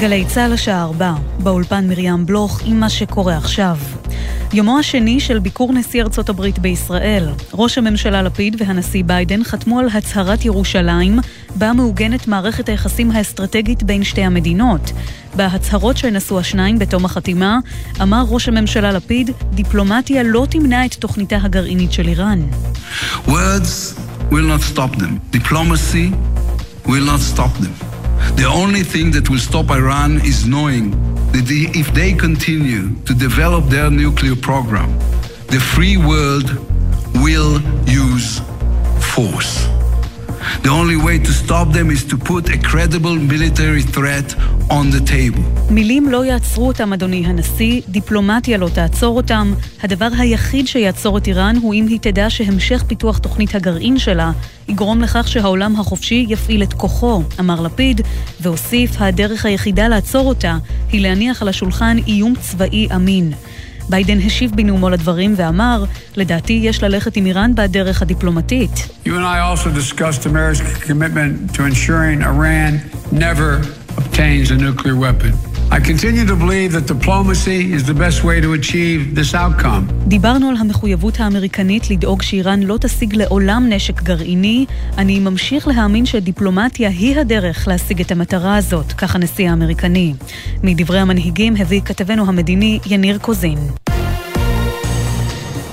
גלי צה"ל השעה 4, באולפן מרים בלוך עם מה שקורה עכשיו. יומו השני של ביקור נשיא ארצות הברית בישראל. ראש הממשלה לפיד והנשיא ביידן חתמו על הצהרת ירושלים, בה מעוגנת מערכת היחסים האסטרטגית בין שתי המדינות. בהצהרות שנשאו השניים בתום החתימה, אמר ראש הממשלה לפיד, דיפלומטיה לא תמנע את תוכניתה הגרעינית של איראן. Words will not stop them. Diplomacy will not stop them. The only thing that will stop Iran is knowing that if they continue to develop their nuclear program, the free world will use force. The only way to stop them is to put a credible military threat on the table. מילים לא יעצרו אותם, אדוני הנשיא, דיפלומטיה לא תעצור אותם. הדבר היחיד שיעצור את איראן הוא אם היא תדע שהמשך פיתוח תוכנית הגרעין שלה יגרום לכך שהעולם החופשי יפעיל את כוחו, אמר לפיד, והוסיף, הדרך היחידה לעצור אותה היא להניח על השולחן איום צבאי אמין. ביידן השיב בנאומו לדברים ואמר, לדעתי יש ללכת עם איראן בדרך הדיפלומטית. You and I also discussed America's commitment to ensuring Iran never obtains a nuclear weapon. I continue to believe that diplomacy is the best way to achieve this outcome. דיברנו על המחויבות האמריקנית לדאוג שאיראן לא תשיג לעולם נשק גרעיני. אני ממשיך להאמין שדיפלומטיה היא הדרך להשיג את המטרה הזאת, כך הנשיא האמריקני. מדברי המנהיגים הביא כתבנו המדיני יניר קוזין.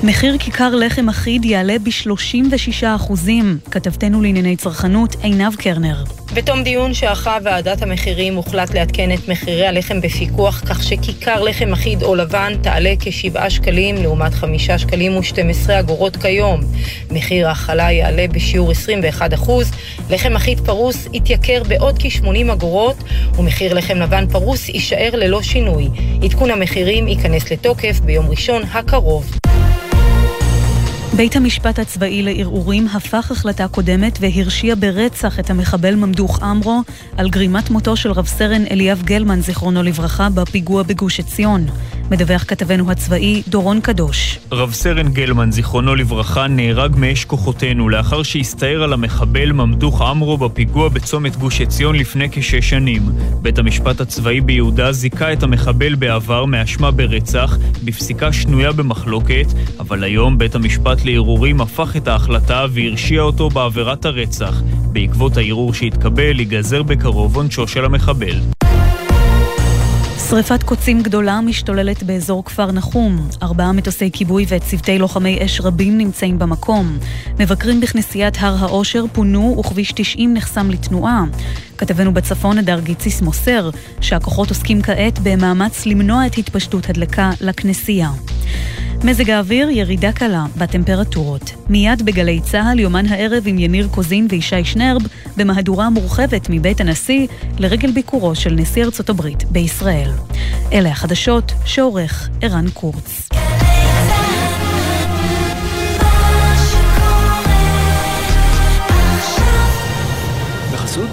מחיר כיכר לחם אחיד יעלה ב-36 אחוזים, כתבתנו לענייני צרכנות עינב קרנר. בתום דיון שערכה ועדת המחירים הוחלט לעדכן את מחירי הלחם בפיקוח כך שכיכר לחם אחיד או לבן תעלה כ-7 שקלים לעומת 5 שקלים ו-12 אגורות כיום. מחיר ההכלה יעלה בשיעור 21 אחוז, לחם אחיד פרוס יתייקר בעוד כ-80 אגורות ומחיר לחם לבן פרוס יישאר ללא שינוי. עדכון המחירים ייכנס לתוקף ביום ראשון הקרוב. בית המשפט הצבאי לערעורים הפך החלטה קודמת והרשיע ברצח את המחבל ממדוך עמרו על גרימת מותו של רב סרן אליאב גלמן, זיכרונו לברכה, בפיגוע בגוש עציון. מדווח כתבנו הצבאי דורון קדוש. רב סרן גלמן, זיכרונו לברכה, נהרג מאש כוחותינו לאחר שהסתער על המחבל ממדוך עמרו בפיגוע בצומת גוש עציון לפני כשש שנים. בית המשפט הצבאי ביהודה זיכה את המחבל בעבר מאשמה ברצח, בפסיקה שנויה במחלוקת, אבל היום בית המשפט לערעורים הפך את ההחלטה והרשיע אותו בעבירת הרצח. בעקבות הערעור שהתקבל, ייגזר בקרוב עונשו של המחבל. שריפת קוצים גדולה משתוללת באזור כפר נחום. ארבעה מטוסי כיבוי וצוותי לוחמי אש רבים נמצאים במקום. מבקרים בכנסיית הר העושר פונו וכביש 90 נחסם לתנועה. כתבנו בצפון, הדר גיציס מוסר שהכוחות עוסקים כעת במאמץ למנוע את התפשטות הדלקה לכנסייה. מזג האוויר, ירידה קלה בטמפרטורות. מיד בגלי צה"ל, יומן הערב עם יניר קוזין וישי שנרב, במהדורה מורחבת מבית הנשיא, לרגל ביקורו של נשיא ארצות הברית בישראל. אלה החדשות שעורך ערן קורץ.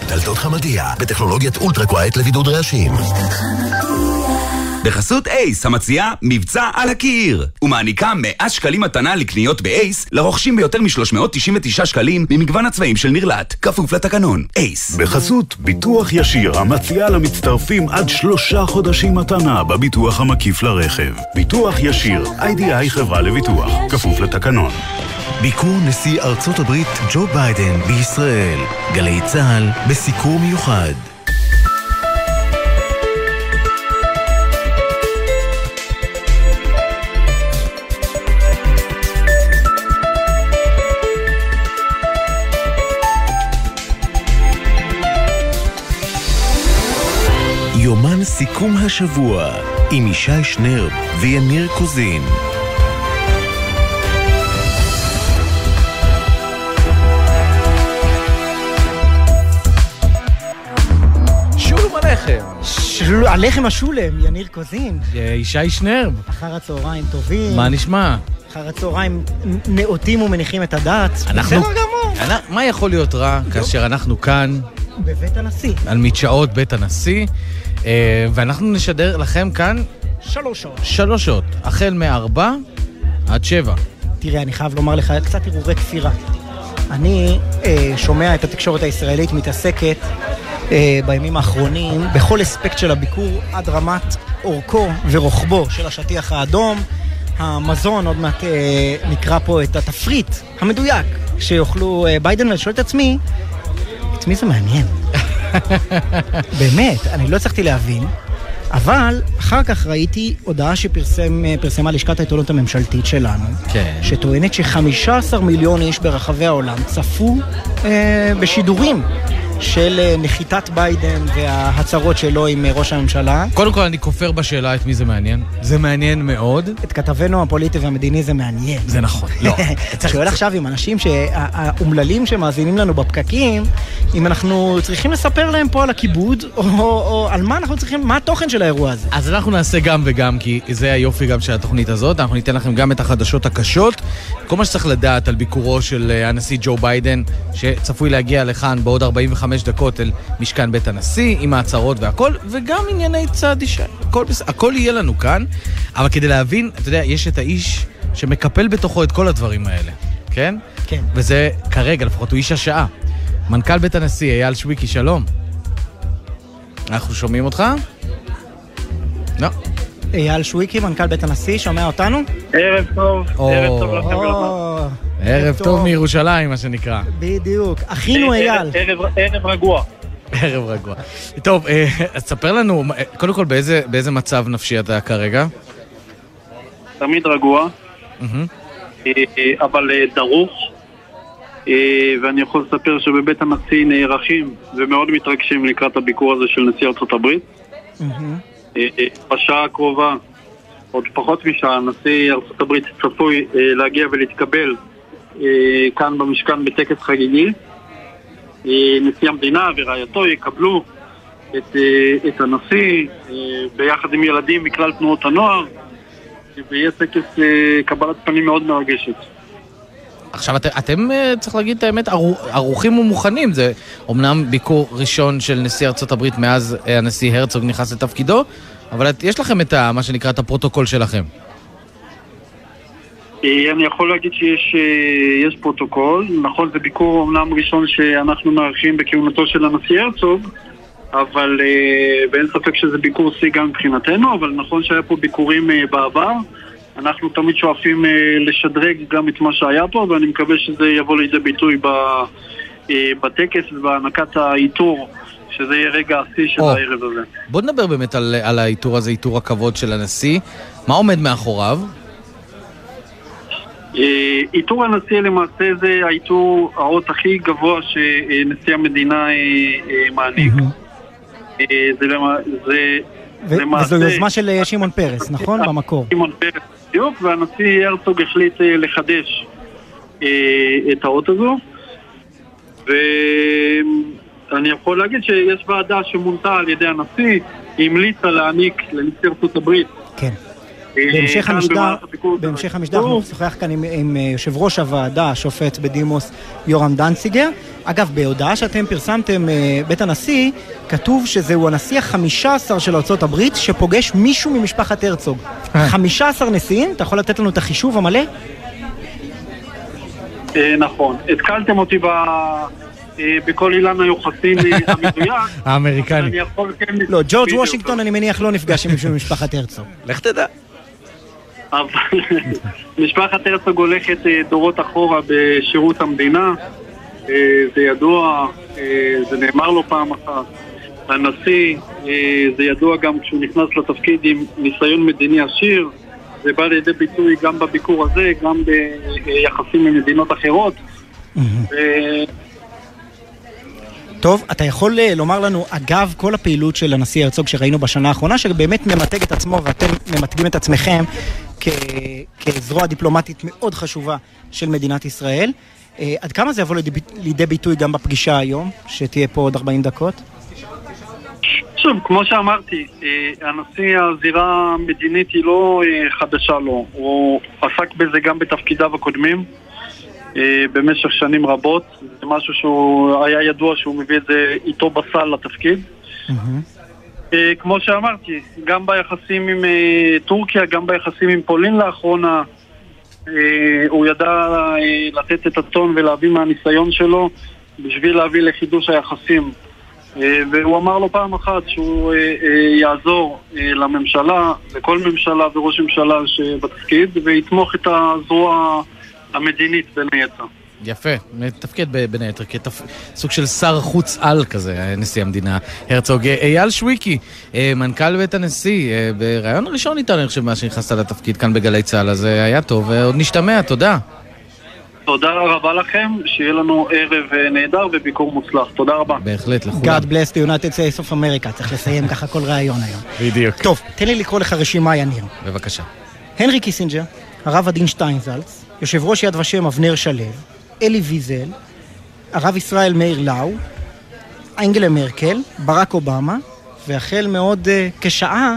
דלתות חמדיה, בטכנולוגיית אולטרה קווייט לבידוד רעשים. בחסות אייס, המציעה מבצע על הקיר, ומעניקה 100 שקלים מתנה לקניות באייס, לרוכשים ביותר מ-399 שקלים ממגוון הצבעים של נרלט, כפוף לתקנון. אייס. בחסות ביטוח ישיר, המציעה למצטרפים עד שלושה חודשים מתנה בביטוח המקיף לרכב. ביטוח ישיר, איי-די-איי חברה לביטוח, כפוף לתקנון. ביקור נשיא ארצות הברית ג'ו ביידן בישראל. גלי צה"ל בסיקור מיוחד. יומן סיכום השבוע עם ישי שנרב ויניר קוזין. הלחם. של... הלחם השולם, יניר קוזין. ישי שנרב. אחר הצהריים טובים. מה נשמע? אחר הצהריים נאותים ומניחים את הדעת. אנחנו... בסדר גמור. מה יכול להיות רע כאשר אנחנו כאן בבית הנשיא. על מדשאות בית הנשיא, ואנחנו נשדר לכם כאן שלוש שעות. שלוש שעות, החל מארבע עד שבע. תראה, אני חייב לומר לך קצת הרהורי כפירה. אני אה, שומע את התקשורת הישראלית מתעסקת אה, בימים האחרונים, בכל אספקט של הביקור, עד רמת אורכו ורוחבו של השטיח האדום. המזון, עוד מעט אה, נקרא פה את התפריט המדויק שיאכלו אה, ביידן, ואני שואל את עצמי, את מי זה מעניין? באמת, אני לא הצלחתי להבין. אבל אחר כך ראיתי הודעה שפרסמה לשכת העיתונות הממשלתית שלנו, כן. שטוענת ש-15 מיליון איש ברחבי העולם צפו אה, בשידורים של אה, נחיתת ביידן וההצהרות שלו עם אה, ראש הממשלה. קודם כל, אני כופר בשאלה את מי זה מעניין. זה מעניין מאוד. את כתבנו הפוליטי והמדיני זה מעניין. זה נכון. לא. שואל עכשיו עם אנשים האומללים שמאזינים לנו בפקקים, אם אנחנו צריכים לספר להם פה על הכיבוד, או, או, או על מה אנחנו צריכים, מה התוכן של האירוע הזה. אז אנחנו נעשה גם וגם, כי זה היופי גם של התוכנית הזאת. אנחנו ניתן לכם גם את החדשות הקשות, כל מה שצריך לדעת על ביקורו של אה, הנשיא ג'ו ביידן, שצפוי להגיע לכאן בעוד 45 דקות אל משכן בית הנשיא, עם ההצהרות והכל, וגם ענייני צעד אישה. הכל, הכל יהיה לנו כאן, אבל כדי להבין, אתה יודע, יש את האיש שמקפל בתוכו את כל הדברים האלה, כן? כן. וזה כרגע, לפחות הוא איש השעה. מנכ"ל בית הנשיא, אייל שוויקי, שלום. אנחנו שומעים אותך? לא. אייל שוויקי, מנכ"ל בית הנשיא, שומע אותנו? ערב טוב. ערב טוב לכם ולכם. ערב טוב מירושלים, מה שנקרא. בדיוק. אחינו אייל. ערב- רגוע. ערב רגוע. טוב, אה, אז ספר לנו, אה, קודם כל, באיזה באיזה מצב נפשי אתה כרגע? תמיד רגוע. אה, אה, אבל אה, דרוך. אה, ואני יכול לספר שבבית הנשיא נערכים ומאוד מתרגשים לקראת הביקור הזה של נשיא ארצות הברית. בשעה הקרובה, עוד פחות משעה, נשיא ארצות הברית צפוי אה, להגיע ולהתקבל אה, כאן במשכן בטקס חגיגי. אה, נשיא המדינה ורעייתו יקבלו את, את הנשיא ביחד עם ילדים מכלל תנועות הנוער, ויהיה טקס קבלת פנים מאוד מרגשת. עכשיו, את, אתם, אה, צריך להגיד את האמת, ערו- ערוכים ומוכנים. זה אומנם ביקור ראשון של נשיא ארצות הברית מאז אה, הנשיא הרצוג נכנס לתפקידו, אבל את, יש לכם את ה, מה שנקרא את הפרוטוקול שלכם. אה, אני יכול להגיד שיש יש פרוטוקול, נכון זה ביקור אומנם ראשון שאנחנו מארחים בכהונתו של הנשיא הרצוג, אבל ואין ספק שזה ביקור שיא גם מבחינתנו, אבל נכון שהיה פה ביקורים בעבר, אנחנו תמיד שואפים אה, לשדרג גם את מה שהיה פה, ואני מקווה שזה יבוא לידי ביטוי ב, אה, בטקס ובהענקת העיטור, שזה יהיה רגע השיא של או. הערב הזה. בוא נדבר באמת על, על העיטור הזה, עיטור הכבוד של הנשיא. מה עומד מאחוריו? אה, עיטור הנשיא למעשה זה העיטור האות הכי גבוה שנשיא המדינה אה, אה, מעניק. אה, זה זה למעשה- וזו יוזמה של אה, שמעון פרס, נכון? במקור. שמעון פרס בדיוק, והנשיא הרצוג החליט אה, לחדש אה, את האות הזו. ואני יכול להגיד שיש ועדה שמונתה על ידי הנשיא, היא המליצה להעניק לנשיא ארצות הברית. כן. אה, בהמשך כאן המשדר, בהמשך. המשדר אנחנו נשוחח כאן עם, עם אה, יושב ראש הוועדה, השופט בדימוס יורם דנציגר. אגב, בהודעה שאתם פרסמתם, אה, בית הנשיא, כתוב שזהו הנשיא החמישה עשר של ארה"ב שפוגש מישהו ממשפחת הרצוג. חמישה עשר נשיאים? אתה יכול לתת לנו את החישוב המלא? אה, נכון. התקלתם אותי ב... אה, בכל אילן היוחסין אה, המדויק. האמריקני. אני יכול כן... לא, ג'ורג'. וושינגטון אני מניח לא נפגש עם מישהו ממשפחת הרצוג. לך תדע. אבל משפחת הרצוג הולכת אה, דורות אחורה בשירות המדינה, אה, זה ידוע, אה, זה נאמר לו פעם אחת. הנשיא, זה ידוע גם כשהוא נכנס לתפקיד עם ניסיון מדיני עשיר, זה בא לידי ביטוי גם בביקור הזה, גם ביחסים עם מדינות אחרות. ו- טוב, אתה יכול אה, לומר לנו, אגב כל הפעילות של הנשיא הרצוג שראינו בשנה האחרונה, שבאמת ממתג את עצמו ואתם ממתגים את עצמכם כ... כזרוע דיפלומטית מאוד חשובה של מדינת ישראל, אה, עד כמה זה יבוא לידי, ביט- לידי ביטוי גם בפגישה היום, שתהיה פה עוד 40 דקות? שוב, כמו שאמרתי, אה, הנשיא, הזירה המדינית היא לא חדשה לו. הוא עסק בזה גם בתפקידיו הקודמים במשך שנים רבות. זה משהו שהוא היה ידוע שהוא מביא את זה איתו בסל לתפקיד. אה, כמו שאמרתי, גם ביחסים עם אה, טורקיה, גם ביחסים עם פולין לאחרונה, אה, הוא ידע אה, לתת את הטון ולהביא מהניסיון שלו בשביל להביא לחידוש היחסים אה, והוא אמר לו פעם אחת שהוא אה, אה, יעזור לממשלה, לכל ממשלה וראש ממשלה שבתפקיד, ויתמוך את הזרוע המדינית בין היתר. יפה, מתפקד בין היתר כסוג של שר חוץ על כזה, נשיא המדינה הרצוג. אייל שוויקי, מנכ"ל בית הנשיא, בריאיון הראשון איתנו, אני חושב, מאז שנכנסת לתפקיד כאן בגלי צה"ל, אז היה טוב, עוד נשתמע, תודה. תודה רבה לכם, שיהיה לנו ערב אה, נהדר וביקור מוצלח. תודה רבה. בהחלט, לכולם. God bless the United States of America, צריך לסיים ככה כל ראיון היום. בדיוק. טוב, תן לי לקרוא לך רשימה, יניר. בבקשה. הנרי קיסינג'ר, הרב עדין שטיינזלץ, יושב ראש יד ושם אבנר שלו, אלי ויזל, הרב ישראל מאיר לאו, אנגלה מרקל, ברק אובמה, והחל מעוד uh, כשעה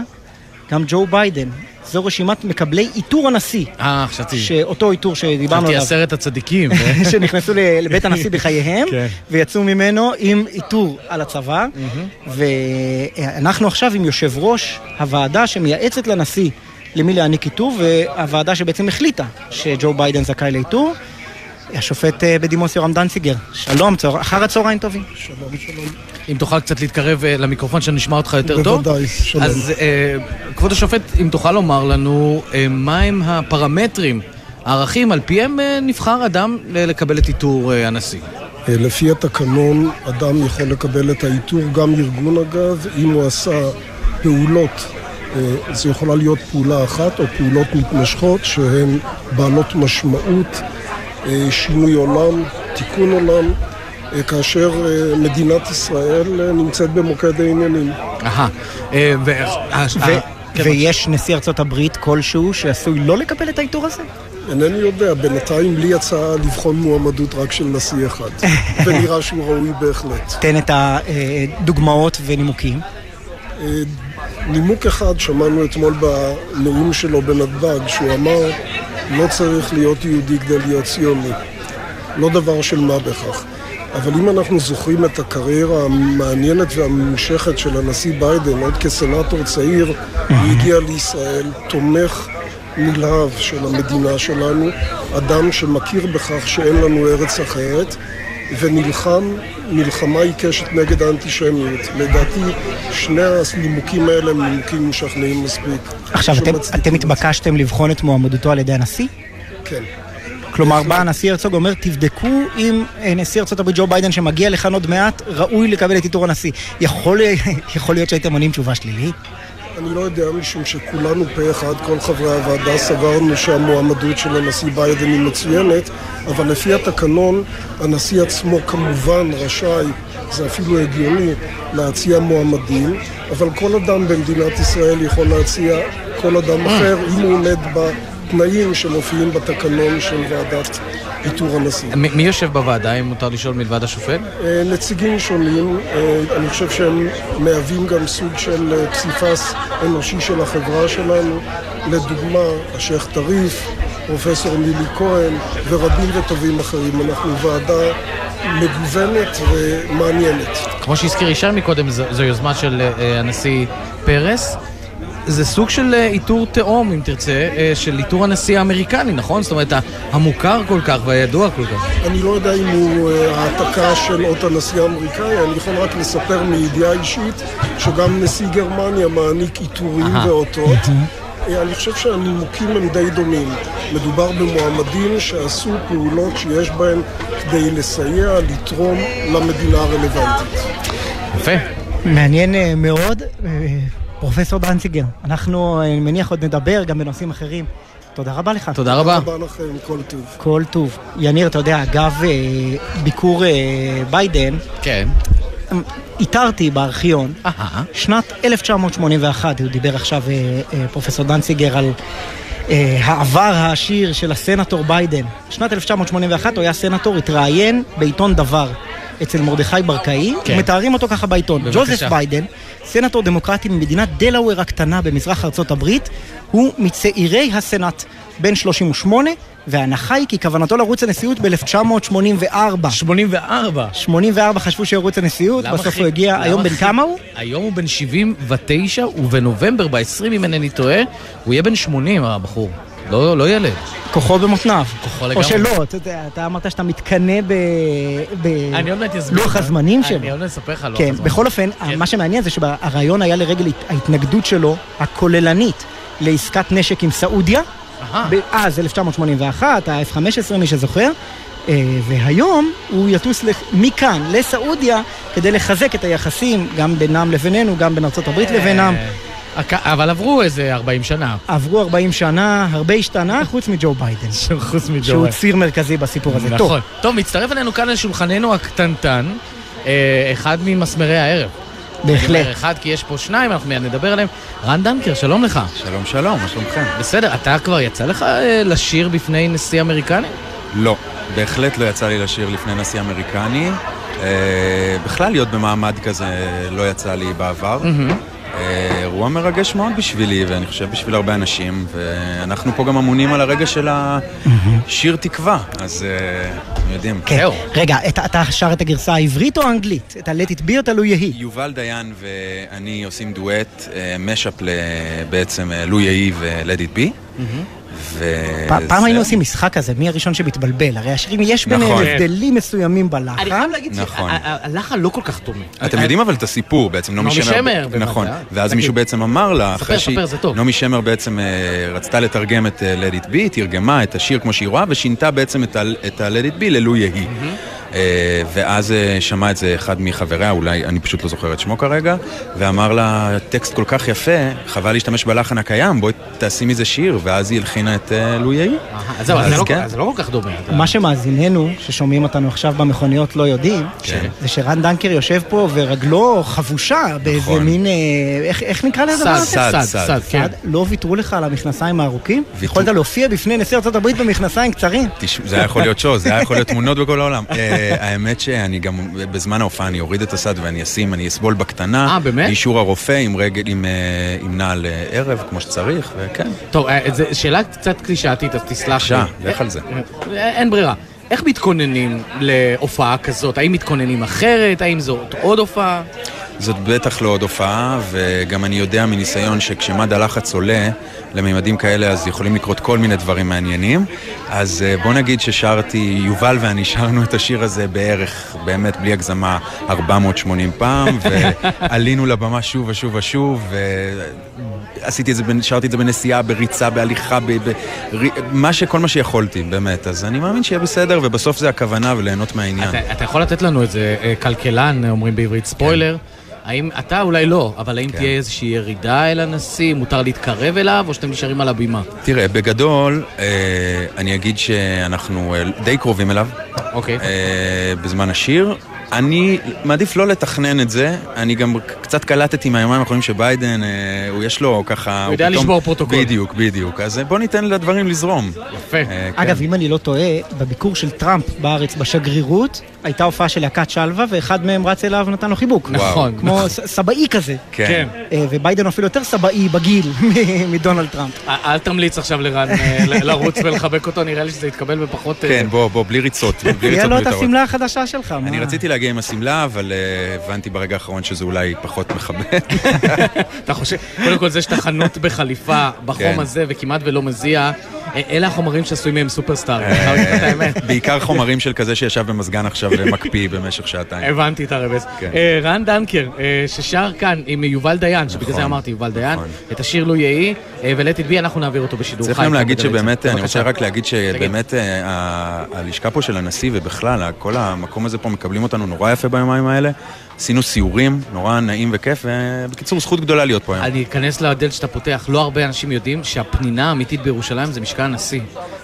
גם ג'ו ביידן, זו רשימת מקבלי עיטור הנשיא. אה, חשבתי. שאותו עיטור שדיברנו עליו. חשבתי עשרת הצדיקים. שנכנסו לבית הנשיא בחייהם, כן. ויצאו ממנו עם עיטור על הצוואר. ואנחנו עכשיו עם יושב ראש הוועדה שמייעצת לנשיא למי להעניק עיטור, והוועדה שבעצם החליטה שג'ו ביידן זכאי לעיטור. השופט אה, בדימוס יורם דנציגר, שלום, צהר... אחר הצהריים טובים. שלום, שלום. אם תוכל קצת להתקרב אה, למיקרופון שנשמע אותך יותר טוב. בוודאי, שלום. אז אה, כבוד השופט, אם תוכל לומר לנו מהם הפרמטרים, הערכים, על פיהם נבחר אדם לקבל את עיטור הנשיא. לפי התקנון, אדם יכול לקבל את העיטור, גם ארגון אגב, אם הוא עשה פעולות זו יכולה להיות פעולה אחת או פעולות מתמשכות שהן בעלות משמעות אה, שינוי עולם, תיקון עולם, אה, כאשר אה, מדינת ישראל נמצאת במוקד העניינים. אהה. כן, ויש נשיא ארצות הברית כלשהו שעשוי לא לקבל את העיטור הזה? אינני יודע, בינתיים לי יצא לבחון מועמדות רק של נשיא אחד, ונראה שהוא ראוי בהחלט. תן את הדוגמאות ונימוקים. נימוק אחד שמענו אתמול בנאום שלו בנתב"ג, שהוא אמר לא צריך להיות יהודי כדי להיות ציוני. לא דבר של מה בכך. אבל אם אנחנו זוכרים את הקריירה המעניינת והממושכת של הנשיא ביידן, עוד כסנטור צעיר, הוא הגיע לישראל, תומך נלהב של המדינה שלנו, אדם שמכיר בכך שאין לנו ארץ אחרת, ונלחם מלחמה עיקשת נגד האנטישמיות. לדעתי, שני הנימוקים האלה הם נימוקים משכנעים מספיק. עכשיו, אתם, אתם התבקשתם לבחון את מועמדותו על ידי הנשיא? כן. כלומר, בא הנשיא הרצוג אומר, תבדקו אם אה, נשיא הברית ג'ו ביידן, שמגיע לכאן עוד מעט, ראוי לקבל את עיטור הנשיא. יכול, יכול להיות שהייתם עונים תשובה שלילית? אני לא יודע, משום שכולנו פה אחד, כל חברי הוועדה, סברנו שהמועמדות של הנשיא ביידן היא מצוינת, אבל לפי התקנון, הנשיא עצמו כמובן רשאי, זה אפילו הגיוני, להציע מועמדים, אבל כל אדם במדינת ישראל יכול להציע כל אדם אחר, אם הוא עומד בתנאים שמופיעים בתקנון של ועדת איתור הנשיא. מי יושב בוועדה, אם מותר לשאול מלבד השופט? אה, נציגים שונים, אה, אני חושב שהם מהווים גם סוג של אה, פסיפס אנושי של החברה שלנו. לדוגמה, השייח' טריף, פרופסור נילי כהן ורבים וטובים אחרים. אנחנו ועדה מגוונת ומעניינת. כמו שהזכיר ישר מקודם, זו, זו יוזמה של הנשיא פרס. זה סוג של אה, איתור תאום, אם תרצה, אה, של איתור הנשיא האמריקני, נכון? זאת אומרת, המוכר כל כך והידוע כל כך. אני לא יודע אם הוא אה, העתקה של אות הנשיא האמריקאי, אני יכול רק לספר מידיעה אישית שגם נשיא גרמניה מעניק עיטורים ואותות. אני חושב שהנימוקים הם די דומים. מדובר במועמדים שעשו פעולות שיש בהן כדי לסייע, לתרום למדינה הרלוונטית. יפה. מעניין מאוד. פרופסור דנציגר, אנחנו, אני מניח, עוד נדבר גם בנושאים אחרים. תודה רבה לך. תודה רבה. תודה רבה לכם, כל טוב. כל טוב. יניר, אתה יודע, אגב אה, ביקור אה, ביידן, כן. איתרתי בארכיון, שנת 1981, הוא דיבר עכשיו, אה, פרופסור דנציגר, על העבר העשיר של הסנטור ביידן. שנת 1981 הוא היה סנטור, התראיין בעיתון דבר. אצל מרדכי ברקאי, כן. ומתארים אותו ככה בעיתון. בבקשה. ג'וזף ביידן, סנטור דמוקרטי ממדינת דלאוור הקטנה במזרח ארצות הברית, הוא מצעירי הסנאט, בן 38, וההנחה היא כי כוונתו לרוץ לנשיאות ב-1984. 84? 84 חשבו שירוץ לנשיאות, בסוף הוא הגיע, היום בן כמה הוא? היום הוא בן 79, ובנובמבר, ב-20 אם אינני טועה, הוא יהיה בן 80 הבחור. לא, לא ילד. כוחו במותניו. כוחו או לגמרי. שלא, אתה יודע, אתה אמרת שאתה מתקנא בלוח. הזמנים שלו. אני עוד מעט אספר לך על לוח כן, הזמנים. בכל אופן, מה שמעניין זה שהרעיון היה לרגל הת- ההתנגדות שלו, הכוללנית, לעסקת נשק עם סעודיה. אז 1981, ה-F-15, מי שזוכר, אה, והיום הוא יטוס מכאן לסעודיה כדי לחזק את היחסים גם בינם לבינינו, גם בין ארצות הברית לבינם. אבל עברו איזה 40 שנה. עברו 40 שנה, הרבה השתנה, חוץ מג'ו ביידן. חוץ מג'ו שהוא ביידן. ציר מרכזי בסיפור הזה. נכון. טוב, מצטרף אלינו כאן לשולחננו הקטנטן, אה, אחד ממסמרי הערב. בהחלט. אני אומר אחד כי יש פה שניים, אנחנו מיד נדבר עליהם. רן דנקר, שלום לך. שלום שלום, מה שלומכם? בסדר, אתה כבר יצא לך אה, לשיר בפני נשיא אמריקני? לא, בהחלט לא יצא לי לשיר לפני נשיא אמריקני. אה, בכלל להיות במעמד כזה לא יצא לי בעבר. מהמם. אירוע מרגש מאוד בשבילי, ואני חושב בשביל הרבה אנשים, ואנחנו פה גם אמונים על הרגע של השיר תקווה, אז אה, יודעים. כן. רגע, אתה- אתה שר את הגרסה העברית או האנגלית? את ה-Let it be או הלו יהי? יובל דיין ואני עושים דואט, אה, משאפ בעצם אה, לו יהי ו-Let it be. ו- פ- פעם זה- היינו עושים משחק כזה, מי הראשון שמתבלבל? הרי השירים יש ביניהם נכון. הבדלים מסוימים בלחן. אני חייב להגיד נכון. שהלחן לא כל כך דומה. אתם יודעים אבל את הסיפור בעצם, נעמי שמר. נכון, ואז. מישהו בעצם אמר לה, ספר, אחרי ספר, זה טוב. נעמי שמר בעצם אה, רצתה לתרגם את אה, Let it be, תרגמה את השיר כמו שהיא רואה, ושינתה בעצם את ה- את ה-Let it be ללו יהי. אה, ואז אה, שמע את זה אחד מחבריה, אולי, אני פשוט לא זוכר את שמו כרגע, ואמר לה, טקסט כל כך יפה, חבל להשתמש בלחן הקיים, בואי תעשי מזה שיר, ואז היא הלחינה את אה, לו יהי. אז זהו, אז זה לא- כן. אז זה לא כל כך דומה. מה שמאזיננו, ששומעים אותנו עכשיו במכוניות, לא יודעים, כן. זה שרן דנקר יושב פה ורגלו חבושה באיזה נכון. מין, איך- נקרא לזה? סד? סד, סד, סד, כן. לא ויתרו לך על המכנסיים הארוכים? יכולת להופיע בפני נשיא הברית במכנסיים קצרים? זה היה יכול להיות שואו, זה היה יכול להיות תמונות בכל העולם. האמת שאני גם, בזמן ההופעה אני אוריד את הסד ואני אשים, אני אסבול בקטנה. אה, באמת? באישור הרופא עם רגל, עם, אה, עם נעל אה, ערב, כמו שצריך, וכן. טוב, אה, זו שאלה קצת קלישאתית, אז תסלח לי. בבקשה, לך על זה. אין ברירה. איך מתכוננים להופעה כזאת? האם מתכוננים אחרת? האם זאת עוד הופעה? זאת בטח לא עוד הופעה, וגם אני יודע מניסיון שכשמד הלחץ עולה לממדים כאלה, אז יכולים לקרות כל מיני דברים מעניינים. אז אה, בוא נגיד ששרתי, יובל ואני שרנו את השיר הזה בערך, באמת, בלי הגזמה, 480 פעם, ועלינו לבמה שוב ושוב ושוב, ועשיתי את זה, שרתי את זה בנסיעה, בריצה, בהליכה, ב... ב... ר... מה ש... כל מה שיכולתי, באמת. אז אני מאמין שיהיה בסדר, ובסוף זה הכוונה וליהנות מהעניין. אתה, אתה יכול לתת לנו איזה אה, כלכלן, אומרים בעברית ספוילר. האם, אתה אולי לא, אבל האם תהיה איזושהי ירידה אל הנשיא? מותר להתקרב אליו, או שאתם נשארים על הבימה? תראה, בגדול, אה, אני אגיד שאנחנו אה, די קרובים אליו. אוקיי. אה, בזמן השיר. אני מעדיף לא לתכנן את זה, אני גם קצת קלטתי מהיומיים האחרונים שביידן, אה, הוא יש לו ככה... הוא יודע לשבור פרוטוקול. בדיוק, בדיוק. אז אה, בוא ניתן לדברים לזרום. יפה. אגב, אם אני לא טועה, בביקור של טראמפ בארץ בשגרירות, הייתה הופעה של להקת שלווה, ואחד מהם רץ אליו ונתן לו חיבוק. נכון. כמו ס- סבאי כזה. כן. אה, וביידן אפילו יותר סבאי בגיל מ- מדונלד טראמפ. אל אל תמליץ עכשיו לרן אה, לרוץ ולחבק אותו, נראה לי שזה יתקבל בפחות... אה, כן, בוא, בוא, בלי ריצות. ריצות לו את מיותרות. השמלה החדשה שלך. אני מה? רציתי להגיע עם השמלה, אבל אה, הבנתי ברגע האחרון שזה אולי פחות מכבד. אתה חושב, קודם כל זה שאתה חנות בחליפה בחום כן. הזה וכמעט ולא מזיע, אה, אלה החומרים שעשויים מהם סופרסטאר. אני חייב להגיד לך את האמת. בעיקר חומרים של כזה שישב במזגן עכשיו ומקפיא במשך שעתיים. הבנתי את הרמז. כן. אה, רן דנקר, אה, ששר כאן עם יובל דיין, שבגלל זה אמרתי יובל דיין, את השיר לו יהי, אה, ולט בי אנחנו נעביר אותו בשידור חי. צריך גם להגיד שבאמת, צה"ל. אני רוצה. רק להגיד שבאמת אה, הלשכה פה של הנשיא ובכלל, כל המקום הזה פה מקבלים אותנו נורא יפה ביומיים האלה. עשינו סיורים, נורא נעים וכיף, ובקיצור, זכות גדולה להיות פה היום. אני אכנס לדלת שאתה פותח, לא הרבה אנשים יודעים שהפנינה האמיתית בירושלים זה משכן הנשיא.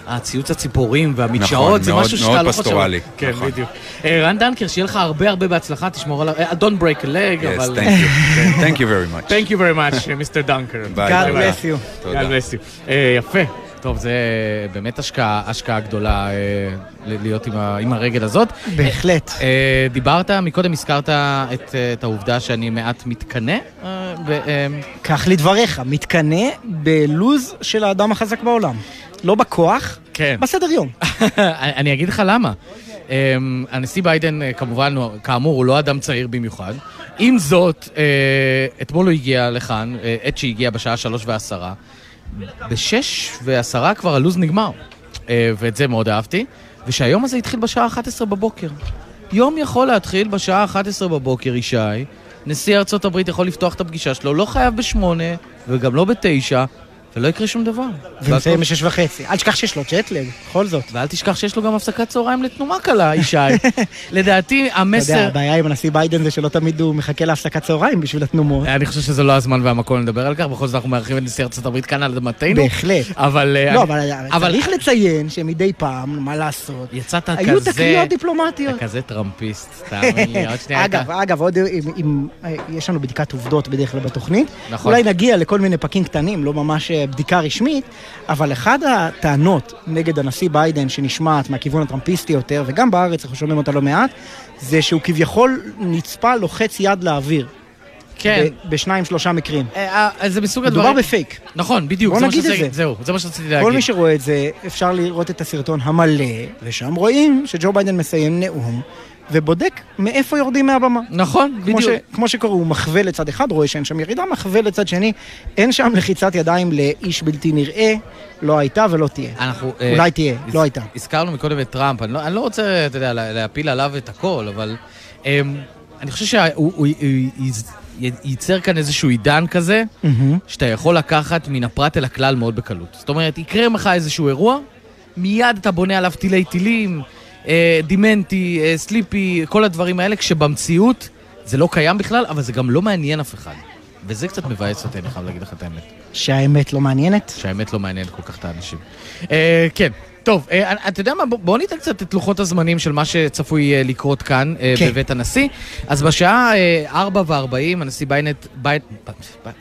הציוץ הציפורים והמדשאות נכון, זה מאוד- משהו שאתה מאוד לא חושב. פסטורלי, כן, נכון. בדיוק. אה, רן דנקר, שיהיה לך הרבה הרבה בהצלחה, תשמור על ה... אה, Don't break a leg, Yes, אבל... thank you. Thank you very much. Thank you very much, Mister דנקר. Bye, God bless you. תודה. God bless you. אה, יפה. טוב, זה באמת השקעה, השקעה גדולה אה, להיות עם, ה, עם הרגל הזאת. בהחלט. אה, דיברת, מקודם הזכרת את, אה, את העובדה שאני מעט מתקנא. אה, כך לדבריך, מתקנא בלוז של האדם החזק בעולם. לא בכוח, כן. בסדר יום. אני אגיד לך למה. הנשיא ביידן, כמובן, כאמור, הוא לא אדם צעיר במיוחד. עם זאת, אתמול הוא הגיע לכאן, עת שהגיע בשעה שלוש ועשרה, בשש ועשרה כבר הלו"ז נגמר. אה, ואת זה מאוד אהבתי. ושהיום הזה התחיל בשעה 11 בבוקר. יום יכול להתחיל בשעה 11 בבוקר, ישי. נשיא ארצות הברית יכול לפתוח את הפגישה שלו, לא חייב בשמונה, וגם לא בתשע, ולא יקרה שום דבר. ונסיים בשש וחצי. אל תשכח שיש לו צ'טלג, בכל זאת. ואל תשכח שיש לו גם הפסקת צהריים לתנומה קלה, ישי. לדעתי, אתה יודע, המסר... הבעיה עם הנשיא ביידן זה שלא תמיד הוא מחכה להפסקת צהריים בשביל התנומות. אני חושב שזה לא הזמן והמקום לדבר על כך, בכל זאת אנחנו מארחים את נשיא ארצות הברית כאן על אדמתנו. בהחלט. אבל... אה, לא, אבל צריך לציין שמדי פעם, מה לעשות, יצאת היו כזה... תקריות דיפלומטיות. אתה כזה טראמפיסט, תאמין לי, עוד שנייה אגב. אגב, עוד אם, אה, יש לנו בדיקת עובדות בדרך כלל בתוכנית, נכון. אולי נגיע לכל מיני פרקים קטנים, לא ממש אה, בדיקה רשמית, אבל אחת הטענות נגד הנשיא ביידן שנשמעת מהכיוון הטראמפיסטי יותר, וגם בארץ אנחנו שומעים אותה לא מעט, זה שהוא כביכול נצפה לוחץ יד לאוויר. כן. בשניים שלושה מקרים. אה, אה, זה מסוג הדברים... מדובר בפייק. נכון, בדיוק. בוא נגיד את זה. זהו, זה מה שרציתי להגיד. כל מי שרואה את זה, אפשר לראות את הסרטון המלא, ושם רואים שג'ו ביידן מסיים נאום, ובודק מאיפה יורדים מהבמה. נכון, כמו, בדיוק. ש, כמו שקורה, הוא מחווה לצד אחד, רואה שאין שם ירידה, מחווה לצד שני, אין שם לחיצת ידיים לאיש בלתי נראה, לא הייתה ולא תהיה. אנחנו... אה, אולי תהיה, הז- לא הייתה. הזכרנו מקודם את טראמפ, אני לא, אני לא רוצה, אתה יודע, לה- להפיל עליו את הכל, אבל אמ, אני חושב שהוא ייצר כאן איזשהו עידן כזה, מהמם. שאתה יכול לקחת מן הפרט אל הכלל מאוד בקלות. זאת אומרת, יקרה לך איזשהו אירוע, מיד אתה בונה עליו תילי טילים, אה, דימנטי, אה, סליפי, כל הדברים האלה, כשבמציאות זה לא קיים בכלל, אבל זה גם לא מעניין אף אחד. וזה קצת מבאס אותי, אני חייב להגיד לך את האמת. שהאמת לא מעניינת? שהאמת לא מעניינת כל כך את האנשים. אה, כן. טוב, אה, אתה יודע מה, בוא- ניתן קצת את לוחות הזמנים של מה שצפוי אה, לקרות כאן אה, כן. בבית הנשיא. אז בשעה אה, 4 ו-40, הנשיא ביינט... ביינט...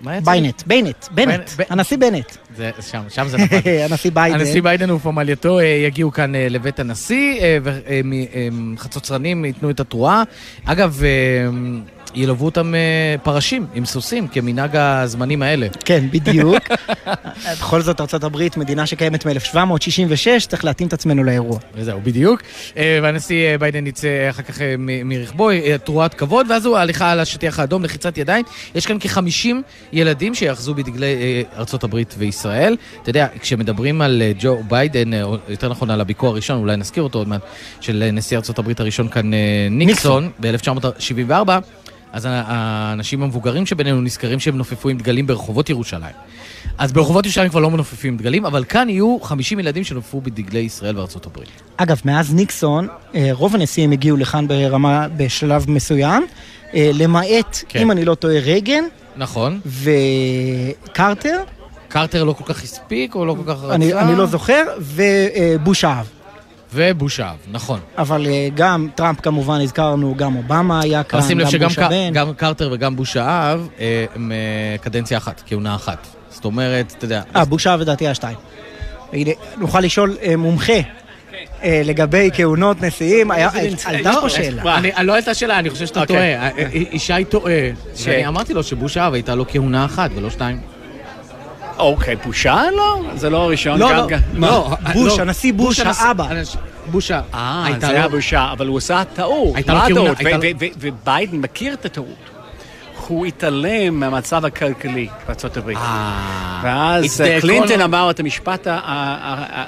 מה יצא? לי? ביינט, ביינט, בנט, ב- הנשיא בנט. זה, שם, שם זה נפל. הנשיא ביידן. הנשיא ביידן ופמלייתו יגיעו כאן לבית הנשיא, וחצוצרנים ייתנו את התרועה. אגב, ילוו אותם אה, פרשים עם סוסים, כמנהג הזמנים האלה. כן, בדיוק. בכל זאת, ארה"ב, מדינה שקיימת מ-1766, צריך להתאים את עצמנו לאירוע. וזהו, בדיוק. אה, והנשיא אה, ביידן יצא אחר כך מרכבו, תרועת כבוד, ואז הוא הליכה על השטיח האדום, לחיצת ידיים. יש כאן כ-50 ילדים שיאחזו בדגלי הברית וישראל. אתה יודע, כשמדברים על ג'ו ביידן, או יותר נכון על הביקור הראשון, אולי נזכיר אותו עוד מעט, של נשיא הברית הראשון כאן, ניקסון, ב-1974, אז האנשים המבוגרים שבינינו נזכרים שהם נופפו עם דגלים ברחובות ירושלים. אז ברחובות ירושלים כבר לא מנופפים עם דגלים, אבל כאן יהיו 50 ילדים שנופפו בדגלי ישראל וארצות הברית. אגב, מאז ניקסון, אה, רוב הנשיאים הגיעו לכאן ברמה, בשלב מסוים, אה, למעט, כן. אם אני לא טועה, רייגן נכון. וקרטר, קרטר לא כל כך הספיק, או לא כל כך רצה? אני, אני לא זוכר, ובוש האב. ובוש האב, נכון. אבל אה, גם טראמפ כמובן הזכרנו, גם אובמה היה כאן, אבל שים לב גם שגם. גם קרטר וגם בוש האב אה, הם אה, קדנציה אחת, כהונה אחת. זאת אומרת, אתה יודע... אה, בוש האב לדעתי היה שתיים. נוכל לשאול מומחה לגבי כהונות נשיאים, היה- עלתה לא, פה שאלה. אני- אני לא הייתה שאלה, אני חושב שאתה אוקיי. טועה. ישי טועה. שאני אמרתי לו שבוש האב הייתה לו כהונה אחת ולא שתיים. אוקיי, בושה? לא, זה לא הראשון. לא, גם- לא, לא, בוש, לא. הנשיא בוש הנשיא- האבא. בוש האב. אה, זה היה לו- בושה, אבל הוא עשה טעות. הייתה לו כהונה-? הייתה וביידן מכיר את הטעות. הוא התעלם מהמצב הכלכלי בארצות הברית. אה, ואז the קלינטון economy. אמר את המשפט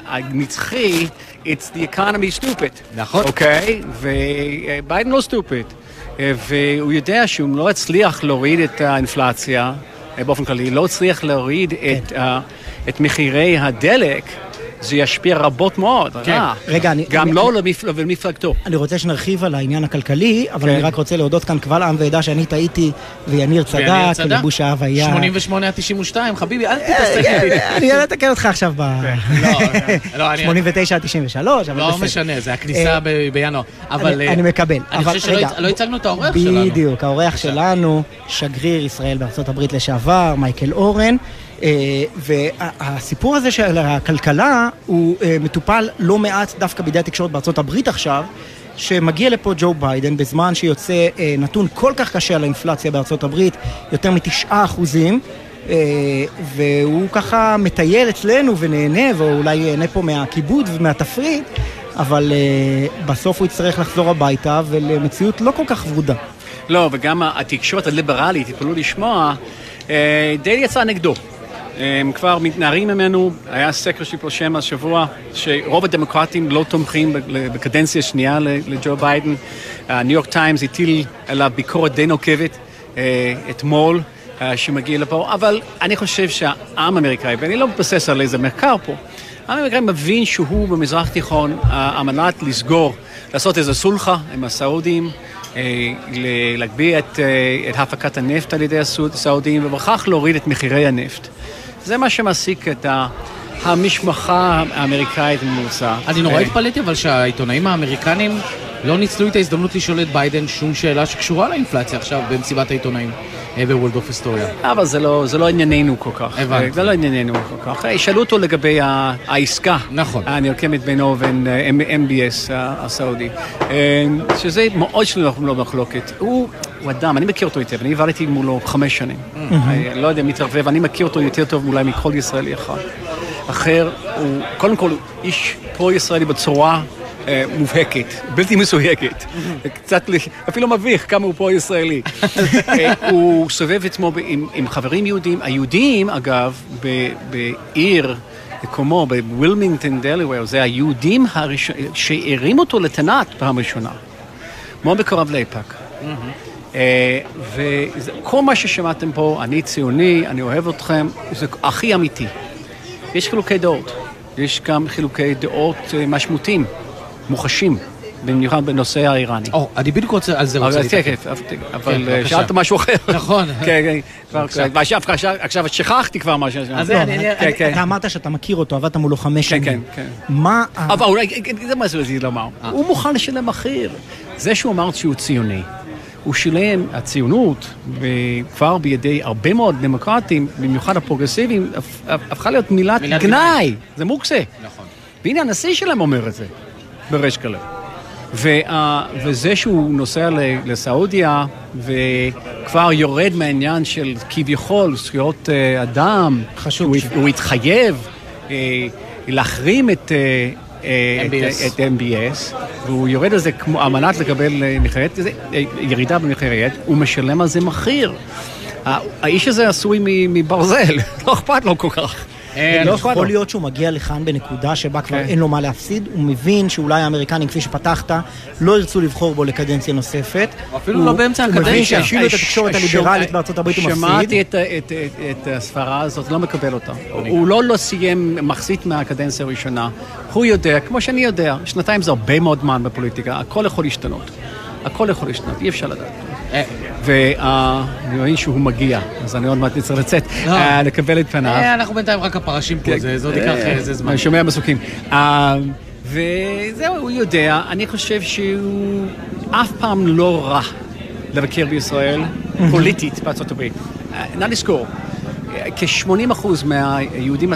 הנצחי, It's the economy stupid. נכון. אוקיי? וביידן לא stupid. אה, והוא יודע שהוא לא הצליח להוריד את האינפלציה אה, באופן כללי, לא הצליח להוריד את, אה, את מחירי הדלק. זה ישפיע רבות מאוד, כן. רע. רגע, אני- גם אני- לא למפ- למפלגתו. אני רוצה שנרחיב על העניין הכלכלי, אבל כן. אני רק רוצה להודות כאן קבל עם ועדה שאני טעיתי, ויניר צדק, ויניר צדק. לבוש האב היה... 88 עד 92, חביבי, אל תתעסק איתי. אני אתקן אותך עכשיו ב... לא, אני- 89 עד 93, אבל לא בסדר. משנה, זה הכניסה אה, ב- בינואר. אבל... אני- אה, אני מקבל. אני אבל חושב שלא לא הצגנו את האורח שלנו. בדיוק, האורח שלנו, שגריר ישראל בארצות הברית לשעבר, מייקל אורן. אה, והסיפור הזה של הכלכלה הוא אה, מטופל לא מעט דווקא בידי התקשורת בארצות הברית עכשיו, שמגיע לפה ג'ו ביידן בזמן שיוצא אה, נתון כל כך קשה על האינפלציה בארצות הברית, יותר מתשעה אחוזים. והוא ככה מטייל אצלנו ונהנה, ואולי ייהנה פה מהכיבוד ומהתפריט, אבל בסוף הוא יצטרך לחזור הביתה ולמציאות לא כל כך ורודה. לא, וגם התקשורת הליברלית, תתפלאו לשמוע, די יצאה נגדו. הם כבר מתנערים ממנו, היה סקר שהתפרסם השבוע, שרוב הדמוקרטים לא תומכים בקדנציה שנייה לג'ו ביידן. הניו יורק טיימס הטיל עליו ביקורת די נוקבת אה, אתמול. אה, שמגיע לפה, אבל אני חושב שהעם האמריקאי, ואני לא מתבסס על איזה מחקר פה, העם האמריקאי מבין שהוא במזרח תיכון על מנת לסגור, לעשות איזה סולחה עם הסעודים, להגביה את, את הפקת הנפט על ידי הסעודים, ובכך להוריד את מחירי הנפט. זה מה שמעסיק את ה... המשפחה האמריקאית הממוצעת. אני נורא התפלאתי אבל שהעיתונאים האמריקנים לא ניצלו את ההזדמנות לשאול את ביידן שום שאלה שקשורה לאינפלציה עכשיו במסיבת העיתונאים. בוולדורף אסטוריה. אבל זה לא, זה לא ענייננו כל כך. הבנתי. זה לא ענייננו כל כך. שאלו אותו לגבי העסקה. נכון. הנרקמת בינו ובין MBS הסעודי. שזה מאוד שלא לא במחלוקת. הוא, הוא אדם, אני מכיר אותו היטב, אני עבדתי מולו חמש שנים. אני לא יודע מי מתערבב, אני מכיר אותו יותר טוב אולי מכל ישראלי אחד. אחר, הוא קודם כל איש פרו-ישראלי בצורה מובהקת, בלתי מסויגת, קצת, אפילו מביך כמה הוא פה ישראלי. הוא סובב עצמו עם חברים יהודים, היהודים אגב, בעיר, כמו בווילמינגטון, דלוור, זה היהודים שהרימו אותו לתנ"ת פעם ראשונה, מאוד בקרב לאיפא"ק. וכל מה ששמעתם פה, אני ציוני, אני אוהב אתכם, זה הכי אמיתי. יש חילוקי דעות, יש גם חילוקי דעות משמעותיים. מוחשים, במיוחד בנושא האיראני. או, אני בדיוק רוצה, על זה רוצה להתעכב. אבל שאלת משהו אחר. נכון. כן, כן. עכשיו שכחתי כבר מה ש... אז אתה אמרת שאתה מכיר אותו, עבדת מולו חמש שנים. כן, כן. מה... אבל אולי, זה מה שרציתי לומר. הוא מוכן לשלם מחיר. זה שהוא אמר שהוא ציוני. הוא שילם, הציונות, כבר בידי הרבה מאוד דמוקרטים, במיוחד הפרוגרסיביים, הפכה להיות מילת גנאי. זה מוקצה. נכון. והנה הנשיא שלהם אומר את זה. בריש גלי. וזה שהוא נוסע לסעודיה וכבר יורד מהעניין של כביכול זכויות אדם, חשוב. הוא, הוא התחייב להחרים את, MBS. את MBS, והוא יורד על זה כמו, על מנת לקבל מחירי, ירידה במחירי עט, הוא משלם על זה מחיר. האיש הזה עשוי מברזל, לא אכפת לו כל כך. לא יכול להיות שהוא מגיע לכאן בנקודה שבה כבר אין לו מה להפסיד, הוא מבין שאולי האמריקנים, כפי שפתחת, לא ירצו לבחור בו לקדנציה נוספת. אפילו לא באמצע הקדנציה. הוא מבין שהשילו את התקשורת הליברלית בארצות הברית הוא מפסיד. שמעתי את הסברה הזאת, לא מקבל אותה. הוא לא לא סיים מחצית מהקדנציה הראשונה. הוא יודע, כמו שאני יודע, שנתיים זה הרבה מאוד זמן בפוליטיקה, הכל יכול להשתנות. הכל יכול להשתנות, אי אפשר לדעת. ואני מבין שהוא מגיע, אז אני עוד מעט נצטרך לצאת, לקבל את פניו. אנחנו בינתיים רק הפרשים פה, זה עוד ייקח איזה זמן. אני שומע מסוקים. וזהו, הוא יודע, אני חושב שהוא אף פעם לא רע לבקר בישראל, פוליטית בארצות הברית. נא לזכור, כ-80% מהיהודים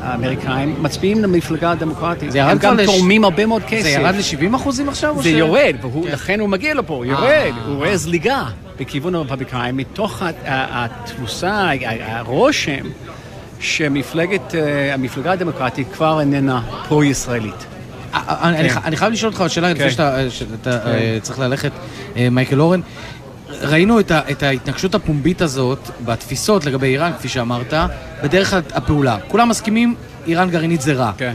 האמריקאים מצביעים למפלגה הדמוקרטית. זה ירד הם גם תורמים הרבה מאוד כסף. זה ירד ל-70% עכשיו? זה יורד, ולכן הוא מגיע לפה, יורד. הוא רואה זליגה בכיוון הרפובליקאים, מתוך התבוסה, הרושם שמפלגת, המפלגה הדמוקרטית כבר איננה פרו-ישראלית. אני חייב לשאול אותך שאלה לפני שאתה צריך ללכת, מייקל אורן. ראינו את, ה, את ההתנגשות הפומבית הזאת בתפיסות לגבי איראן, כפי שאמרת, בדרך הפעולה. כולם מסכימים, איראן גרעינית זה רע. כן.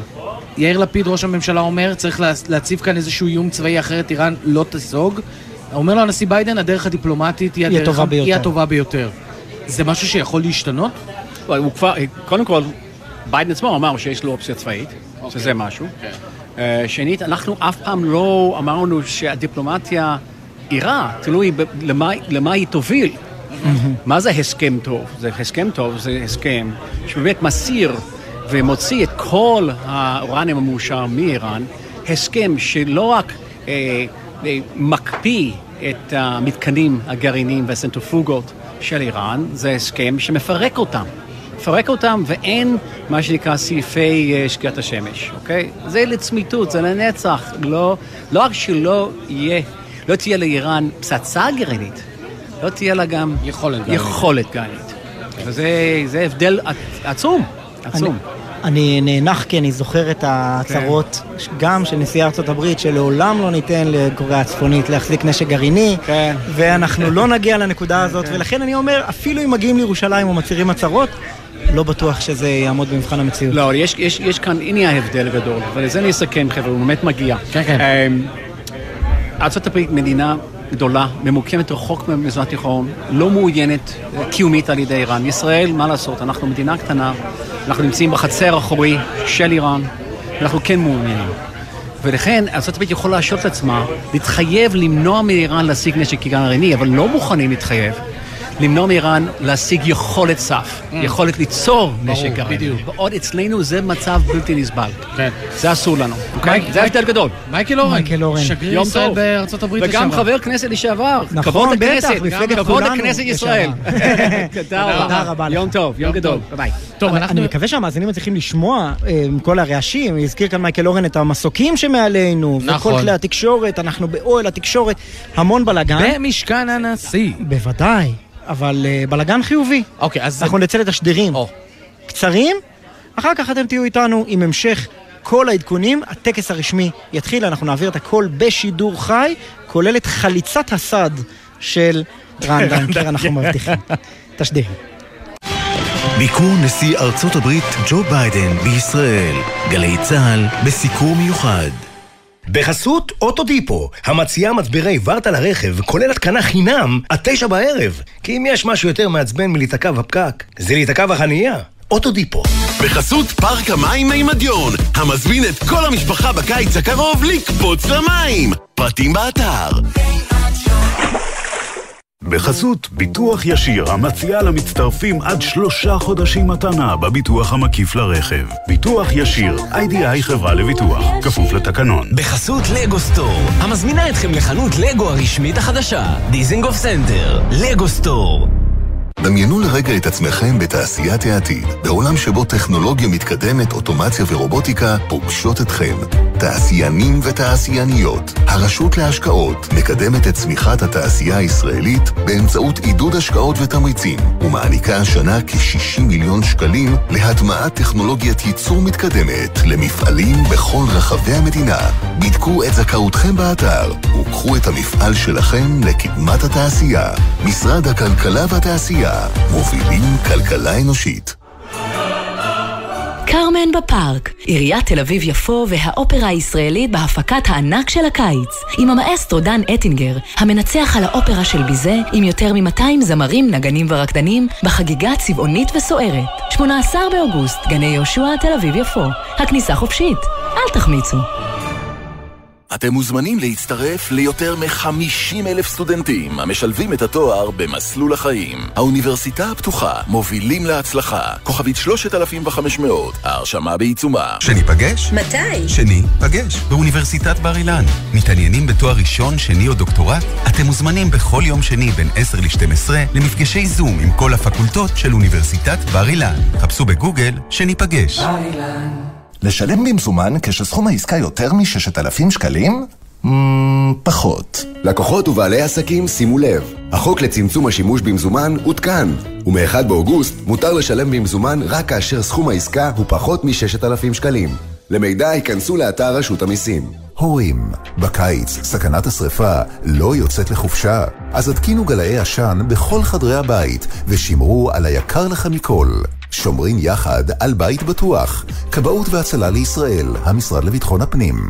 יאיר לפיד, ראש הממשלה, אומר, צריך להציב כאן איזשהו איום צבאי, אחרת איראן לא תסוג. אומר לו הנשיא ביידן, הדרך הדיפלומטית היא, היא, הדרך, הטובה ביותר. היא הטובה ביותר. זה משהו שיכול להשתנות? הוא כבר, קודם כל, ביידן עצמו אמר שיש לו אופציה צבאית, okay. שזה משהו. Okay. Uh, שנית, אנחנו אף פעם לא אמרנו שהדיפלומטיה... רע, תלוי למה, למה היא תוביל. מה זה הסכם טוב? זה הסכם טוב, זה הסכם שבאמת מסיר ומוציא את כל האורניום המאושר מאיראן, הסכם שלא רק אה, אה, מקפיא את המתקנים הגרעיניים והסנטרופוגות של איראן, זה הסכם שמפרק אותם. מפרק אותם ואין מה שנקרא סעיפי uh, שקיעת השמש, אוקיי? זה לצמיתות, זה לנצח. לא, לא רק שלא יהיה לא תהיה לאיראן פצצה גרעינית, לא תהיה לה גם יכולת. יכולת גרעינית. וזה הבדל עצום, עצום. אני נאנח כי אני זוכר את ההצהרות כן. גם של נשיא ארצות הברית שלעולם לא ניתן לקוריאה הצפונית להחזיק נשק גרעיני כן. ואנחנו לא נגיע לנקודה הזאת כן. ולכן אני אומר אפילו אם מגיעים לירושלים ומצהירים הצהרות לא בטוח שזה יעמוד במבחן המציאות. לא, יש, יש, יש כאן, הנה ההבדל הגדול, ולזה אני אסכם, חבר'ה, הוא באמת מגיע. כן, כן. אמ, ארה"ב מדינה גדולה, ממוקמת רחוק מהמזרח התיכון, לא מעוינת אה, קיומית על ידי איראן. ישראל, מה לעשות, אנחנו מדינה קטנה, אנחנו נמצאים בחצר האחורי של איראן, ואנחנו כן מעוניינים. ולכן ארה"ב יכולה להשאיר את עצמה, להתחייב למנוע מאיראן להשיג נשק גרעיני, אבל לא מוכנים להתחייב. למנוע מאיראן להשיג יכולת סף, Mm. יכולת ליצור נשק גרעיני. בדיוק. ועוד אצלנו זה מצב בלתי נסבל. כן. זה אסור לנו, אוקיי? זה ההבדל גדול. מייקל אורן, מייקל אורן. שגריר יום ישראל טוב. בארצות הברית וגם לשעבר. חבר כנסת לשעבר. נכון, כבוד בטח, מפלגת כבוד כולנו לכנסת ישראל. תודה תודה רבה. לך. יום טוב, יום גדול. ביי. טוב, אני- אנחנו... אני מקווה שהמאזינים מצליחים לשמוע אה, עם כל הרעשים, הזכיר כאן מייקל אורן את המסוקים שמעלינו, נכון. וכל כלי התקשורת, אנחנו באוהל התקשורת, המון בלאגן. במשכן הנשיא. בוודאי, אבל אה, בלאגן חיובי. אוקיי, אז... אנחנו נצא לתשדירים קצרים, אחר כך אתם תהיו איתנו עם המשך כל העדכונים. הטקס הרשמי יתחיל, אנחנו נעביר את הכל בשידור חי, כולל את חליצת הסד של רן דנקר, אנחנו מבטיחים. תשדירים. ביקור נשיא ארצות הברית ג'ו ביידן בישראל. גלי צה"ל בסיקור מיוחד. בחסות אוטודיפו, המציעה מצברי ורטה לרכב, כולל התקנה חינם, עד תשע בערב. כי אם יש משהו יותר מעצבן מלהיתקע בפקק, זה להיתקע בחנייה. אוטודיפו. בחסות פארק המים מימדיון, המזמין את כל המשפחה בקיץ הקרוב לקפוץ למים. פרטים באתר. בחסות ביטוח ישיר, המציעה למצטרפים עד שלושה חודשים מתנה בביטוח המקיף לרכב. ביטוח ישיר, איי-די-איי חברה לביטוח, כפוף לתקנון. בחסות לגו סטור, המזמינה אתכם לחנות לגו הרשמית החדשה, דיזינגוף סנטר, לגו סטור. דמיינו לרגע את עצמכם בתעשיית העתיד, בעולם שבו טכנולוגיה מתקדמת, אוטומציה ורובוטיקה פוגשות אתכם. תעשיינים ותעשייניות, הרשות להשקעות מקדמת את צמיחת התעשייה הישראלית באמצעות עידוד השקעות ותמריצים, ומעניקה השנה כ-60 מיליון שקלים להטמעת טכנולוגיית ייצור מתקדמת למפעלים בכל רחבי המדינה. בדקו את זכאותכם באתר, וקחו את המפעל שלכם לקדמת התעשייה. משרד הכלכלה והתעשייה, מובילים כלכלה אנושית. קרמן בפארק, עיריית תל אביב-יפו והאופרה הישראלית בהפקת הענק של הקיץ, עם המאסטרו דן אטינגר, המנצח על האופרה של ביזה, עם יותר מ-200 זמרים, נגנים ורקדנים, בחגיגה צבעונית וסוערת. 18 באוגוסט, גני יהושע, תל אביב-יפו. הכניסה חופשית, אל תחמיצו. אתם מוזמנים להצטרף ליותר מ-50 אלף סטודנטים המשלבים את התואר במסלול החיים. האוניברסיטה הפתוחה, מובילים להצלחה. כוכבית 3500, ההרשמה בעיצומה. שניפגש? מתי? שני, פגש, באוניברסיטת בר אילן. מתעניינים בתואר ראשון, שני או דוקטורט? אתם מוזמנים בכל יום שני בין 10 ל-12 למפגשי זום עם כל הפקולטות של אוניברסיטת בר אילן. חפשו בגוגל שניפגש. לשלם במזומן כשסכום העסקה יותר מ-6,000 שקלים? Mm, פחות. לקוחות ובעלי עסקים, שימו לב, החוק לצמצום השימוש במזומן עודכן, ומ-1 באוגוסט מותר לשלם במזומן רק כאשר סכום העסקה הוא פחות מ-6,000 שקלים. למידע ייכנסו לאתר רשות המיסים. הורים, בקיץ סכנת השרפה לא יוצאת לחופשה, אז התקינו גלאי עשן בכל חדרי הבית ושמרו על היקר לכם מכל. שומרים יחד על בית בטוח. כבאות והצלה לישראל, המשרד לביטחון הפנים.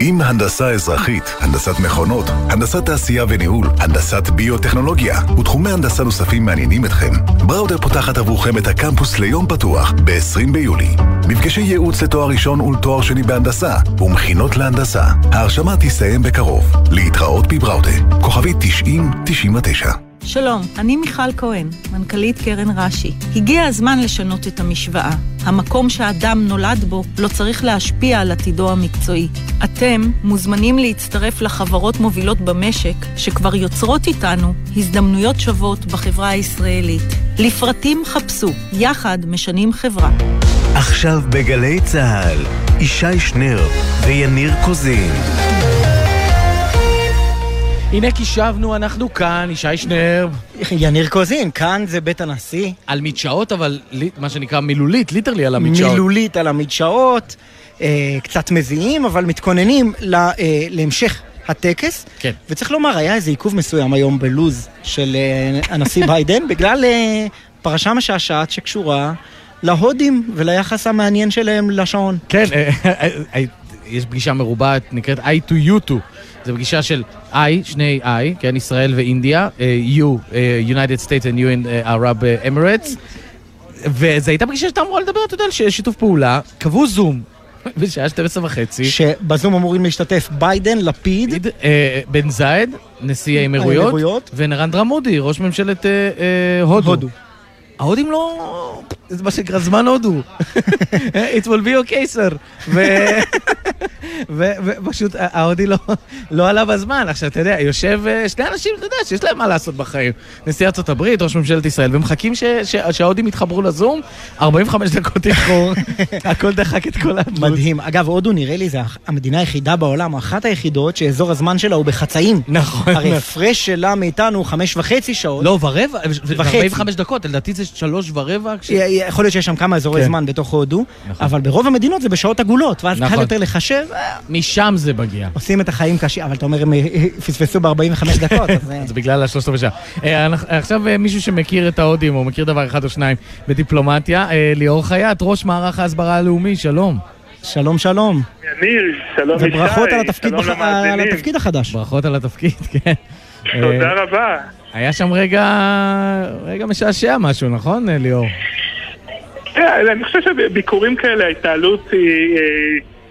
עם הנדסה אזרחית, הנדסת מכונות, הנדסת תעשייה וניהול, הנדסת ביוטכנולוגיה ותחומי הנדסה נוספים מעניינים אתכם, בראודר פותחת עבורכם את הקמפוס ליום פתוח ב-20 ביולי. מפגשי ייעוץ לתואר ראשון ולתואר שני בהנדסה ומכינות להנדסה. ההרשמה תסתיים בקרוב. להתראות בבראודה, כוכבית 9099. שלום, אני מיכל כהן, מנכ"לית קרן רש"י. הגיע הזמן לשנות את המשוואה. המקום שהאדם נולד בו לא צריך להשפיע על עתידו המקצועי. אתם מוזמנים להצטרף לחברות מובילות במשק שכבר יוצרות איתנו הזדמנויות שוות בחברה הישראלית. לפרטים חפשו, יחד משנים חברה. עכשיו בגלי צה"ל, ישי שנר ויניר קוזין. הנה כי שבנו, אנחנו כאן, ישי שנרב. יניר קוזין, כאן זה בית הנשיא. על מדשאות, אבל מה שנקרא מילולית, literally על המדשאות. מילולית על המדשאות, אה, קצת מזיעים, אבל מתכוננים ל, אה, להמשך הטקס. כן. וצריך לומר, היה איזה עיכוב מסוים היום בלוז של אה, הנשיא ביידן, בגלל אה, פרשה משעשעת שקשורה להודים וליחס המעניין שלהם לשעון. כן, אה, אה, אה, יש פגישה מרובעת, נקראת I2U2. זו פגישה של I, שני I, כן, ישראל ואינדיה, אה, U, אה, United States and U in אה, Arab Emirates. וזו הייתה פגישה שאתה אמורה לדבר, אתה יודע, על שיתוף פעולה. קבעו זום בשעה 12 וחצי. שבזום אמורים להשתתף ביידן, לפיד, אה, בן זייד, נשיא האמירויות. ונרנדרה מודי, ראש ממשלת אה, אה, הודו. הודו. ההודים לא... זה מה שנקרא זמן הודו. It will be okay, sir. ופשוט ההודי לא, לא עלה בזמן. עכשיו, אתה יודע, יושב אה, שני אנשים, אתה יודע, שיש להם מה לעשות בחיים. נשיא ארצות הברית, ראש ממשלת ישראל, ומחכים שההודים יתחברו לזום, 45 דקות איחור, הכל דחק את כל הדמות. מדהים. אגב, הודו נראה לי זה המדינה היחידה בעולם, אחת היחידות, שאזור הזמן שלה הוא בחצאים. נכון. הרי הפרש שלה מאיתנו חמש וחצי שעות. לא, ורבע, וחצי. 45 דקות, לדעתי זה שלוש ורבע. כש- יכול להיות שיש שם כמה אזורי כן. זמן בתוך הודו, אבל ברוב המדינות זה בשעות עגולות, ואז קל נכון. יותר לחשב. משם זה מגיע. עושים את החיים קשים, אבל אתה אומר, הם אה, פספסו ב-45 דקות, אז... אה, זה בגלל השלושת רבעי שעה. אה, עכשיו אה, מישהו שמכיר את ההודים, או מכיר דבר אחד או שניים בדיפלומטיה, אה, ליאור חייט, ראש מערך ההסברה הלאומי, שלום. שלום, שלום. יניב, שלום ישי, וברכות על התפקיד בח- על. התפקיד החדש. ברכות על התפקיד, כן. תודה אה, רבה. היה שם רגע, רגע משעשע משהו, נכון, ליאור? כן, אני חושב שבביקורים כאלה ההתנהלות היא, אה,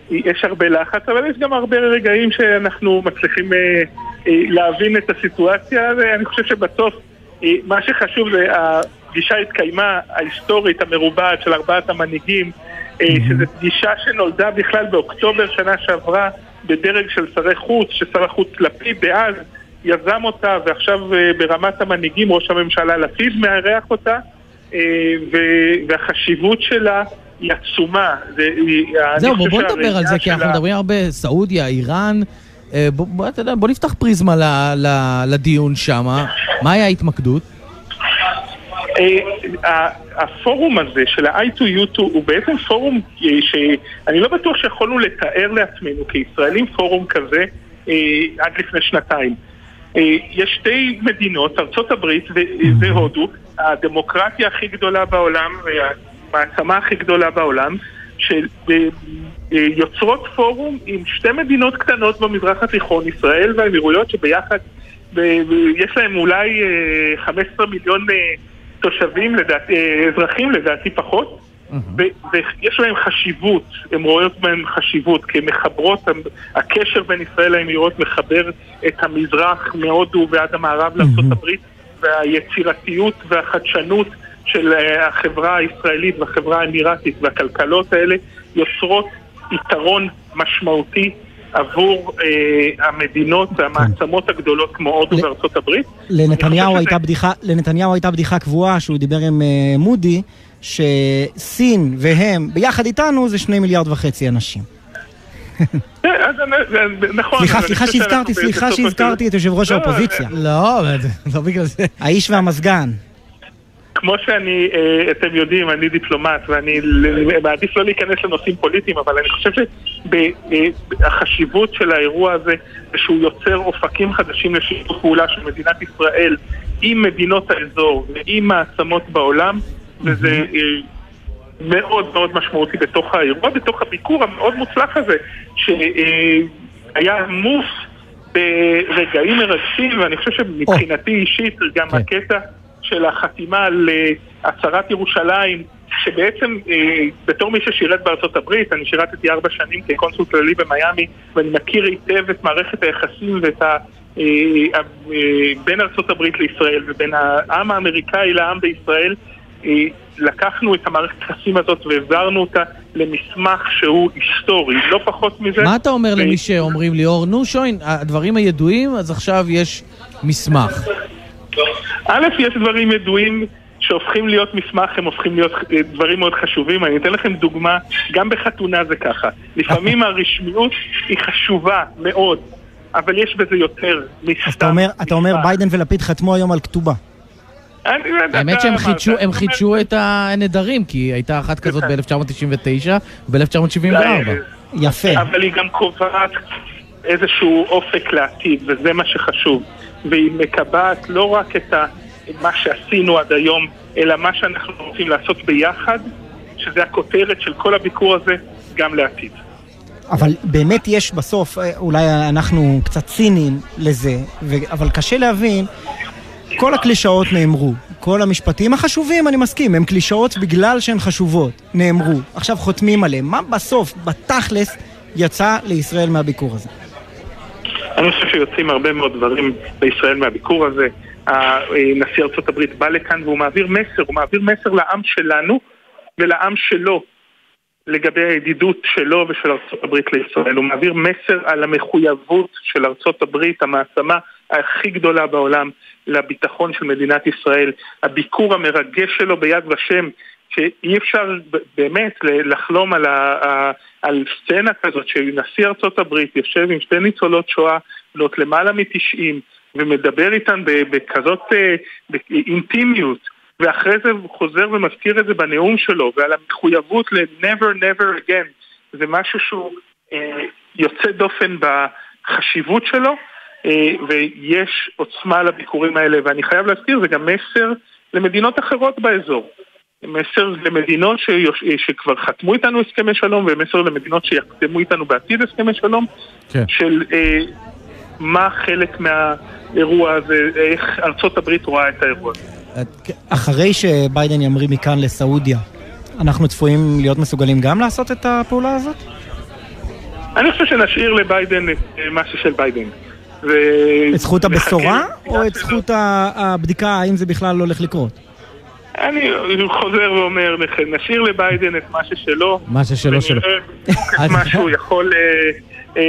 היא- יש הרבה לחץ, אבל יש גם הרבה רגעים שאנחנו מצליחים להבין את הסיטואציה, ואני חושב שבסוף מה שחשוב זה הפגישה התקיימה ההיסטורית המרובעת של ארבעת המנהיגים, שזו פגישה שנולדה בכלל באוקטובר שנה שעברה בדרג של שרי חוץ, ששר החוץ לפיד דאז יזם אותה, ועכשיו אה, ברמת המנהיגים ראש הממשלה לפיד מארח אותה. אה, והחשיבות שלה היא עצומה. זה- זהו, בוא נדבר על זה, כי אנחנו מדברים הרבה, סעודיה, איראן. אה, בוא, בוא, יודע, בוא נפתח פריזמה ל- ל- לדיון שם. מה היה ההתמקדות? הפורום הזה של ה-I2U2 הוא בעצם פורום שאני לא בטוח שיכולנו לתאר לעצמנו כישראלים פורום כזה עד לפני שנתיים. אה, יש שתי מדינות, ארצות הברית ו- והודו, הדמוקרטיה הכי גדולה בעולם והמעצמה הכי גדולה בעולם, שיוצרות פורום עם שתי מדינות קטנות במזרח התיכון, ישראל והאמירויות, שביחד ויש להם אולי אה, 15 מיליון אה, תושבים, לדעתי, אה, אזרחים, לדעתי פחות. ויש להם חשיבות, הן רואות בהן חשיבות, כי הן מחברות, הקשר בין ישראל לאמירויות מחבר את המזרח מהודו ועד המערב לארה"ב, והיצירתיות והחדשנות של אה, החברה הישראלית והחברה האמירתית והכלכלות האלה יוצרות יתרון משמעותי עבור אה, המדינות והמעצמות הגדולות כמו הודו וארצות הברית. לנתניהו הייתה בדיחה, לנתניהו הייתה בדיחה קבועה שהוא דיבר עם אה, מודי, שסין והם ביחד איתנו זה שני מיליארד וחצי אנשים. אני- נכון. סליחה, סליחה שהזכרתי, סליחה שהזכרתי את יושב ראש לא, האופוזיציה. לא, לא בגלל זה. האיש והמזגן. כמו שאני, אה, אתם יודעים, אני דיפלומט ואני מעדיף לא להיכנס לנושאים פוליטיים, אבל אני חושב שהחשיבות של האירוע הזה זה שהוא יוצר אופקים חדשים לשיתוף פעולה של מדינת ישראל עם מדינות האזור ועם מעצמות בעולם, וזה אה, מאוד מאוד משמעותי בתוך האירוע, בתוך הביקור המאוד מוצלח הזה, שהיה עמוס ברגעים מרגשים, ואני חושב שמבחינתי אישית גם הקטע של החתימה על אה, הצהרת ירושלים, שבעצם אה, בתור מי ששירת בארצות הברית, אני שירתתי ארבע שנים כקונסול כללי במיאמי, ואני מכיר היטב את מערכת היחסים ואת ה... בין ארצות הברית לישראל ובין העם האמריקאי לעם בישראל, לקחנו את המערכת היחסים הזאת והעברנו אותה למסמך שהוא היסטורי, לא פחות מזה. מה אתה אומר ו- למי שאומרים ליאור, נו שוין, הדברים הידועים, אז עכשיו יש מסמך. א', יש דברים ידועים שהופכים להיות מסמך, הם הופכים להיות אה, דברים מאוד חשובים. אני אתן לכם דוגמה, גם בחתונה זה ככה. לפעמים הרשמיות היא חשובה מאוד, אבל יש בזה יותר מסתם. אז אתה אומר, אתה אומר ביידן ולפיד חתמו היום על כתובה. לא האמת שהם. חידשו, הם חידשו את הנדרים, כי הייתה אחת כזאת ב-1999 וב-1974. יפה. אבל היא גם קובעת איזשהו אופק לעתיד, וזה מה שחשוב. והיא מקבעת לא רק את מה שעשינו עד היום, אלא מה שאנחנו רוצים לעשות ביחד, שזה הכותרת של כל הביקור הזה, גם לעתיד. אבל באמת יש בסוף, אה, אולי אנחנו קצת ציניים לזה, ו- אבל קשה להבין, כל הקלישאות נאמרו, כל המשפטים החשובים, אני מסכים, הם קלישאות בגלל שהן חשובות, נאמרו. עכשיו חותמים עליהם. מה בסוף, בתכלס, יצא לישראל מהביקור הזה? אני חושב שיוצאים הרבה מאוד דברים לישראל מהביקור הזה. נשיא ארצות הברית בא לכאן והוא מעביר מסר, הוא מעביר מסר לעם שלנו ולעם שלו לגבי הידידות שלו ושל הברית לישראל. הוא מעביר מסר על המחויבות של הברית, המעצמה הכי גדולה בעולם, לביטחון של מדינת ישראל. הביקור המרגש שלו ביד ושם, שאי אפשר באמת לחלום על, ה, על סצנה כזאת שנשיא ארצות הברית יושב עם שתי ניצולות שואה, בנות למעלה מ-90, ומדבר איתן בכזאת אה, אינטימיות. ואחרי זה הוא חוזר ומזכיר את זה בנאום שלו, ועל המחויבות ל-never never again. זה משהו שהוא אה, יוצא דופן בחשיבות שלו, ויש עוצמה לביקורים האלה, ואני חייב להזכיר, זה גם מסר למדינות אחרות באזור. מסר למדינות שיוש... שכבר חתמו איתנו הסכמי שלום, ומסר למדינות שיחתמו איתנו בעתיד הסכמי שלום, כן. של אה, מה חלק מהאירוע הזה, איך ארצות הברית רואה את האירוע הזה. אחרי שביידן ימריא מכאן לסעודיה, אנחנו צפויים להיות מסוגלים גם לעשות את הפעולה הזאת? אני חושב שנשאיר לביידן את אה, מה ששל ביידן. ו... את זכות הבשורה, או את זכות הבדיקה האם זה בכלל הולך לקרות? אני חוזר ואומר, נשאיר לביידן את מה ששלו. מה ששלו שלו. ונראה את מה שהוא יכול... אה, אה,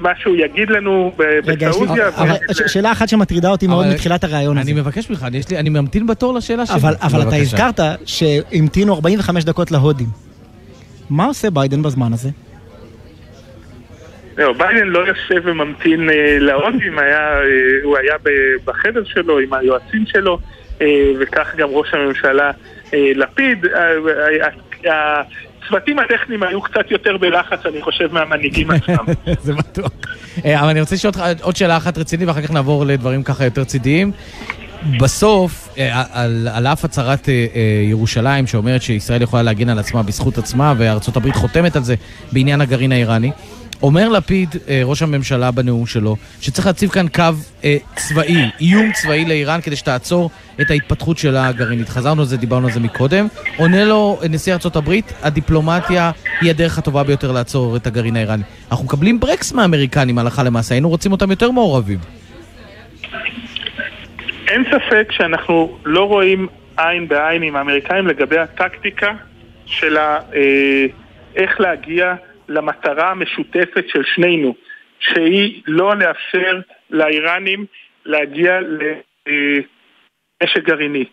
מה שהוא יגיד לנו בסעודיה. שאלה אחת שמטרידה אותי מאוד מתחילת הרעיון הזה. אני מבקש ממך, אני ממתין בתור לשאלה שלי. אבל אתה הזכרת שהמתינו 45 דקות להודים. מה עושה ביידן בזמן הזה? לא, ביידן לא יושב וממתין אה, להודים, אה, הוא היה בחדר שלו עם היועצים שלו, וכך גם ראש הממשלה לפיד. הצוותים הטכניים היו קצת יותר בלחץ, אני חושב, מהמנהיגים עצמם. זה בטוח. אה, אבל אני רוצה לשאול אותך עוד שאלה אחת רצינית, ואחר כך נעבור לדברים ככה יותר צידיים. בסוף, אה, על, על אף הצהרת אה, ירושלים שאומרת שישראל יכולה להגן על עצמה בזכות עצמה, וארצות הברית חותמת על זה בעניין הגרעין האיראני, אומר לפיד, אה, ראש הממשלה בנאום שלו, שצריך להציב כאן קו אה, צבאי, איום צבאי לאיראן כדי שתעצור את ההתפתחות שלה הגרעינית. חזרנו על זה, דיברנו על זה מקודם. עונה לו נשיא ארצות הברית, הדיפלומטיה היא הדרך הטובה ביותר לעצור את הגרעין האיראני. אנחנו מקבלים ברקס מהאמריקנים הלכה למעשה, היינו רוצים אותם יותר מעורבים. אין ספק שאנחנו לא רואים עין בעין עם האמריקאים לגבי הטקטיקה של ה, אה, איך להגיע למטרה המשותפת של שנינו, שהיא לא לאפשר לאיראנים להגיע לנשק גרעיני.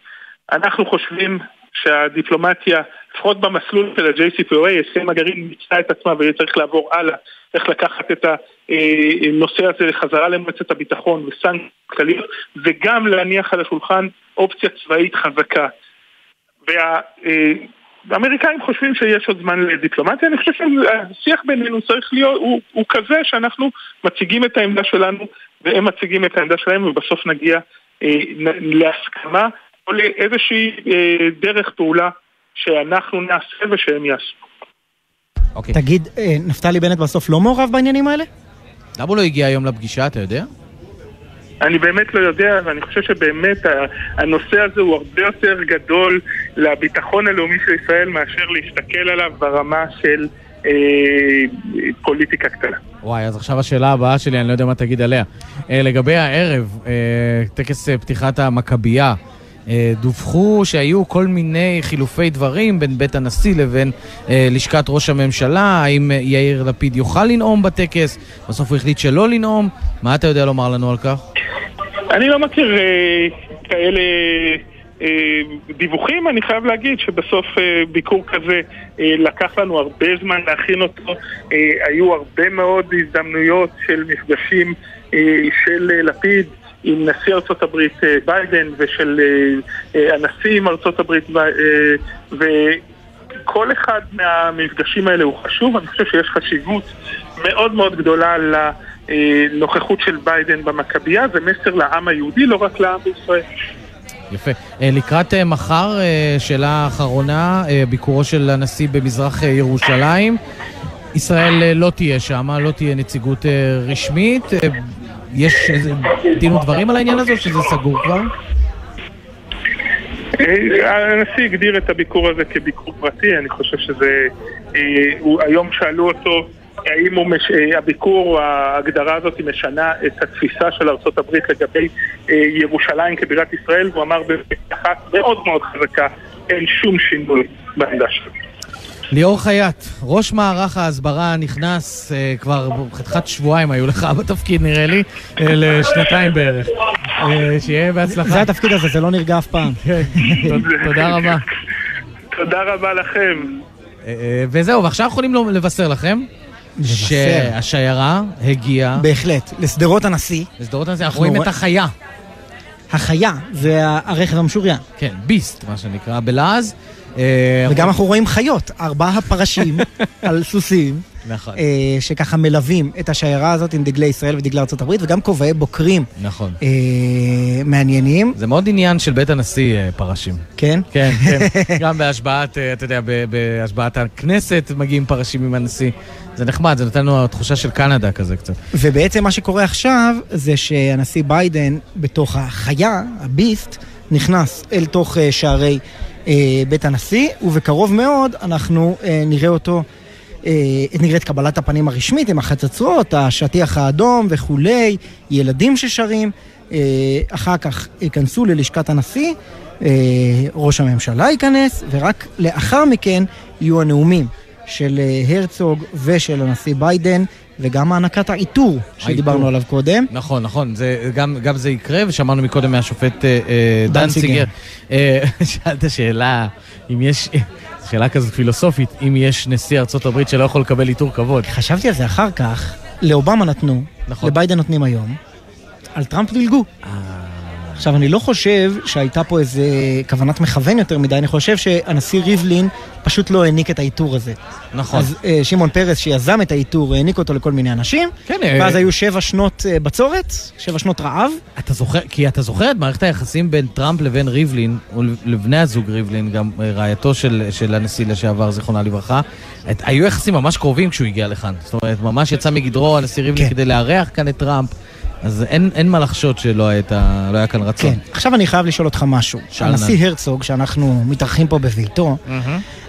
אנחנו חושבים שהדיפלומטיה, לפחות במסלול של ה-JCPOA, הסכם הגרעין מיצתה את עצמה וצריך לעבור הלאה, צריך לקחת את הנושא הזה לחזרה למועצת הביטחון וסנקציות כלליות, וגם להניח על השולחן אופציה צבאית חזקה. וה, האמריקאים חושבים שיש עוד זמן לדיפלומטיה, אני חושב שהשיח בינינו צריך להיות, הוא, הוא כזה שאנחנו מציגים את העמדה שלנו והם מציגים את העמדה שלהם ובסוף נגיע אה, להסכמה או לאיזושהי אה, דרך פעולה שאנחנו נעשה ושהם יעשו. Okay. אוקיי. תגיד, אה, נפתלי בנט בסוף לא מעורב בעניינים האלה? למה הוא לא הגיע היום לפגישה, אתה יודע? אני באמת לא יודע, ואני חושב שבאמת הנושא הזה הוא הרבה יותר גדול לביטחון הלאומי של ישראל מאשר להסתכל עליו ברמה של אה, פוליטיקה קטנה. וואי, אז עכשיו השאלה הבאה שלי, אני לא יודע מה תגיד עליה. אה, לגבי הערב, אה, טקס אה, פתיחת המכבייה, דווחו שהיו כל מיני חילופי דברים בין בית הנשיא לבין אה, לשכת ראש הממשלה, האם אה, יאיר לפיד יוכל לנאום בטקס, בסוף הוא החליט שלא לנאום, מה אתה יודע לומר לנו על כך? אני לא מכיר אה, כאלה אה, דיווחים, אני חייב להגיד שבסוף אה, ביקור כזה אה, לקח לנו הרבה זמן להכין אותו, אה, היו הרבה מאוד הזדמנויות של מפגשים אה, של אה, לפיד עם נשיא ארצות הברית אה, ביידן ושל אה, אה, הנשיא עם ארצות הברית וכל אחד מהמפגשים האלה הוא חשוב, אני חושב שיש חשיבות מאוד מאוד גדולה לנוכחות של ביידן במכבייה, זה מסר לעם היהודי, לא רק לעם בישראל. יפה. לקראת מחר, שאלה אחרונה, ביקורו של הנשיא במזרח ירושלים. ישראל לא תהיה שם, לא תהיה נציגות רשמית. יש איזה דין ודברים על העניין הזה, שזה סגור כבר? אה, הנשיא הגדיר את הביקור הזה כביקור פרטי, אני חושב שזה... אה, היום שאלו אותו האם מש... אה, הביקור, ההגדרה הזאת משנה את התפיסה של ארה"ב לגבי ירושלים כבירת ישראל, והוא אמר באחת מאוד מאוד חזקה, אין שום שינוי בעמדה שלו. ליאור חייט, ראש מערך ההסברה נכנס, אה, כבר חתיכת שבועיים היו לך בתפקיד נראה לי, אה, לשנתיים בערך. אה, שיהיה בהצלחה. זה התפקיד הזה, זה לא נרגע אף פעם. תודה רבה. תודה רבה לכם. אה, וזהו, ועכשיו יכולים לבשר לכם שהשיירה הגיעה... בהחלט, לשדרות הנשיא. לשדרות הנשיא, אנחנו רואים את החיה. החיה, זה הרכב המשוריין. כן, ביסט, מה שנקרא, בלעז. אה, וגם אנחנו רואים חיות, ארבעה הפרשים על סוסים. נכון. אה, שככה מלווים את השיירה הזאת עם דגלי ישראל ודגלי הברית, וגם כובעי בוקרים נכון. אה, מעניינים. זה מאוד עניין של בית הנשיא, אה, פרשים. כן? כן, כן. גם בהשבעת, אה, אתה יודע, בהשבעת הכנסת מגיעים פרשים עם הנשיא. זה נחמד, זה נותן לנו תחושה של קנדה כזה קצת. ובעצם מה שקורה עכשיו, זה שהנשיא ביידן, בתוך החיה, הביסט, נכנס אל תוך אה, שערי בית הנשיא, ובקרוב מאוד אנחנו אה, נראה אותו, אה, נראה את קבלת הפנים הרשמית עם החצוצרות, השטיח האדום וכולי, ילדים ששרים. אה, אחר כך ייכנסו ללשכת הנשיא, אה, ראש הממשלה ייכנס, ורק לאחר מכן יהיו הנאומים של אה, הרצוג ושל הנשיא ביידן, וגם הענקת העיטור שדיברנו. עליו קודם. נכון, נכון, זה, גם, גם זה יקרה, ושמענו מקודם מהשופט אה, אה, דנציגר. דנציגר. אה, שאלת שאלה, אם יש, שאלה כזאת פילוסופית, אם יש נשיא ארצות הברית שלא יכול לקבל עיטור כבוד. חשבתי על זה אחר כך, לאובמה נתנו, נכון. לביידן נותנים היום, על טראמפ דילגו. אה. עכשיו, אני לא חושב שהייתה פה איזה כוונת מכוון יותר מדי, אני חושב שהנשיא ריבלין פשוט לא העניק את העיטור הזה. נכון. אז אה, שמעון פרס, שיזם את העיטור, העניק אותו לכל מיני אנשים, כן, אה, ואז היו שבע שנות אה, בצורת, שבע שנות רעב. אתה זוכר, כי אתה זוכר את מערכת היחסים בין טראמפ לבין ריבלין, או לבני הזוג ריבלין, גם אה, רעייתו של, של הנשיא לשעבר, זיכרונה לברכה, את, היו יחסים ממש קרובים כשהוא הגיע לכאן. זאת אומרת, ממש יצא מגדרו הנשיא ריבלין כן. כדי לארח כאן את טראמפ, אז אין, אין מה לחשוד שלא הייתה, לא היה כאן רצון. כן. עכשיו אני חייב לשאול אותך משהו. שאל הנשיא. הרצוג, שאנחנו מתארחים פה בביתו,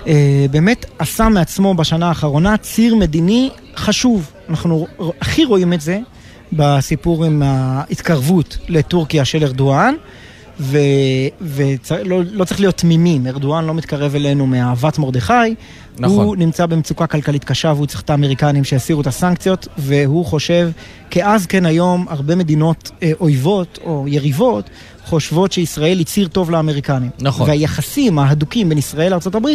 אה, באמת עשה מעצמו בשנה האחרונה ציר מדיני חשוב. אנחנו הכי רואים את זה בסיפור עם ההתקרבות לטורקיה של ארדואן, ולא לא צריך להיות תמימים, ארדואן לא מתקרב אלינו מאהבת מרדכי, נכון. הוא נמצא במצוקה כלכלית קשה והוא צריך את האמריקנים שיסירו את הסנקציות, והוא חושב, כאז כן היום, הרבה מדינות אה, אויבות או יריבות חושבות שישראל היא ציר טוב לאמריקנים. נכון. והיחסים ההדוקים בין ישראל לארה"ב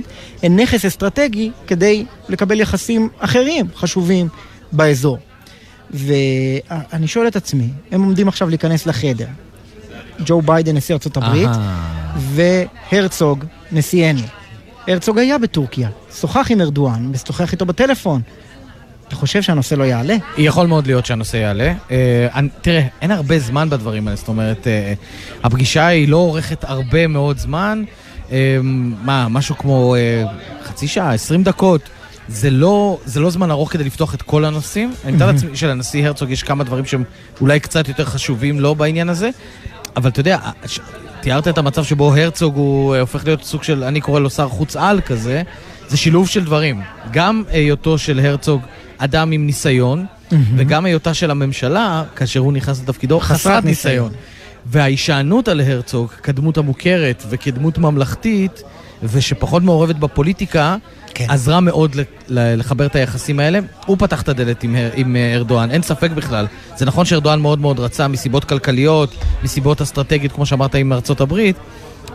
הם נכס אסטרטגי כדי לקבל יחסים אחרים חשובים באזור. ואני שואל את עצמי, הם עומדים עכשיו להיכנס לחדר. ג'ו ביידן, נשיא ארצות הברית, והרצוג, נשיאנו. הרצוג היה בטורקיה, שוחח עם ארדואן, משוחח איתו בטלפון. אתה חושב שהנושא לא יעלה? יכול מאוד להיות שהנושא יעלה. אה, תראה, אין הרבה זמן בדברים האלה, זאת אומרת, אה, הפגישה היא לא אורכת הרבה מאוד זמן. אה, מה, משהו כמו אה, חצי שעה, עשרים דקות. זה לא, זה לא זמן ארוך כדי לפתוח את כל הנושאים. אני מתאר לעצמי שלנשיא הרצוג יש כמה דברים שהם אולי קצת יותר חשובים לו בעניין הזה, אבל אתה יודע, תיארת את המצב שבו הרצוג הוא אה, הופך להיות סוג של, אני קורא לו שר חוץ על כזה, זה שילוב של דברים. גם היותו של הרצוג אדם עם ניסיון, וגם היותה של הממשלה, כאשר הוא נכנס לתפקידו, חסרת חסרת ניסיון. ניסיון. וההישענות על הרצוג כדמות המוכרת וכדמות ממלכתית, ושפחות מעורבת בפוליטיקה, כן. עזרה מאוד לחבר את היחסים האלה. הוא פתח את הדלת עם, עם ארדואן, אין ספק בכלל. זה נכון שארדואן מאוד מאוד רצה מסיבות כלכליות, מסיבות אסטרטגיות, כמו שאמרת, עם ארצות הברית,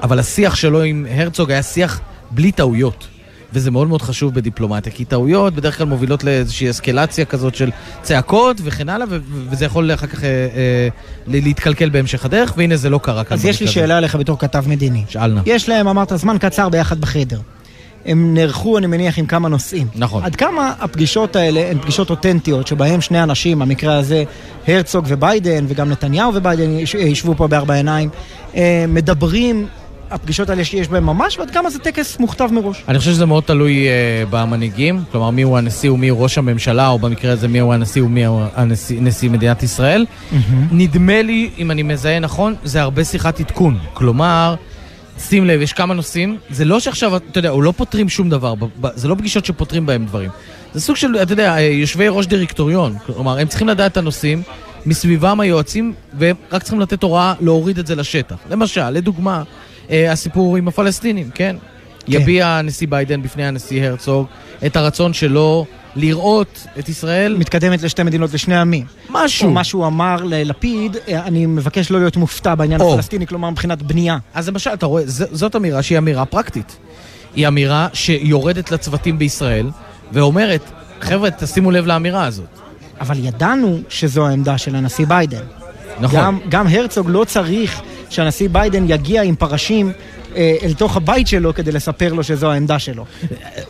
אבל השיח שלו עם הרצוג היה שיח בלי טעויות. וזה מאוד מאוד חשוב בדיפלומטיה, כי טעויות בדרך כלל מובילות לאיזושהי אסקלציה כזאת של צעקות וכן הלאה, ו- וזה יכול אחר כך אה, אה, להתקלקל בהמשך הדרך, והנה זה לא קרה כאן. אז יש לי הזה. שאלה אליך בתור כתב מדיני. שאל נא. יש להם, אמרת, זמן קצר ביחד בחדר. הם נערכו, אני מניח, עם כמה נושאים. נכון. עד כמה הפגישות האלה הן פגישות אותנטיות, שבהם שני אנשים, במקרה הזה הרצוג וביידן, וגם נתניהו וביידן יש- ישבו פה בארבע עיניים, אה, מדברים, הפגישות האלה שיש בהן ממש, ועד כמה זה טקס מוכתב מראש. אני חושב שזה מאוד תלוי uh, במנהיגים, כלומר מי הוא הנשיא ומי הוא ראש הממשלה, או במקרה הזה מי הוא הנשיא ומי הוא הנשיא, נשיא מדינת ישראל. נדמה לי, אם אני מזהה נכון, זה הרבה שיחת עדכון. כלומר, שים לב, יש כמה נושאים, זה לא שעכשיו, אתה יודע, הוא לא פותרים שום דבר, זה לא פגישות שפותרים בהם דברים. זה סוג של, אתה יודע, אה, יושבי ראש דירקטוריון, כלומר, הם צריכים לדעת את הנושאים, מסביבם היועצים, והם רק צריכים לתת הוראה להוריד את זה לשטח. למשל, לדוגמה, אה, הסיפור עם הפלסטינים, כן? יביע הנשיא ביידן בפני הנשיא הרצוג את הרצון שלו לראות את ישראל... מתקדמת לשתי מדינות לשני עמים. משהו. או מה שהוא אמר ללפיד, אה, אני מבקש לא להיות מופתע בעניין או. הפלסטיני, כלומר מבחינת בנייה. אז למשל, אתה רואה, ז- זאת אמירה שהיא אמירה פרקטית. היא אמירה שיורדת לצוותים בישראל ואומרת, חבר'ה, תשימו לב לאמירה הזאת. אבל ידענו שזו העמדה של הנשיא ביידן. נכון. גם, גם הרצוג לא צריך שהנשיא ביידן יגיע עם פרשים אל תוך הבית שלו כדי לספר לו שזו העמדה שלו.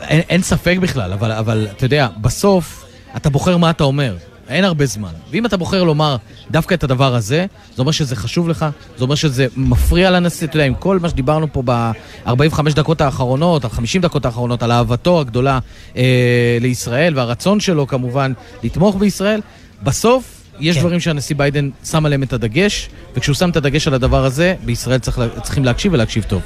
אין, אין ספק בכלל, אבל, אבל אתה יודע, בסוף אתה בוחר מה אתה אומר. אין הרבה זמן. ואם אתה בוחר לומר דווקא את הדבר הזה, זה אומר שזה חשוב לך, זה אומר שזה מפריע לנשיא, אתה יודע, עם כל מה שדיברנו פה ב-45 דקות האחרונות, ה-50 דקות האחרונות, על אהבתו הגדולה אה, לישראל והרצון שלו כמובן לתמוך בישראל, בסוף יש כן. דברים שהנשיא ביידן שם עליהם את הדגש, וכשהוא שם את הדגש על הדבר הזה, בישראל צריך, צריכים להקשיב ולהקשיב טוב.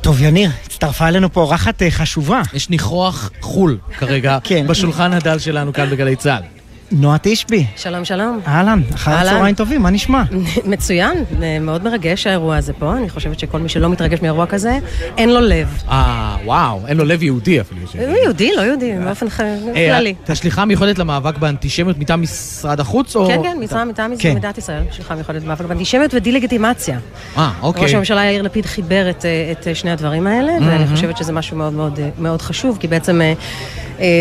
טוב, יניר, הצטרפה אלינו פה אורחת אה, חשובה. יש ניחוח חו"ל כרגע כן. בשולחן הדל שלנו כאן בגלי צה"ל. נועה תשבי. שלום, שלום. אהלן, אחר אהלן. צהריים טובים, מה נשמע? מצוין, אה, מאוד מרגש האירוע הזה פה. אני חושבת שכל מי שלא מתרגש מאירוע כזה, אין לו לב. אה, וואו, אין לו לב יהודי אפילו. ש- הוא יהודי, לא יהודי, באופן ח- אה, כללי. את השליחה המיוחדת למאבק באנטישמיות מטעם משרד החוץ, או... כן, כן, מטעם כן. מדינת ישראל, שלך מיוחדת במאבק באנטישמיות ודה-לגיטימציה. אה, אוקיי. ראש הממשלה יאיר לפיד חיבר את, אה, אה, שני הדברים האלה, ואני מהמם. חושבת שזה משהו מאוד מאוד, אה, חשוב, כי בעצם אה, אה,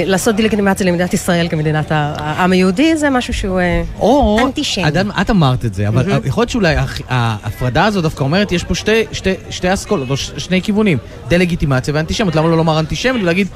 לעשות דה-לגיטימציה למדינת ישראל כמדינת העם היהודי, זה משהו שהוא אה, או, אנטישמי. את, את אמרת את זה, אבל. יכול להיות שאולי ההפרדה הזו דווקא אומרת, יש פה שתי, שתי, שתי אסכולות, או שני כיוונים, דה-לגיטימציה ואנטישמיות. למה לא לומר אנטישמיות ולהגיד,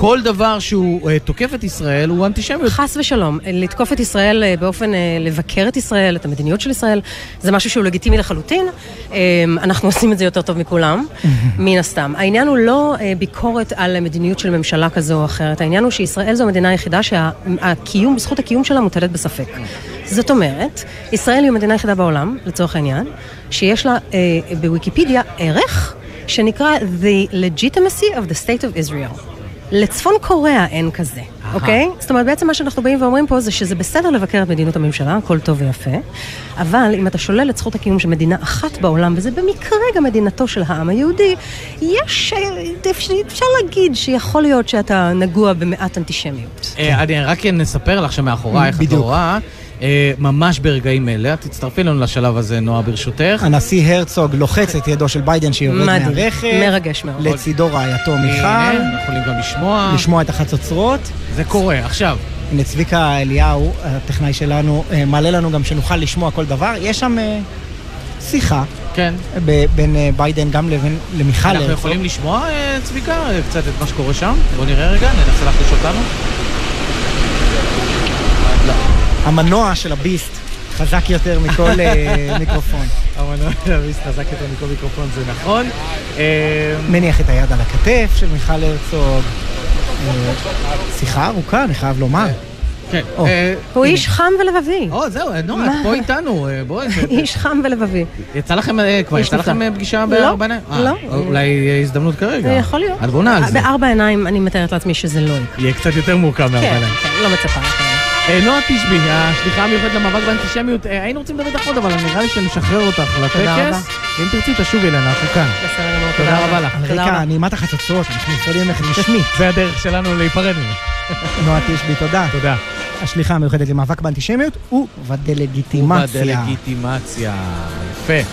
כל דבר שהוא אה, תוקף את ישראל הוא אנטישמיות. חס ושלום, לתקוף את ישראל אה, באופן, אה, לבקר את ישראל, את המדיניות של ישראל, זה משהו שהוא לגיטימי לחלוטין. אה, אנחנו עושים את זה יותר טוב מכולם, מן הסתם. העניין הוא לא אה, ביקורת על מדיניות של ממשלה כזו או אחרת, העניין הוא שישראל זו המדינה היחידה שהקיום, זכות הקיום שלה מוטלת בספק. זאת אומרת, ישראל היא המדינה היחידה בעולם, לצורך העניין, שיש לה אה, בוויקיפדיה ערך שנקרא The Legitimacy of the State of Israel. לצפון קוריאה אין כזה, אוקיי? זאת אומרת, בעצם מה שאנחנו באים ואומרים פה זה שזה בסדר לבקר את מדיניות הממשלה, הכל טוב ויפה, אבל אם אתה שולל את זכות הקיום של מדינה אחת בעולם, וזה במקרה גם מדינתו של העם היהודי, יש, אה, אפשר אפשר להגיד שיכול להיות שאתה נגוע במעט אנטישמיות. אה, אני רק נספר לך שמאחורייך את בדיוק. רואה, אה, ממש ברגעים אלה, את תצטרפי לנו לשלב הזה, נועה, ברשותך. הנשיא הרצוג לוחץ את ידו של ביידן שיורד מדהים, מהרכב. מרגש מאוד. לצידו רעייתו הנה, מיכל. אנחנו יכולים גם לשמוע. לשמוע את החצוצרות. זה קורה, עכשיו. הנה צביקה אליהו, הטכנאי שלנו, אה, מעלה לנו גם שנוכל לשמוע כל דבר. יש שם אה, שיחה. כן. ב- בין אה, ביידן גם לבין למיכל אנחנו הרצוג. יכולים לשמוע, אה, צביקה, אה, קצת את מה שקורה שם? בוא נראה רגע, ננסה להחליש אותנו. המנוע של הביסט חזק יותר מכל אה, מיקרופון. המנוע של הביסט חזק יותר מכל מיקרופון, זה נכון. אה, מניח את היד על הכתף של מיכל הרצוג. אה, שיחה ארוכה, אני חייב לומר. כן. הוא איש חם ולבבי. או, זהו, נועה, את? פה איתנו, בואי. איש חם ולבבי. יצא לכם, כבר יצא. לכם פגישה לא, בארבע עיניים? לא. אולי הזדמנות כרגע. זה יכול להיות. את בונה על זה. בארבע עיניים אני מתארת לעצמי שזה לא יקרה. יהיה קצת יותר מורכב מארבע כן, עיניים. כן, לא מצפה. אה, נועה תשבי, השליחה המיוחדת למאבק באנטישמיות, אה, היינו רוצים לדבר איתך עוד, אבל נראה לי שנשחרר אותך. לטקס. ואם תרצי, תשובי אלינו, אנחנו כאן. בסדר גמור, תודה רבה לך. רקע נעימת החצוצרות, אנחנו נפרדים ממך רשמית. זה הדרך שלנו להיפרד ממך. נועה תשבי, תודה. תודה. השליחה המיוחדת למאבק באנטישמיות ובדה-לגיטימציה. ובדה-לגיטימציה. יפה.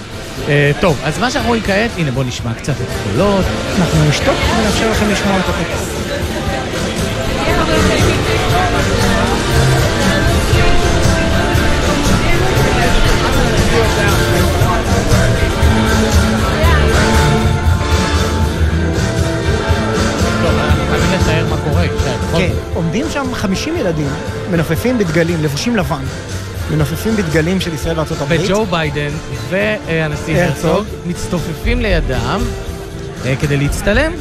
אה, טוב, אז מה שאנחנו רואים כעת, הנה בואו נשמע קצת את הקולות. אנחנו נשתוק ונאפשר לכם לשמוע את הטקס. קורה, כן. כן, עומדים שם 50 ילדים, מנופפים בדגלים, לבושים לבן, מנופפים בדגלים של ישראל וארצות הברית. וג'ו ביידן והנשיא אה, הרצוג מצטופפים לידם אה, כדי להצטלם.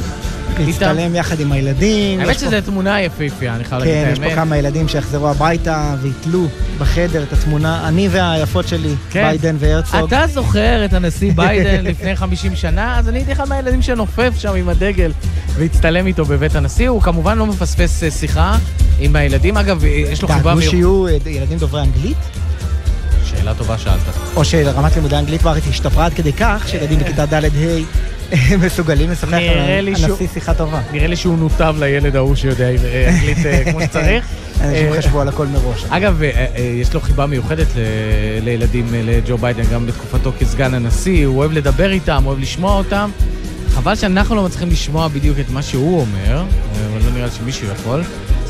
להצטלם יחד עם הילדים. האמת שזו תמונה יפהפייה, אני חייב להגיד כן, את יש פה האמת. כמה ילדים שיחזרו הביתה ויתלו בחדר את התמונה, אני והיפות שלי, כן. ביידן והרצוג. אתה זוכר את הנשיא ביידן לפני 50 שנה? אז אני הייתי אחד מהילדים שנופף שם עם הדגל והצטלם איתו בבית הנשיא. הוא כמובן לא מפספס אה, שיחה עם הילדים. אגב, אה, יש לו חיבה דאגו. שיהיו ילדים דוברי אנגלית? שאלה טובה שאלת. או שרמת לימודי האנגלית בארץ השתפרה עד כדי כך שילדים בכיתה ד'-ה' מסוגלים לשוחח על הנשיא שיחה טובה. נראה לי שהוא נותב לילד ההוא שיודע אה, אנגלית אה, כמו שצריך. אנשים אה, חשבו על הכל מראש. אגב, אה, אה, יש לו חיבה מיוחדת ל- לילדים, אה, לג'ו ביידן, גם בתקופתו כסגן הנשיא, הוא אוהב לדבר איתם, אוהב לשמוע אותם. חבל שאנחנו לא מצליחים לשמוע בדיוק את מה שהוא אומר, אה, אבל לא נראה לי שמישהו יכול.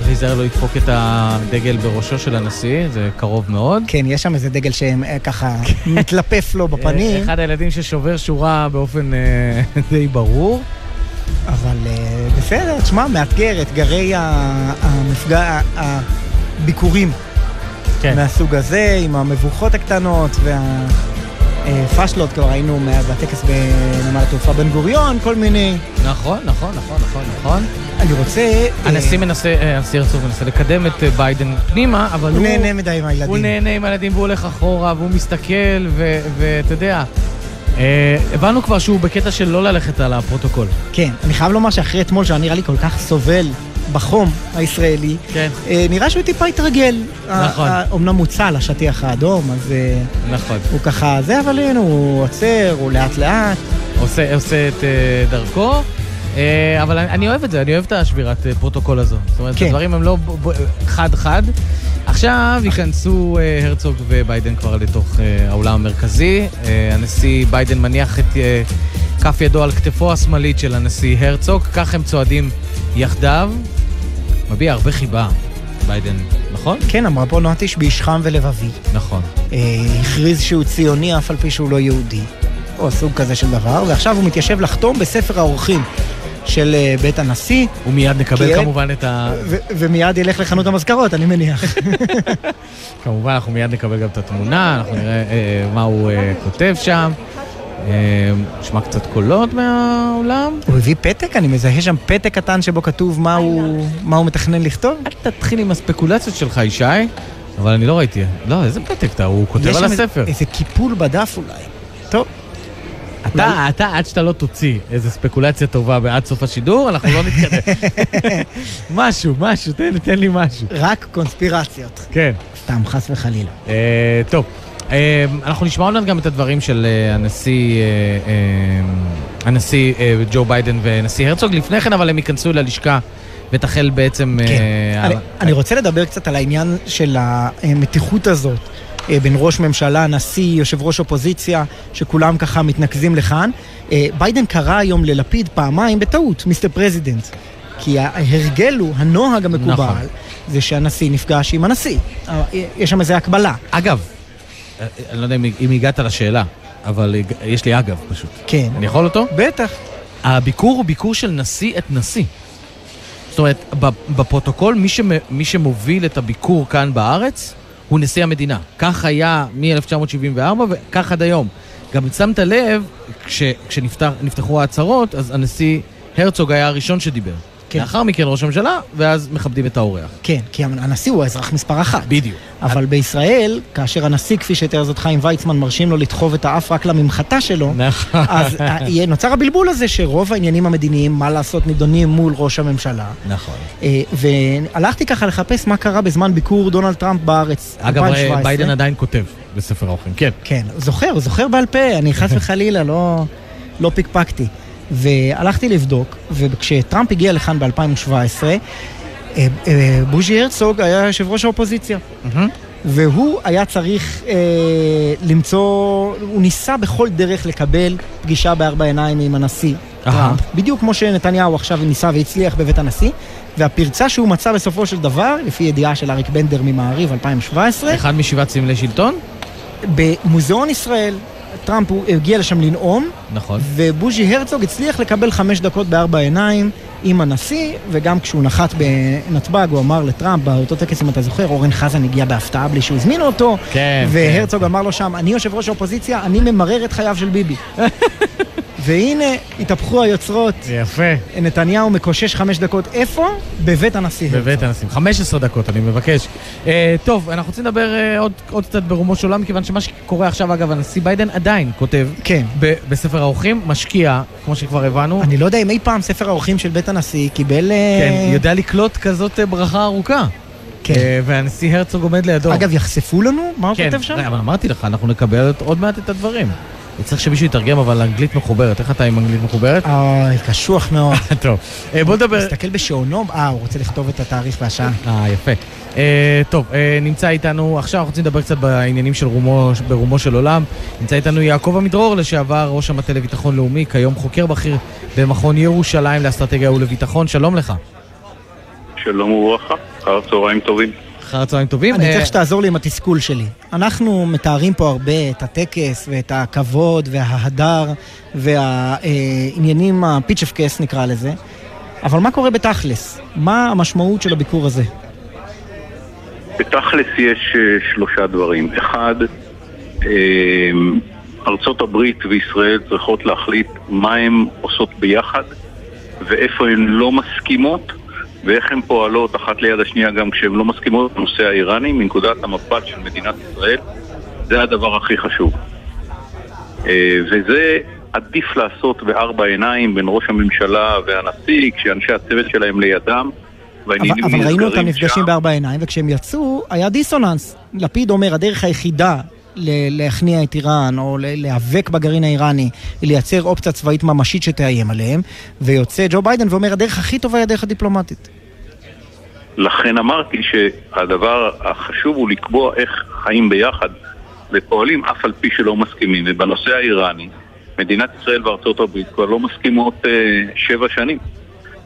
צריך להיזהר לא לדפוק את הדגל בראשו של הנשיא, זה קרוב מאוד. כן, יש שם איזה דגל שככה מתלפף לו אה, בפנים, אחד הילדים ששובר שורה באופן אה, די ברור. אבל אה, בסדר, תשמע, מאתגר, אתגרי המפגע, הביקורים כן. מהסוג הזה, עם המבוכות הקטנות והפאשלות, כבר מה- בטקס בנמל התעופה בן גוריון, כל מיני. נכון, נכון, נכון, נכון, נכון. אני רוצה... אה, הנשיא מנסה, אה, הנשיא הרצוג מנסה לקדם את אה, ביידן פנימה, אבל הוא הוא... נהנה מדי עם הילדים. הוא נהנה עם הילדים והוא הולך אחורה והוא מסתכל, ואתה יודע, אה, הבנו כבר שהוא בקטע של לא ללכת על הפרוטוקול. כן, אני חייב לומר שאחרי אתמול, שהיה נראה לי כל כך סובל בחום הישראלי, כן. אה, נראה שהוא טיפה התרגל. נכון. אומנם מוצא על השטיח האדום, אז אה, נכון. הוא ככה, זה, אבל הנה, הוא עוצר, הוא לאט לאט. עושה, עושה את אה, דרכו, אה, אבל אני, אוהב את זה, אני אוהב את השבירת אה, פרוטוקול הזו. זאת אומרת, כן. הדברים הם לא חד-חד. עכשיו ייכנסו אה, הרצוג וביידן כבר לתוך אה, האולם המרכזי. אה, הנשיא ביידן מניח את אה, כף ידו על כתפו השמאלית של הנשיא הרצוג, כך הם צועדים יחדיו. מביע הרבה חיבה, ביידן, נכון? כן, אמרה פה נועה תשבי, איש חם ולבבי. נכון. אה, הכריז שהוא ציוני אף על פי שהוא לא יהודי, או סוג כזה של דבר, ועכשיו הוא מתיישב לחתום בספר האורחים של אה, בית הנשיא. ומיד נקבל כי כמובן את ה... ו- ומיד ילך לחנות המזכרות, אני מניח. כמובן, אנחנו מיד נקבל גם את התמונה, אנחנו נראה אה, מה הוא אה, כותב שם. אה, נשמע קצת קולות מהאולם. הוא הביא פתק? אני מזהה שם פתק קטן שבו כתוב מה הוא, מה הוא מתכנן לכתוב. אל תתחיל עם הספקולציות שלך, ישי, אבל אני לא ראיתי. לא, איזה פתק אתה? הוא כותב על הספר. איזה קיפול בדף אולי. טוב. אתה, אתה, עד שאתה לא תוציא איזה ספקולציה טובה עד סוף השידור, אנחנו לא נתקדם. משהו, משהו, תן, תן לי משהו. רק קונספירציות. כן. סתם, חס וחלילה. אה, טוב, אה, אנחנו נשמע עוד מעט גם את הדברים של אה, הנשיא, אה, אה, הנשיא אה, ג'ו ביידן ונשיא הרצוג. לפני כן, אבל הם ייכנסו ללשכה ותחל בעצם... אה, אני, ה- אני רוצה לדבר קצת על העניין של המתיחות הזאת אה, בין ראש ממשלה, נשיא, יושב ראש אופוזיציה, שכולם ככה מתנקזים לכאן. אה, ביידן קרא היום ללפיד פעמיים בטעות, Mister President. כי ההרגל הוא, הנוהג המקובל, נכון. זה שהנשיא נפגש עם הנשיא. אה, יש שם איזו הקבלה. אגב, אה, אני לא יודע אם- אם הגעת לשאלה, אבל יש לי אגב פשוט. כן. אני יכול אותו? בטח. הביקור הוא ביקור של נשיא את נשיא. זאת אומרת, בפרוטוקול, מי, שמ, מי שמוביל את הביקור כאן בארץ הוא נשיא המדינה. כך היה מ-1974 וכך עד היום. גם שמת לב, כש, כשנפתחו ההצהרות, אז הנשיא הרצוג היה הראשון שדיבר. כן. לאחר מכן ראש הממשלה, ואז מכבדים את האורח. כן, כי הנשיא הוא האזרח מספר אחת. בדיוק. אבל בישראל, כאשר הנשיא, כפי שתיאר זאת חיים ויצמן, מרשים לו לדחוב את האף רק לממחטה שלו, נכון. אז אה, נוצר הבלבול הזה שרוב העניינים המדיניים, מה לעשות, נידונים מול ראש הממשלה. נכון. אה, והלכתי ככה לחפש מה קרה בזמן ביקור דונלד טראמפ בארץ, אגב, 2017. ביידן עדיין כותב בספר האורחים, כן. כן, זוכר, זוכר בעל פה, אני חס וחלילה לא, לא פיקפקתי. והלכתי לבדוק, וכשטראמפ הגיע לכאן ב-2017, אה, אה, בוז'י הרצוג היה יושב ראש האופוזיציה. והוא היה צריך אה, למצוא, הוא ניסה בכל דרך לקבל פגישה בארבע עיניים עם הנשיא טראמפ, בדיוק כמו שנתניהו עכשיו ניסה והצליח בבית הנשיא, והפרצה שהוא מצא בסופו של דבר, לפי ידיעה של אריק בנדר ממעריב 2017, אחד משבעת סמלי שלטון? במוזיאון ישראל, טראמפ הוא הגיע לשם לנאום, נכון. ובוז'י הרצוג הצליח לקבל חמש דקות בארבע עיניים עם הנשיא, וגם כשהוא נחת בנתב"ג, הוא אמר לטראמפ, באותו טקס, אם אתה זוכר, אורן חזן הגיע בהפתעה בלי שהוא הזמין אותו, כן, והרצוג אמר לו שם, אני יושב ראש האופוזיציה, אני ממרר את חייו של ביבי. והנה, התהפכו היוצרות. יפה. נתניהו מקושש חמש דקות. איפה? בבית הנשיא. בבית הנשיא. 15 דקות, אני מבקש. אה, טוב, אנחנו רוצים לדבר אה, עוד, עוד קצת ברומו של עולם, מכיוון שמה שקורה עכשיו, אגב, הנשיא ביידן עדיין כותב כן. ב- בספר האורחים, משקיע, כמו שכבר הבנו. אני לא יודע אם אי פעם ספר האורחים של בית הנשיא קיבל... אה, כן, יודע לקלוט כזאת אה, ברכה ארוכה. כן. אה, והנשיא הרצוג עומד לידו. אגב, יחשפו לנו? מה הוא כן, כותב שם? אבל אמרתי לך, אנחנו נקבל עוד מעט את הדברים. צריך שמישהו יתרגם, אבל אנגלית מחוברת. איך אתה עם אנגלית מחוברת? אוי, קשוח מאוד. טוב, אה, בוא נדבר... מסתכל בשעונו, אה, הוא רוצה לכתוב את התאריך והשעה. אה, יפה. אה, טוב, אה, נמצא איתנו, עכשיו אנחנו רוצים לדבר קצת בעניינים של רומו, ברומו של עולם. נמצא איתנו יעקב עמידרור, לשעבר ראש המטה לביטחון לאומי, כיום חוקר בכיר במכון ירושלים לאסטרטגיה ולביטחון. שלום לך. שלום וברכה, אחר צהריים טובים. אחר צהריים טובים. אני אה, צריך שתעזור לי עם התסכול שלי. אנחנו מתארים פה הרבה את הטקס ואת הכבוד וההדר והעניינים, הפיצ'פקס נקרא לזה, אבל מה קורה בתכלס? מה המשמעות של הביקור הזה? בתכלס יש אה, שלושה דברים. אחד, אה, ארצות הברית וישראל צריכות להחליט מה הן עושות ביחד ואיפה הן לא מסכימות ואיך הן פועלות אחת ליד השנייה גם כשהן לא מסכימות בנושא האיראני מנקודת המבט של מדינת ישראל זה הדבר הכי חשוב. אה, וזה עדיף לעשות בארבע עיניים בין ראש הממשלה והנשיא כשאנשי הצוות שלהם לידם אבל, אבל ראינו אותם נפגשים בארבע עיניים, וכשהם יצאו, היה דיסוננס. לפיד אומר, הדרך היחידה להכניע את איראן, או להיאבק בגרעין האיראני, לייצר אופציה צבאית ממשית שתאיים עליהם, ויוצא ג'ו ביידן ואומר, הדרך הכי טובה היא הדרך הדיפלומטית. לכן אמרתי שהדבר החשוב הוא לקבוע איך חיים ביחד ופועלים אף על פי שלא מסכימים. ובנושא האיראני, מדינת ישראל וארצות הברית כבר לא מסכימות אה, שבע שנים.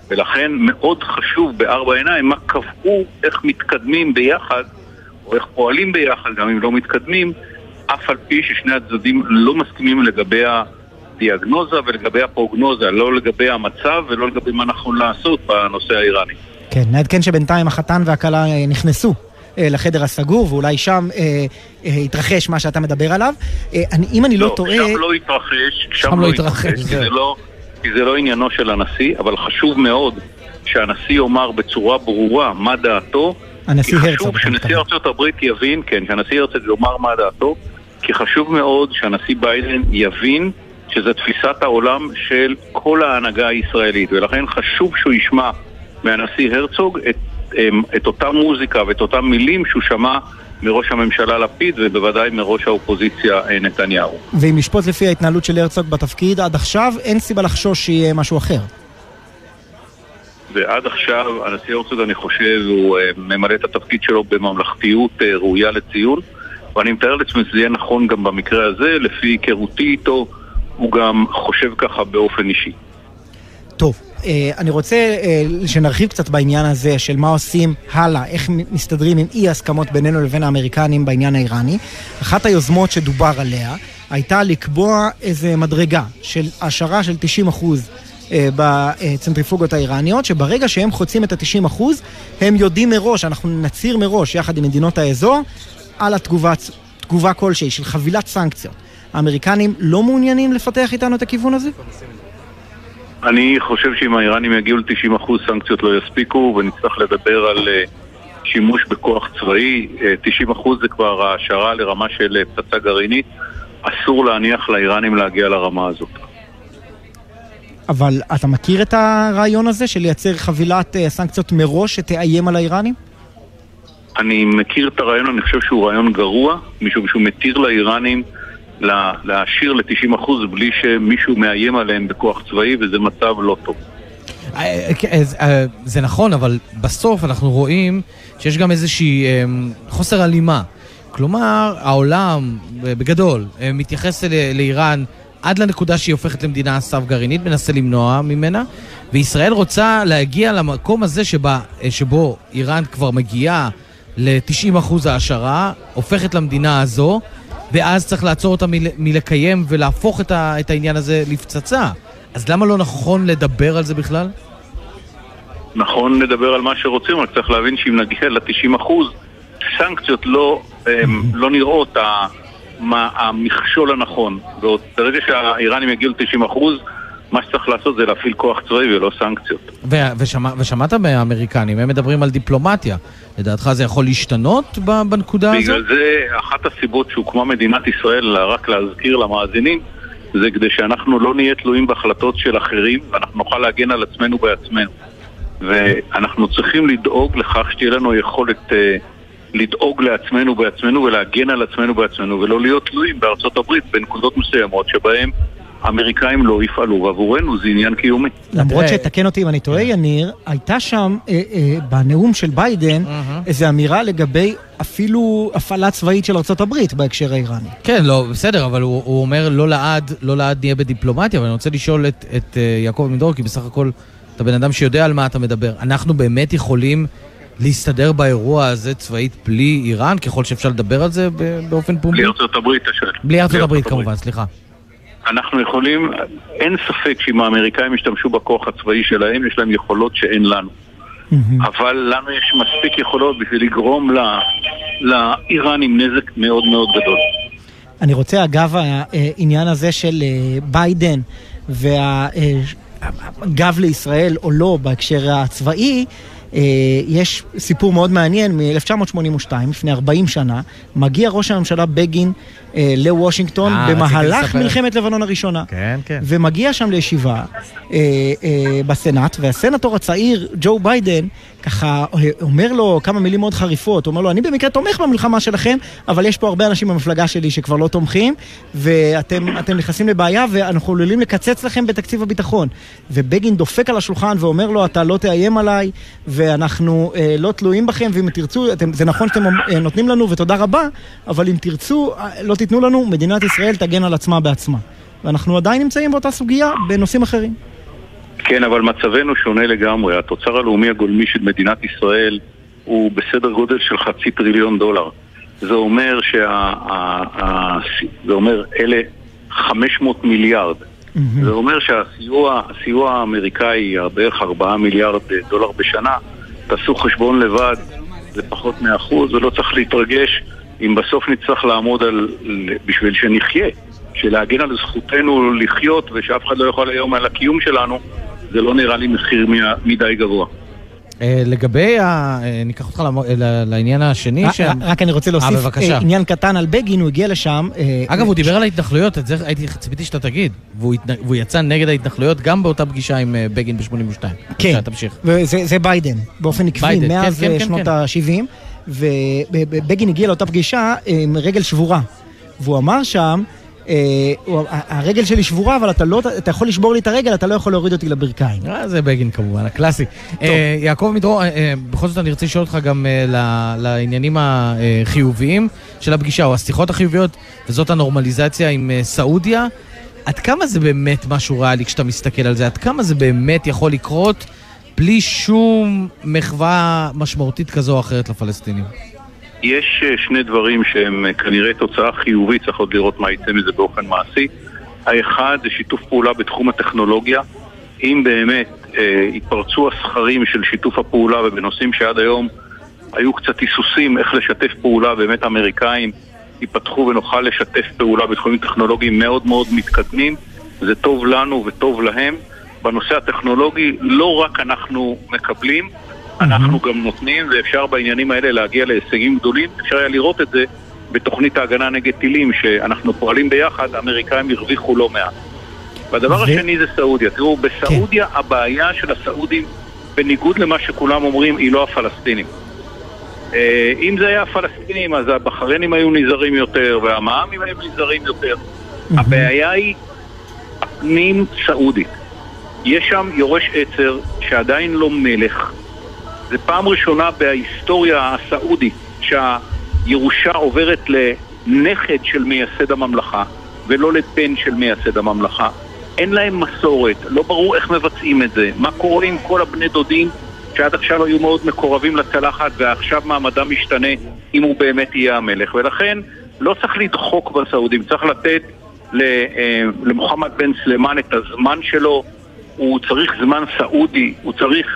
ולכן מאוד חשוב בארבע עיניים מה קבעו, איך מתקדמים ביחד, או איך פועלים ביחד, גם אם לא מתקדמים, אף על פי ששני הצדדים לא מסכימים לגבי הדיאגנוזה ולגבי הפרוגנוזה, לא לגבי המצב ולא לגבי מה נכון לעשות בנושא האיראני. כן, נעדכן שבינתיים החתן והכלה אה, נכנסו. אה, לחדר הסגור, ואולי שם אה, אה, התרחש מה שאתה מדבר עליו. אה, אני, אם אני לא, לא טועה... שם לא התרחש, שם, שם לא לא התרחש, התרחש, כי. זה לא, כי זה לא עניינו של הנשיא, אבל חשוב מאוד שהנשיא יאמר בצורה ברורה מה דעתו. הנשיא כי הרצוג, חשוב אתה שנשיא. ארצות הברית יבין, כן, שהנשיא הרצוג יאמר מה דעתו, כי חשוב מאוד שהנשיא ביידן יבין שזו תפיסת העולם של כל ההנהגה הישראלית, ולכן חשוב שהוא ישמע מהנשיא הרצוג את, אמ, את אותה מוזיקה ואת אותם מילים שהוא שמע מראש הממשלה לפיד ובוודאי מראש האופוזיציה אה, נתניהו. ואם לשפוט לפי ההתנהלות של הרצוג בתפקיד עד עכשיו, אין סיבה לחשוש שיהיה משהו אחר. ועד עכשיו הנשיא הרצוג, אני חושב, הוא אה, ממלא את התפקיד שלו בממלכתיות אה, ראויה לציון, ואני מתאר לעצמי שזה יהיה נכון גם במקרה הזה, לפי היכרותי איתו, הוא גם חושב ככה באופן אישי. טוב, אה, אני רוצה אה, שנרחיב קצת בעניין הזה של מה עושים הלאה, איך מסתדרים עם אי הסכמות בינינו לבין האמריקנים בעניין האיראני. אחת היוזמות שדובר עליה הייתה לקבוע איזה מדרגה של השערה של 90% אה, בצנטריפוגות האיראניות, שברגע שהם חוצים את ה-90%, הם יודעים מראש, אנחנו נצהיר מראש יחד עם מדינות האזור, על התגובה תגובה כלשהי של חבילת סנקציות. האמריקנים לא מעוניינים לפתח איתנו את הכיוון הזה? אני חושב שאם האיראנים יגיעו ל-90% סנקציות לא יספיקו, ונצטרך לדבר על אה, שימוש בכוח צבאי. אה, 90% זה כבר ההשערה לרמה של אה, פצצה גרעינית. אסור להניח לאיראנים להגיע לרמה הזאת. אבל אתה מכיר את הרעיון הזה של לייצר חבילת אה, סנקציות מראש שתאיים על האיראנים? אני מכיר את הרעיון, אני חושב שהוא רעיון גרוע, משום שהוא מתיר לאיראנים לה- להעשיר ל-90% בלי שמישהו מאיים עליהם בכוח צבאי, וזה מצב לא טוב. אה, אז, אה, זה נכון, אבל בסוף אנחנו רואים שיש גם איזושהי אה, חוסר הלימה. כלומר, העולם, אה, בגדול, אה, מתייחס לאיראן עד לנקודה שהיא הופכת למדינה סף גרעינית, מנסה למנוע ממנה, וישראל רוצה להגיע למקום הזה שבה, אה, שבו איראן כבר מגיעה ל-90% העשרה, הופכת למדינה הזו, ואז צריך לעצור אותה מל- מלקיים ולהפוך את, ה- את העניין הזה לפצצה. אז למה לא נכון לדבר על זה בכלל? נכון לדבר על מה שרוצים, רק צריך להבין שאם נגיע ל-90 אחוז, סנקציות לא, לא נראות ה- מה- המכשול הנכון. ברגע שהאיראנים יגיעו ל-90 אחוז, מה שצריך לעשות זה להפעיל כוח צבאי ולא סנקציות. ו- ושמע, ושמעת מהאמריקנים, הם מדברים על דיפלומטיה. לדעתך זה יכול להשתנות בנקודה הזאת? בגלל זה אחת הסיבות שהוקמה מדינת ישראל, רק להזכיר למאזינים, זה כדי שאנחנו לא נהיה תלויים בהחלטות של אחרים ואנחנו נוכל להגן על עצמנו בעצמנו. ואנחנו צריכים לדאוג לכך שתהיה לנו יכולת אה, לדאוג לעצמנו בעצמנו ולהגן על עצמנו בעצמנו ולא להיות תלויים בארצות הברית בנקודות מסוימות שבהן האמריקאים לא יפעלו ועבורנו זה עניין קיומי. למרות שתקן אותי אם אני טועה, יניר, הייתה שם אה, אה, בנאום של ביידן איזו אמירה לגבי אפילו הפעלה צבאית של ארה"ב בהקשר האיראני. כן, לא, בסדר, אבל הוא, הוא אומר לא לעד, לא לעד נהיה בדיפלומטיה, אבל אני רוצה לשאול את, את uh, יעקב עמידור, כי בסך הכל אתה בן אדם שיודע על מה אתה מדבר. אנחנו באמת יכולים להסתדר באירוע הזה צבאית בלי איראן, ככל שאפשר לדבר על זה ב- באופן פומבי? בלי ארצות הברית, אתה שואל. בלי ארצות הברית כמובן, סליחה. אנחנו יכולים, אין ספק שאם האמריקאים ישתמשו בכוח הצבאי שלהם, יש להם יכולות שאין לנו. אבל לנו יש מספיק יכולות בשביל לגרום ל- לאיראנים נזק מאוד מאוד גדול. אני רוצה, אגב, העניין הזה של אה, ביידן והגב לישראל או לא בהקשר הצבאי, אה, יש סיפור מאוד מעניין מ-1982, לפני 40 שנה, מגיע ראש הממשלה בגין אה, לוושינגטון אה, במהלך. מלחמת לבנון הראשונה. כן, כן. ומגיע שם לישיבה אה, אה, בסנאט, והסנטור הצעיר, ג'ו ביידן, ככה אה, אומר לו כמה מילים מאוד חריפות, הוא אומר לו, אני במקרה תומך במלחמה שלכם, אבל יש פה הרבה אנשים במפלגה שלי שכבר לא תומכים, ואתם אתם נכנסים לבעיה, ואנחנו עלולים לקצץ לכם בתקציב הביטחון. ובגין דופק על השולחן ואומר לו, אתה לא תאיים עליי, ואנחנו אה, לא תלויים בכם, ואם תרצו, אתם, זה נכון שאתם אה, נותנים לנו, ותודה רבה, אבל אם תרצו, אה, לא תיתנו לנו, מדינת ישראל תגן על עצמה בעצמה. ואנחנו עדיין נמצאים באותה סוגיה בנושאים אחרים. כן, אבל מצבנו שונה לגמרי. התוצר הלאומי הגולמי של מדינת ישראל הוא בסדר גודל של חצי טריליון דולר. זה אומר שה... ה- ה- זה אומר אלה 500 מיליארד. זה אומר שהסיוע הסיוע האמריקאי, בערך 4 מיליארד דולר בשנה, תעשו חשבון לבד, זה פחות מאחוז, ולא צריך להתרגש אם בסוף נצטרך לעמוד על, בשביל שנחיה, שלהגן על זכותנו לחיות ושאף אחד לא יכול היום על הקיום שלנו, זה לא נראה לי מחיר מדי גבוה. אה, לגבי, ה... אה, ניקח אותך לעניין השני. שם- רק אני רוצה אה, להוסיף עניין קטן על בגין, הוא הגיע לשם. אגב, הוא דיבר על ההתנחלויות, את זה הייתי ציפיתי שאתה תגיד. והוא יצא נגד ההתנחלויות גם באותה פגישה עם בגין ב-82. כן, תמשיך. וזה זה ביידן, באופן עקבי, מאז כן, כן, שנות כן. ה-70, ובגין הגיע לאותה פגישה עם רגל שבורה. והוא אמר שם, אה, הרגל שלי שבורה, אבל אתה, לא, אתה יכול לשבור לי את הרגל, אתה לא יכול להוריד אותי לברכיים. אה, זה בגין כמובן, הקלאסי. אה, יעקב מדרור, בכל זאת אני רוצה לשאול אותך גם לעניינים החיוביים של הפגישה, או השיחות החיוביות, וזאת הנורמליזציה עם סעודיה. עד כמה זה באמת משהו ריאלי כשאתה מסתכל על זה? עד כמה זה באמת יכול לקרות בלי שום מחווה משמעותית כזו או אחרת לפלסטינים? יש אה, שני דברים שהם אה, כנראה תוצאה חיובית, צריך עוד לראות מה יצא מזה באופן מעשי. האחד זה שיתוף פעולה בתחום הטכנולוגיה. אם באמת אה, יתפרצו הסכרים של שיתוף הפעולה ובנושאים שעד היום היו קצת היסוסים איך לשתף פעולה, באמת האמריקאים ייפתחו ונוכל לשתף פעולה בתחומים טכנולוגיים מאוד מאוד מתקדמים. זה טוב לנו וטוב להם. בנושא הטכנולוגי לא רק אנחנו מקבלים, אנחנו גם נותנים, ואפשר בעניינים האלה להגיע להישגים גדולים. אפשר היה לראות את זה בתוכנית ההגנה נגד טילים, שאנחנו פועלים ביחד, האמריקאים הרוויחו לא מעט. והדבר השני זה סעודיה. תראו, בסעודיה הבעיה של הסעודים, בניגוד למה שכולם אומרים, היא לא הפלסטינים. אה, אם זה היה הפלסטינים, אז הבחריינים היו נזהרים יותר, והמע"מים היו נזהרים יותר. הבעיה היא הפנים סעודית. יש שם יורש עצר שעדיין לא מלך. זה פעם ראשונה בהיסטוריה הסעודית שהירושה עוברת לנכד של מייסד הממלכה ולא לבן של מייסד הממלכה. אין להם מסורת, לא ברור איך מבצעים את זה, מה קורה עם כל הבני דודים שעד עכשיו היו מאוד מקורבים לצלחת ועכשיו מעמדם משתנה אם הוא באמת יהיה המלך. ולכן לא צריך לדחוק בסעודים, צריך לתת אה, למוחמד בן סלימן את הזמן שלו, הוא צריך זמן סעודי, הוא צריך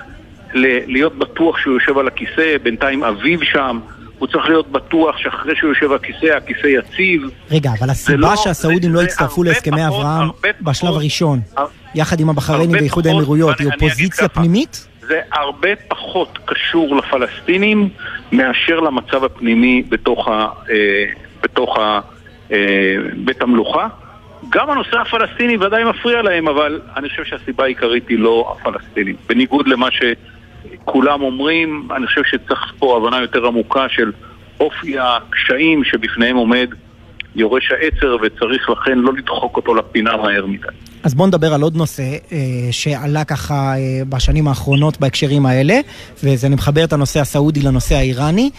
להיות בטוח שהוא יושב על הכיסא, בינתיים אביו שם, הוא צריך להיות בטוח שאחרי שהוא יושב על הכיסא, הכיסא יציב. רגע, אבל הסיבה לא- שהסעודים זה- לא הצטרפו להסכמי פחות- אברהם בשלב פחות- הראשון, הר- יחד עם הבחריינים ואיחוד האמירויות, היא אופוזיציה פנימית? זה הרבה פחות קשור לפלסטינים מאשר למצב הפנימי בתוך, ה, אה, בתוך ה, אה, בית המלוכה. גם הנושא הפלסטיני ודאי מפריע להם, אבל אני חושב שהסיבה העיקרית היא לא הפלסטינים. בניגוד למה שכולם אומרים, אני חושב שצריך פה הבנה יותר עמוקה של אופי הקשיים שבפניהם עומד יורש העצר, וצריך לכן לא לדחוק אותו לפינה מהר מדי. אז בואו נדבר על עוד נושא אה, שעלה ככה אה, בשנים האחרונות בהקשרים האלה, וזה אני מחבר את הנושא הסעודי לנושא האיראני.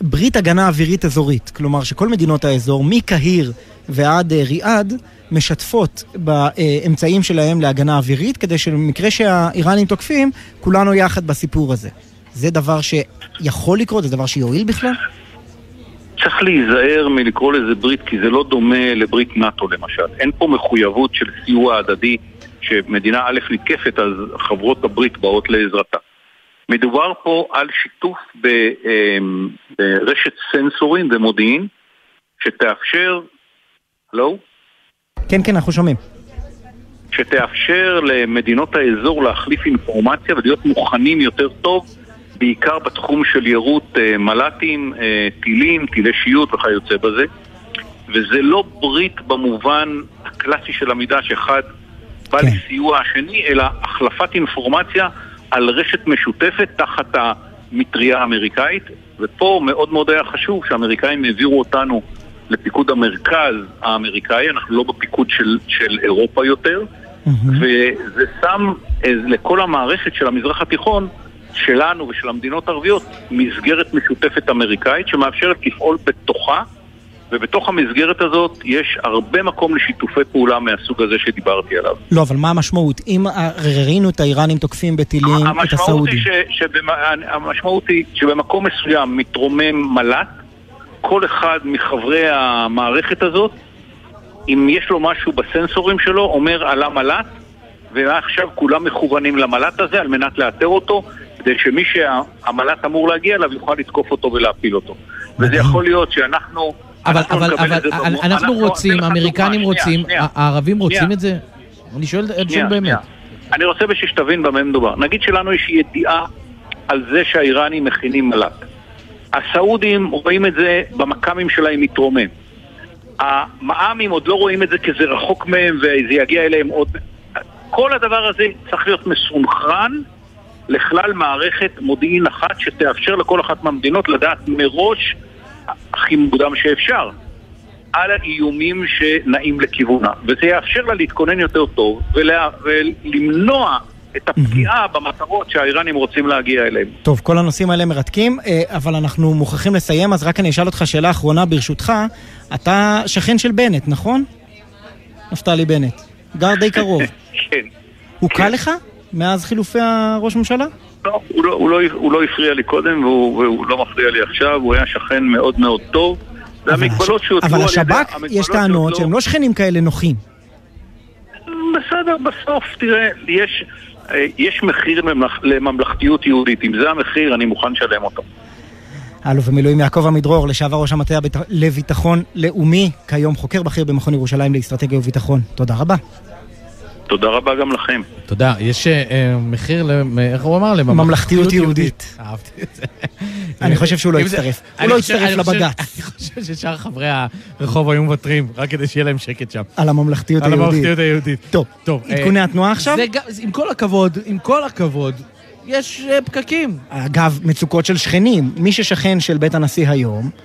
ברית הגנה אווירית אזורית, כלומר שכל מדינות האזור, מקהיר ועד אה, ריאד, משתפות באמצעים שלהם להגנה אווירית, כדי שבמקרה שהאיראנים תוקפים, כולנו יחד בסיפור הזה. זה דבר שיכול לקרות? זה דבר שיועיל בכלל? צריך להיזהר מלקרוא לזה ברית, כי זה לא דומה לברית נאט"ו למשל. אין פה מחויבות של סיוע הדדי, שמדינה א' נתקפת, אז חברות הברית באות לעזרתה. מדובר פה על שיתוף ב- אמ, ברשת סנסורים ומודיעין, שתאפשר... הלו? כן, כן, אנחנו שומעים. שתאפשר למדינות האזור להחליף אינפורמציה ולהיות מוכנים יותר טוב, בעיקר בתחום של יירוט אה, מל"טים, אה, טילים, טילי שיוט וכיוצא בזה. וזה לא ברית במובן הקלאסי של המידה שאחד בא לסיוע השני, אלא החלפת אינפורמציה על רשת משותפת תחת המטריה האמריקאית. ופה מאוד מאוד היה חשוב שהאמריקאים העבירו אותנו לפיקוד המרכז האמריקאי, אנחנו לא בפיקוד של, של אירופה יותר, וזה שם אה, לכל המערכת של המזרח התיכון, שלנו ושל המדינות הערביות, מסגרת משותפת אמריקאית שמאפשרת לפעול בתוכה, ובתוך המסגרת הזאת יש הרבה מקום לשיתופי פעולה מהסוג הזה שדיברתי עליו. לא, אבל מה המשמעות? אם ראינו את האיראנים תוקפים בטילים את הסעודים. המשמעות היא שבמקום מסוים מתרומם מל"ט, כל אחד מחברי המערכת הזאת, אם יש לו משהו בסנסורים שלו, אומר עלה מל"ט, ועכשיו כולם מכוונים למל"ט הזה על מנת לאתר אותו, כדי שמי שהמל"ט אמור להגיע אליו יוכל לתקוף אותו ולהפיל אותו. וזה יכול להיות שאנחנו... אבל, אנחנו אבל, אבל זה אנחנו, אנחנו רוצים, האמריקנים רוצים, שנייה, שנייה. הערבים רוצים שנייה. את זה? אני שואל, אני שואל שנייה, באמת. שנייה. אני רוצה בשביל שתבין במה מדובר. נגיד שלנו יש ידיעה על זה שהאיראנים מכינים מל"ט. הסעודים רואים את זה במכ"מים שלהם מתרומם. המע"מים עוד לא רואים את זה כי זה רחוק מהם וזה יגיע אליהם עוד... כל הדבר הזה צריך להיות מסונכרן לכלל מערכת מודיעין אחת שתאפשר לכל אחת מהמדינות לדעת מראש הכי מוקדם שאפשר על האיומים שנעים לכיוונה. וזה יאפשר לה להתכונן יותר טוב ולה, ולמנוע את הפגיעה במטרות שהאיראנים רוצים להגיע אליהם. טוב, כל הנושאים האלה מרתקים, אה, אבל אנחנו מוכרחים לסיים, אז רק אני אשאל אותך שאלה אחרונה ברשותך. אתה שכן של בנט, נכון? נפתלי בנט. גר די קרוב. כן. הוא קל לך מאז חילופי הראש ממשלה? לא, הוא לא, הוא לא, הוא לא הפריע לי קודם והוא, והוא לא מפריע לי עכשיו, הוא היה שכן מאוד מאוד טוב. זה המגבלות שהוטלו אבל על ידי... השב"כ, יש טענות שהם לא שכנים כאלה נוחים. בסדר, בסוף, תראה, יש, יש מחיר לממלכ- לממלכתיות יהודית. אם זה המחיר, אני מוכן לשלם אותו. האלוף במילואים יעקב עמידרור, לשעבר ראש המטה לביטחון לאומי, כיום חוקר בכיר במכון ירושלים לאסטרטגיה וביטחון. תודה רבה. תודה רבה גם לכם. תודה. יש אה, אה, מחיר, למ- איך הוא אמר? ממלכתיות יהודית. אהבתי את זה. אני חושב שהוא לא יצטרף. הוא לא יצטרף לבג"ץ. אני חושב ששאר חברי הרחוב היו מוותרים, רק כדי שיהיה להם שקט שם. על הממלכתיות על היהודית. הממלכתיות היהודית. טוב, טוב. עדכוני אה, התנועה עכשיו? זה גם- עם כל הכבוד, עם כל הכבוד, יש אה, פקקים. אגב, מצוקות של שכנים. מי ששכן של בית הנשיא היום, אה,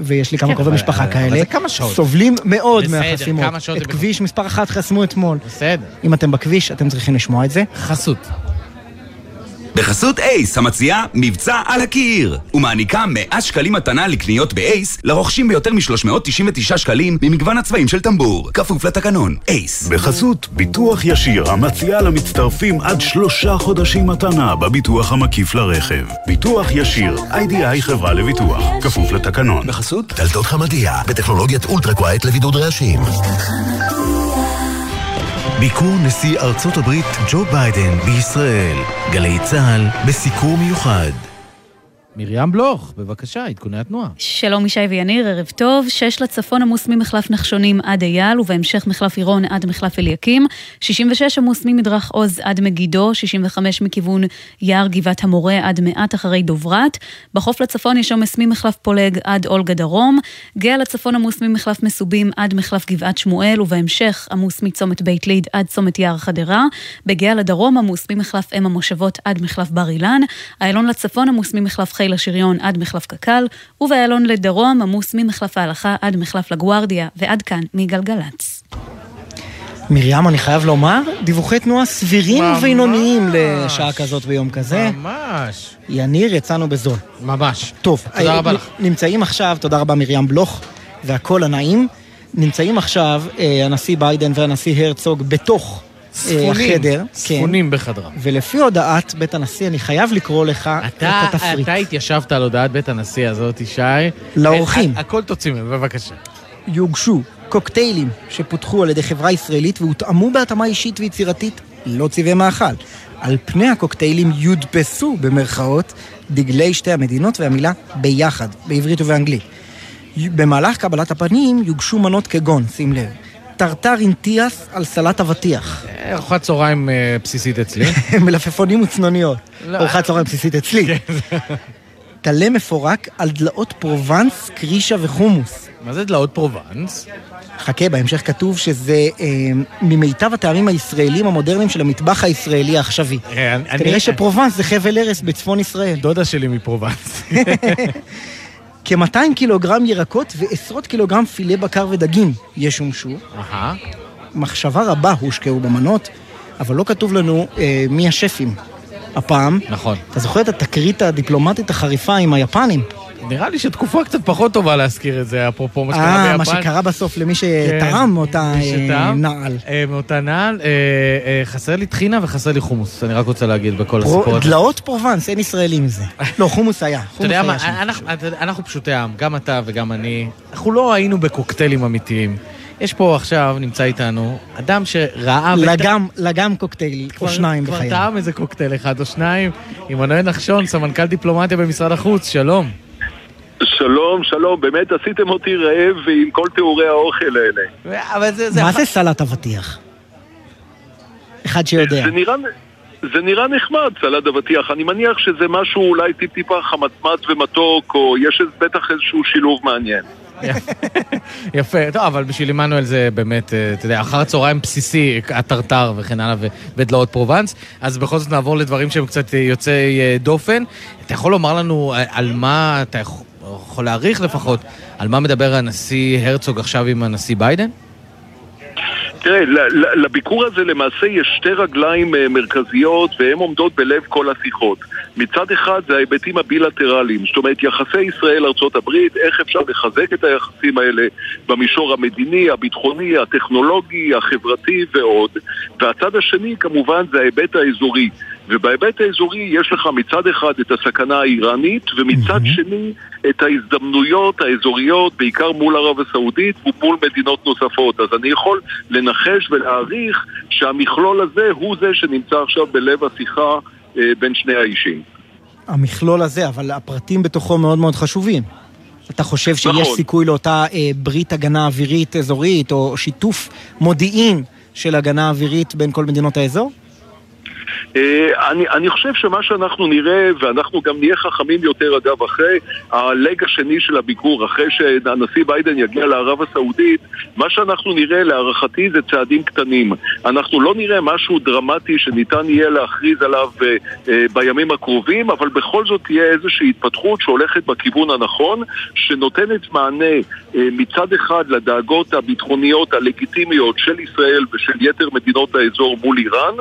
ויש לי כמה כן, קרובי אבל- משפחה אבל כאלה, זה כמה שעות. סובלים מאוד מהחסימות. את כביש מספר אחת חסמו אתמול. בסדר. אם אתם בכביש, אתם צריכים לשמוע את זה. חסות. בחסות אייס, המציעה מבצע על הקיר, ומעניקה 100 שקלים מתנה לקניות באייס, לרוכשים ביותר מ-399 שקלים ממגוון הצבעים של טמבור, כפוף לתקנון, אייס. בחסות ביטוח ישיר המציע למצטרפים עד שלושה חודשים מתנה בביטוח המקיף לרכב. ביטוח ישיר, איי-די-איי חברה לביטוח, כפוף לתקנון. בחסות דלתות חמדיה, בטכנולוגיית Ultra Quiet לבידוד רעשים. ביקור נשיא ארצות הברית ג'ו ביידן בישראל. גלי צה"ל בסיקור מיוחד. מרים בלוך, בבקשה, עדכוני התנועה. שלום ישי ויניר, ערב טוב. שש לצפון עמוס ממחלף נחשונים עד אייל, ובהמשך מחלף עירון עד מחלף אליקים. 66 עמוס ממדרך עוז עד מגידו, 65 מכיוון יער גבעת המורה עד מעט אחרי דוברת. בחוף לצפון יש עומס ממחלף פולג עד אולגה דרום. גאה לצפון עמוס ממחלף מסובים עד מחלף גבעת שמואל, ובהמשך עמוס מצומת בית ליד עד צומת יער חדרה. בגאה לדרום עמוס ממחלף אם המושבות עד מחלף בר אילן. איילון לצפון עמוס ממחלף חיל השריון עד מחלף קק"ל, ובאיילון לדרום עמוס ממחלף ההלכה עד מחלף לגוארדיה, ועד כאן מגלגלצ. מרים, אני חייב לומר, דיווחי תנועה סבירים ממש. ובינוניים לשעה כזאת ביום כזה. ממש. יניר, יצאנו בזול. ממש. טוב, תודה אה, רבה נ- לך. נמצאים עכשיו, תודה רבה מרים בלוך והקול הנעים. נמצאים עכשיו אה, הנשיא ביידן והנשיא הרצוג בתוך ספונים, החדר. ספונים בחדרם. ולפי הודעת בית הנשיא, אני חייב לקרוא לך אתה, את התפריט. אתה התיישבת על הודעת בית הנשיא הזאת, ישי. לאורחים. ה- הכל תוציא ממנו, בבקשה. יוגשו קוקטיילים שפותחו על ידי חברה ישראלית והותאמו בהתאמה אישית ויצירתית, לא צבעי מאכל. על פני הקוקטיילים יודפסו, במרכאות, דגלי שתי המדינות והמילה ביחד, בעברית ובאנגלית. במהלך קבלת הפנים יוגשו מנות כגון, שים לב, טרטר אינטיאס על סלט אבטיח. ארוחת צהריים אה, בסיסית אצלי. מלפפונים וצנוניות. לא. ארוחת צהריים בסיסית אצלי. טלה מפורק על דלעת פרובנס, כרישה וחומוס. מה זה דלעת פרובנס? חכה, בהמשך כתוב שזה אה, ממיטב הטעמים הישראלים המודרניים של המטבח הישראלי העכשווי. אה, כנראה שפרובנס זה חבל ארץ בצפון ישראל. דודה שלי מפרובנס. כ-200 קילוגרם ירקות ועשרות קילוגרם פילה בקר ודגים ישומשו. אהה. מחשבה רבה הושקעו במנות, אבל לא כתוב לנו אה, מי השפים. הפעם, נכון. אתה זוכר את התקרית הדיפלומטית החריפה עם היפנים? נראה לי שתקופה קצת פחות טובה להזכיר את זה, אפרופו מה שקרה ביפן. אה, מה שקרה בסוף למי כן, שטעם מאותה מי אה. נעל. אה, מאותה נעל. אה, חסר לי טחינה וחסר לי חומוס, אני רק רוצה להגיד בכל הסיפור הזה. דלאות פרובנס, אין ישראלי מזה. לא, חומוס היה. אתה יודע מה. אנחנו- פשוטי עם, גם אתה וגם אני, אנחנו לא היינו בקוקטיילים אמיתיים. יש פה עכשיו, נמצא איתנו, אדם שראה... לגם, לגם קוקטייל, או כבר- שניים כבר בחייו. טעם איזה קוקטייל אחד או שניים. עמנואל נחשון, סמנכ"ל דיפלומטיה במשרד החוץ, שלום. שלום, שלום, באמת עשיתם אותי רעב עם כל תיאורי האוכל האלה. אבל זה... מה זה סלט אבטיח? אחד שיודע. זה נראה, זה נראה נחמד, סלד אבטיח. אני מניח שזה משהו אולי טיפ-טיפה חמצמץ ומתוק, או יש בטח איזשהו שילוב מעניין. יפה, טוב, אבל בשביל עמנואל זה באמת, אה, אתה יודע, אחר הצהריים בסיסי, הטרטר וכן הלאה, ודלעת פרובנס. אז בכל זאת נעבור לדברים שהם קצת יוצאי אה, דופן. אתה יכול לומר לנו אה, על מה, אתה יכול יכול להעריך לפחות, על מה מדבר הנשיא הרצוג עכשיו עם הנשיא ביידן? תראה, לביקור הזה למעשה יש שתי רגליים אה, מרכזיות והן עומדות בלב כל השיחות. מצד אחד זה ההיבטים הבילטרליים, זאת אומרת יחסי ישראל-ארצות הברית, איך אפשר לחזק את היחסים האלה במישור המדיני, הביטחוני, הטכנולוגי, החברתי ועוד. והצד השני כמובן זה ההיבט האזורי. ובהיבט האזורי יש לך מצד אחד את הסכנה האיראנית ומצד שני את ההזדמנויות האזוריות בעיקר מול ערב הסעודית ומול מדינות נוספות אז אני יכול לנחש ולהעריך שהמכלול הזה הוא זה שנמצא עכשיו בלב השיחה בין שני האישים. המכלול הזה, אבל הפרטים בתוכו מאוד מאוד חשובים. אתה חושב שיש נכון. סיכוי לאותה אה, ברית הגנה אווירית אזורית, או שיתוף מודיעין של הגנה אווירית בין כל מדינות האזור? אה, אני, אני חושב שמה שאנחנו נראה, ואנחנו גם נהיה חכמים יותר אגב אחרי הלג השני של הביקור, אחרי שהנשיא ביידן יגיע לערב הסעודית, מה שאנחנו נראה להערכתי זה צעדים קטנים. אנחנו לא נראה משהו דרמטי שניתן יהיה להכריז עליו אה, אה, בימים הקרובים, אבל בכל זאת תהיה איזושהי התפתחות שהולכת בכיוון הנכון, שנותנת מענה מצד אחד לדאגות הביטחוניות הלגיטימיות של ישראל ושל יתר מדינות האזור מול איראן,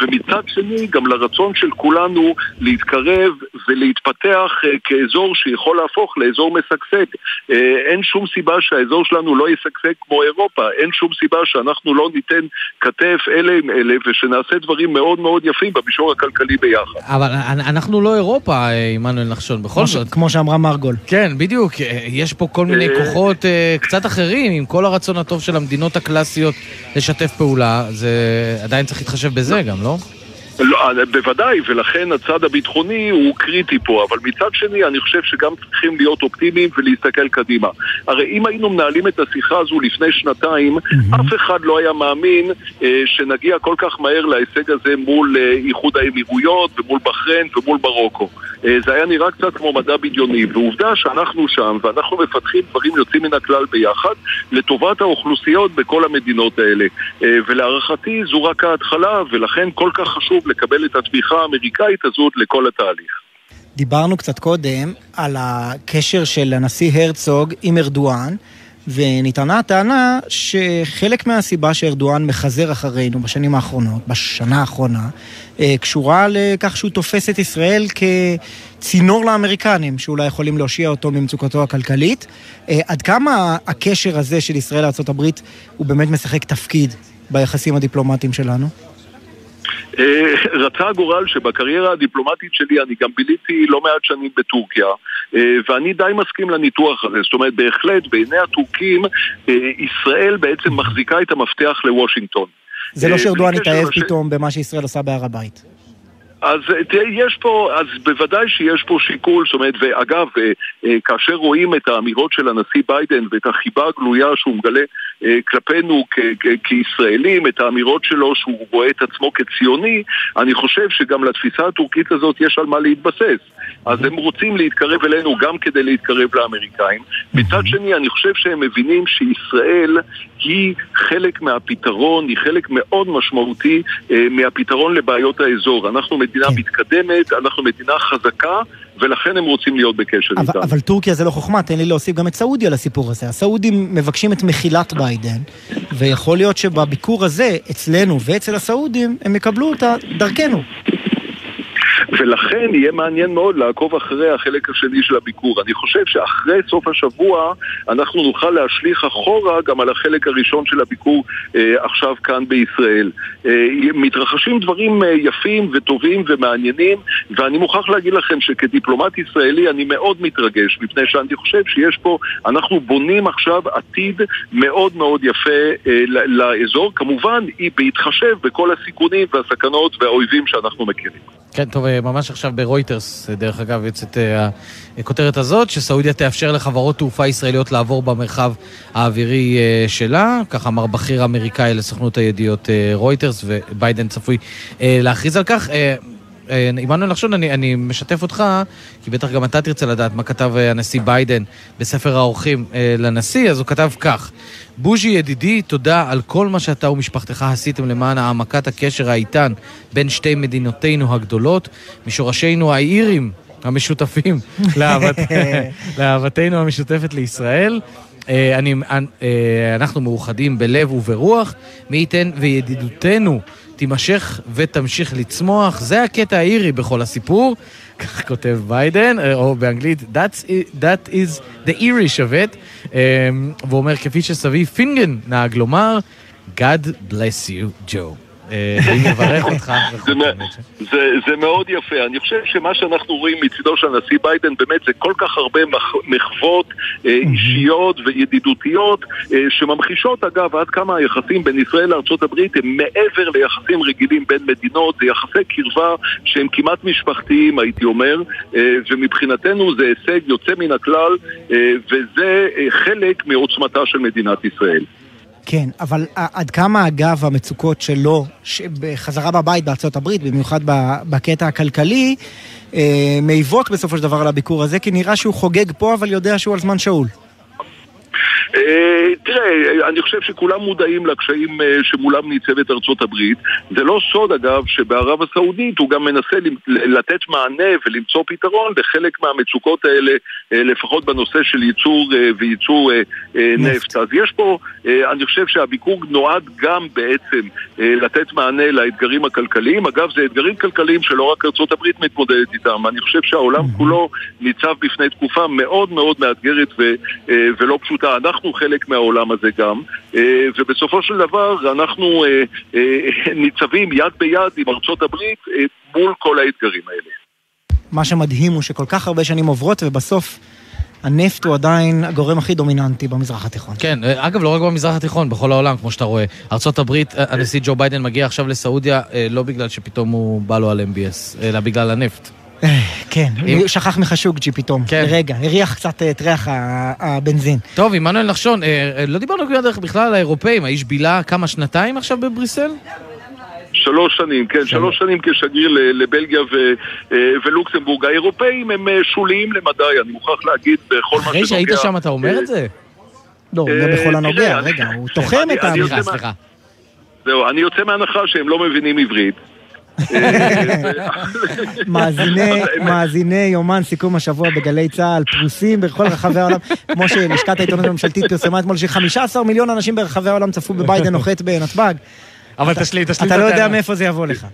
ומצד שני שני, גם לרצון של כולנו להתקרב ולהתפתח אה, כאזור שיכול להפוך לאזור משגשג. אה, אין שום סיבה שהאזור שלנו לא ישגשג כמו אירופה, אין שום סיבה שאנחנו לא ניתן כתף אלה עם אלה ושנעשה דברים מאוד מאוד יפים במישור הכלכלי ביחד. אבל אנחנו לא אירופה, אה, עמנואל נחשון, בכל זאת. כמו שאמרה מרגול. כן, בדיוק. יש פה כל מיני כוחות קצת אחרים, עם כל הרצון הטוב של המדינות הקלאסיות לשתף פעולה, זה עדיין צריך להתחשב בזה גם, לא? לא, בוודאי, ולכן הצד הביטחוני הוא קריטי פה, אבל מצד שני אני חושב שגם צריכים להיות אופטימיים ולהסתכל קדימה. הרי אם היינו מנהלים את השיחה הזו לפני שנתיים, mm-hmm. אף אחד לא היה מאמין אה, שנגיע כל כך מהר להישג הזה מול אה, איחוד האמירויות ומול בחריין ומול מרוקו. אה, זה היה נראה קצת כמו מדע בדיוני, ועובדה שאנחנו שם ואנחנו מפתחים דברים יוצאים מן הכלל ביחד לטובת האוכלוסיות בכל המדינות האלה. אה, ולהערכתי זו רק ההתחלה, ולכן כל כך חשוב לקבל את התמיכה האמריקאית הזאת לכל התהליך. דיברנו קצת קודם על הקשר של הנשיא הרצוג עם ארדואן, ונטענה הטענה שחלק מהסיבה שארדואן מחזר אחרינו בשנים האחרונות, בשנה האחרונה, אה, קשורה לכך שהוא תופס את ישראל כצינור לאמריקנים, שאולי יכולים להושיע אותו ממצוקתו הכלכלית. אה, עד כמה הקשר הזה של ישראל לארה"ב הוא באמת משחק תפקיד ביחסים הדיפלומטיים שלנו? אה, רצה הגורל שבקריירה הדיפלומטית שלי אני גם ביליתי לא מעט שנים בטורקיה אה, ואני די מסכים לניתוח הזה, זאת אומרת בהחלט בעיני הטורקים אה, ישראל בעצם מחזיקה את המפתח לוושינגטון. זה לא שארדואן התאהב פתאום במה שישראל עושה בהר הבית. אז יש פה, אז בוודאי שיש פה שיקול, זאת אומרת, ואגב, כאשר רואים את האמירות של הנשיא ביידן ואת החיבה הגלויה שהוא מגלה אה, כלפינו כישראלים, את האמירות שלו שהוא רואה את עצמו כציוני, אני חושב שגם לתפיסה הטורקית הזאת יש על מה להתבסס. אז הם רוצים להתקרב אלינו גם כדי להתקרב לאמריקאים. מצד שני, אני חושב שהם מבינים שישראל היא חלק מהפתרון, היא חלק מאוד משמעותי אה, מהפתרון לבעיות האזור. אנחנו מדינה כן. מתקדמת, אנחנו מדינה חזקה. ולכן הם רוצים להיות בקשר אבל, איתנו. אבל טורקיה זה לא חוכמה, תן לי להוסיף גם את סעודיה לסיפור הזה. הסעודים מבקשים את מחילת ביידן, ויכול להיות שבביקור הזה, אצלנו ואצל הסעודים, הם יקבלו אותה דרכנו. ולכן יהיה מעניין מאוד לעקוב אחרי החלק השני של הביקור. אני חושב שאחרי סוף השבוע אנחנו נוכל להשליך אחורה גם על החלק הראשון של הביקור אה, עכשיו כאן בישראל. אה, מתרחשים דברים אה, יפים וטובים ומעניינים, ואני מוכרח להגיד לכם שכדיפלומט ישראלי אני מאוד מתרגש, מפני שאני חושב שיש פה, אנחנו בונים עכשיו עתיד מאוד מאוד יפה אה, לאזור, כמובן בהתחשב בכל הסיכונים והסכנות והאויבים שאנחנו מכירים. כן, טוב, אה, ממש עכשיו ברויטרס, דרך אגב, יוצאת אה, הכותרת הזאת, שסעודיה תאפשר לחברות תעופה ישראליות לעבור במרחב האווירי אה, שלה, כך אמר בכיר אמריקאי לסוכנות הידיעות רויטרס, וביידן צפוי להכריז על כך. עמנואל נחשון, אני, אני משתף אותך, כי בטח גם אתה תרצה לדעת מה כתב הנשיא ביידן בספר האורחים לנשיא, אז הוא כתב כך: בוז'י ידידי, תודה על כל מה שאתה ומשפחתך עשיתם למען העמקת הקשר האיתן בין שתי מדינותינו הגדולות, משורשינו האירים המשותפים לאהבת, לאהבתנו המשותפת לישראל. אה, אני, אה, אנחנו מאוחדים בלב וברוח, מי ייתן וידידותנו תימשך ותמשיך לצמוח. זה הקטע האירי בכל הסיפור. כך כותב ביידן, אה, או באנגלית, That's, that is the it. אמ, והוא אומר, כפי שסבי פינגן נהג לומר, God bless you, Joe. אני אה, מברך אותך. זה מאוד יפה. אני חושב שמה שאנחנו רואים מצידו של הנשיא ביידן באמת זה כל כך הרבה מחוות אה, אישיות וידידותיות אה, שממחישות אגב עד כמה היחסים בין ישראל לארה"ב הם מעבר ליחסים רגילים בין מדינות, זה יחסי קרבה שהם כמעט משפחתיים הייתי אומר ומבחינתנו זה הישג יוצא מן הכלל וזה חלק מעוצמתה של מדינת ישראל. כן, אבל עד כמה אגב המצוקות שלו, בחזרה בבית בארצות הברית, במיוחד בקטע הכלכלי, אה, מעיבות בסופו של דבר על הביקור הזה, כי נראה שהוא חוגג פה אבל יודע שהוא על זמן שאול. אה, תראה, אני חושב שכולם מודעים לקשיים אה, שמולם ניצבת ארצות הברית. זה לא סוד אגב שבערב הסעודית הוא גם מנסה לתת מענה ולמצוא פתרון לחלק מהמצוקות האלה, אה, לפחות בנושא של ייצור וייצור נפט. אז יש פה, אני חושב שהביקור נועד גם בעצם לתת מענה לאתגרים הכלכליים. אגב, זה אתגרים כלכליים שלא רק ארצות הברית מתמודדת איתם. אני חושב שהעולם כולו ניצב בפני תקופה מאוד מאוד מאתגרת ולא פשוטה. אנחנו חלק מהעולם הזה גם, ובסופו של דבר אנחנו ניצבים יד ביד עם ארצות הברית מול כל האתגרים האלה. מה שמדהים הוא שכל כך הרבה שנים עוברות ובסוף הנפט הוא עדיין הגורם הכי דומיננטי במזרח התיכון. כן, אגב, לא רק במזרח התיכון, בכל העולם, כמו שאתה רואה. ארה"ב, הנשיא ג'ו ביידן מגיע עכשיו לסעודיה, לא בגלל שפתאום הוא בא לו על MBS, אלא בגלל הנפט. כן, הוא שכח מחשוקג'י פתאום. כן. לרגע, הריח קצת את ריח הבנזין. טוב, עמנואל נחשון, לא דיברנו בכלל על האירופאים, האיש בילה כמה שנתיים עכשיו בבריסל? שלוש שנים, כן, שלוש שנים כשגריר לבלגיה ולוקסמבורג. האירופאים הם שוליים למדי, אני מוכרח להגיד, בכל מה שנוגע... אחרי שהיית שם אתה אומר את זה? לא, זה בכל הנוגע, רגע, הוא תוחם את ה... סליחה, סליחה. זהו, אני יוצא מהנחה שהם לא מבינים עברית. מאזיני יומן סיכום השבוע בגלי צה"ל פרוסים בכל רחבי העולם, כמו שלשכת העיתונות הממשלתית פרסמה אתמול ש-15 מיליון אנשים ברחבי העולם צפו בביידן נוחת בנתב"ג. אבל תשלים, תשלים. אתה לא יודע מאיפה זה יבוא לך.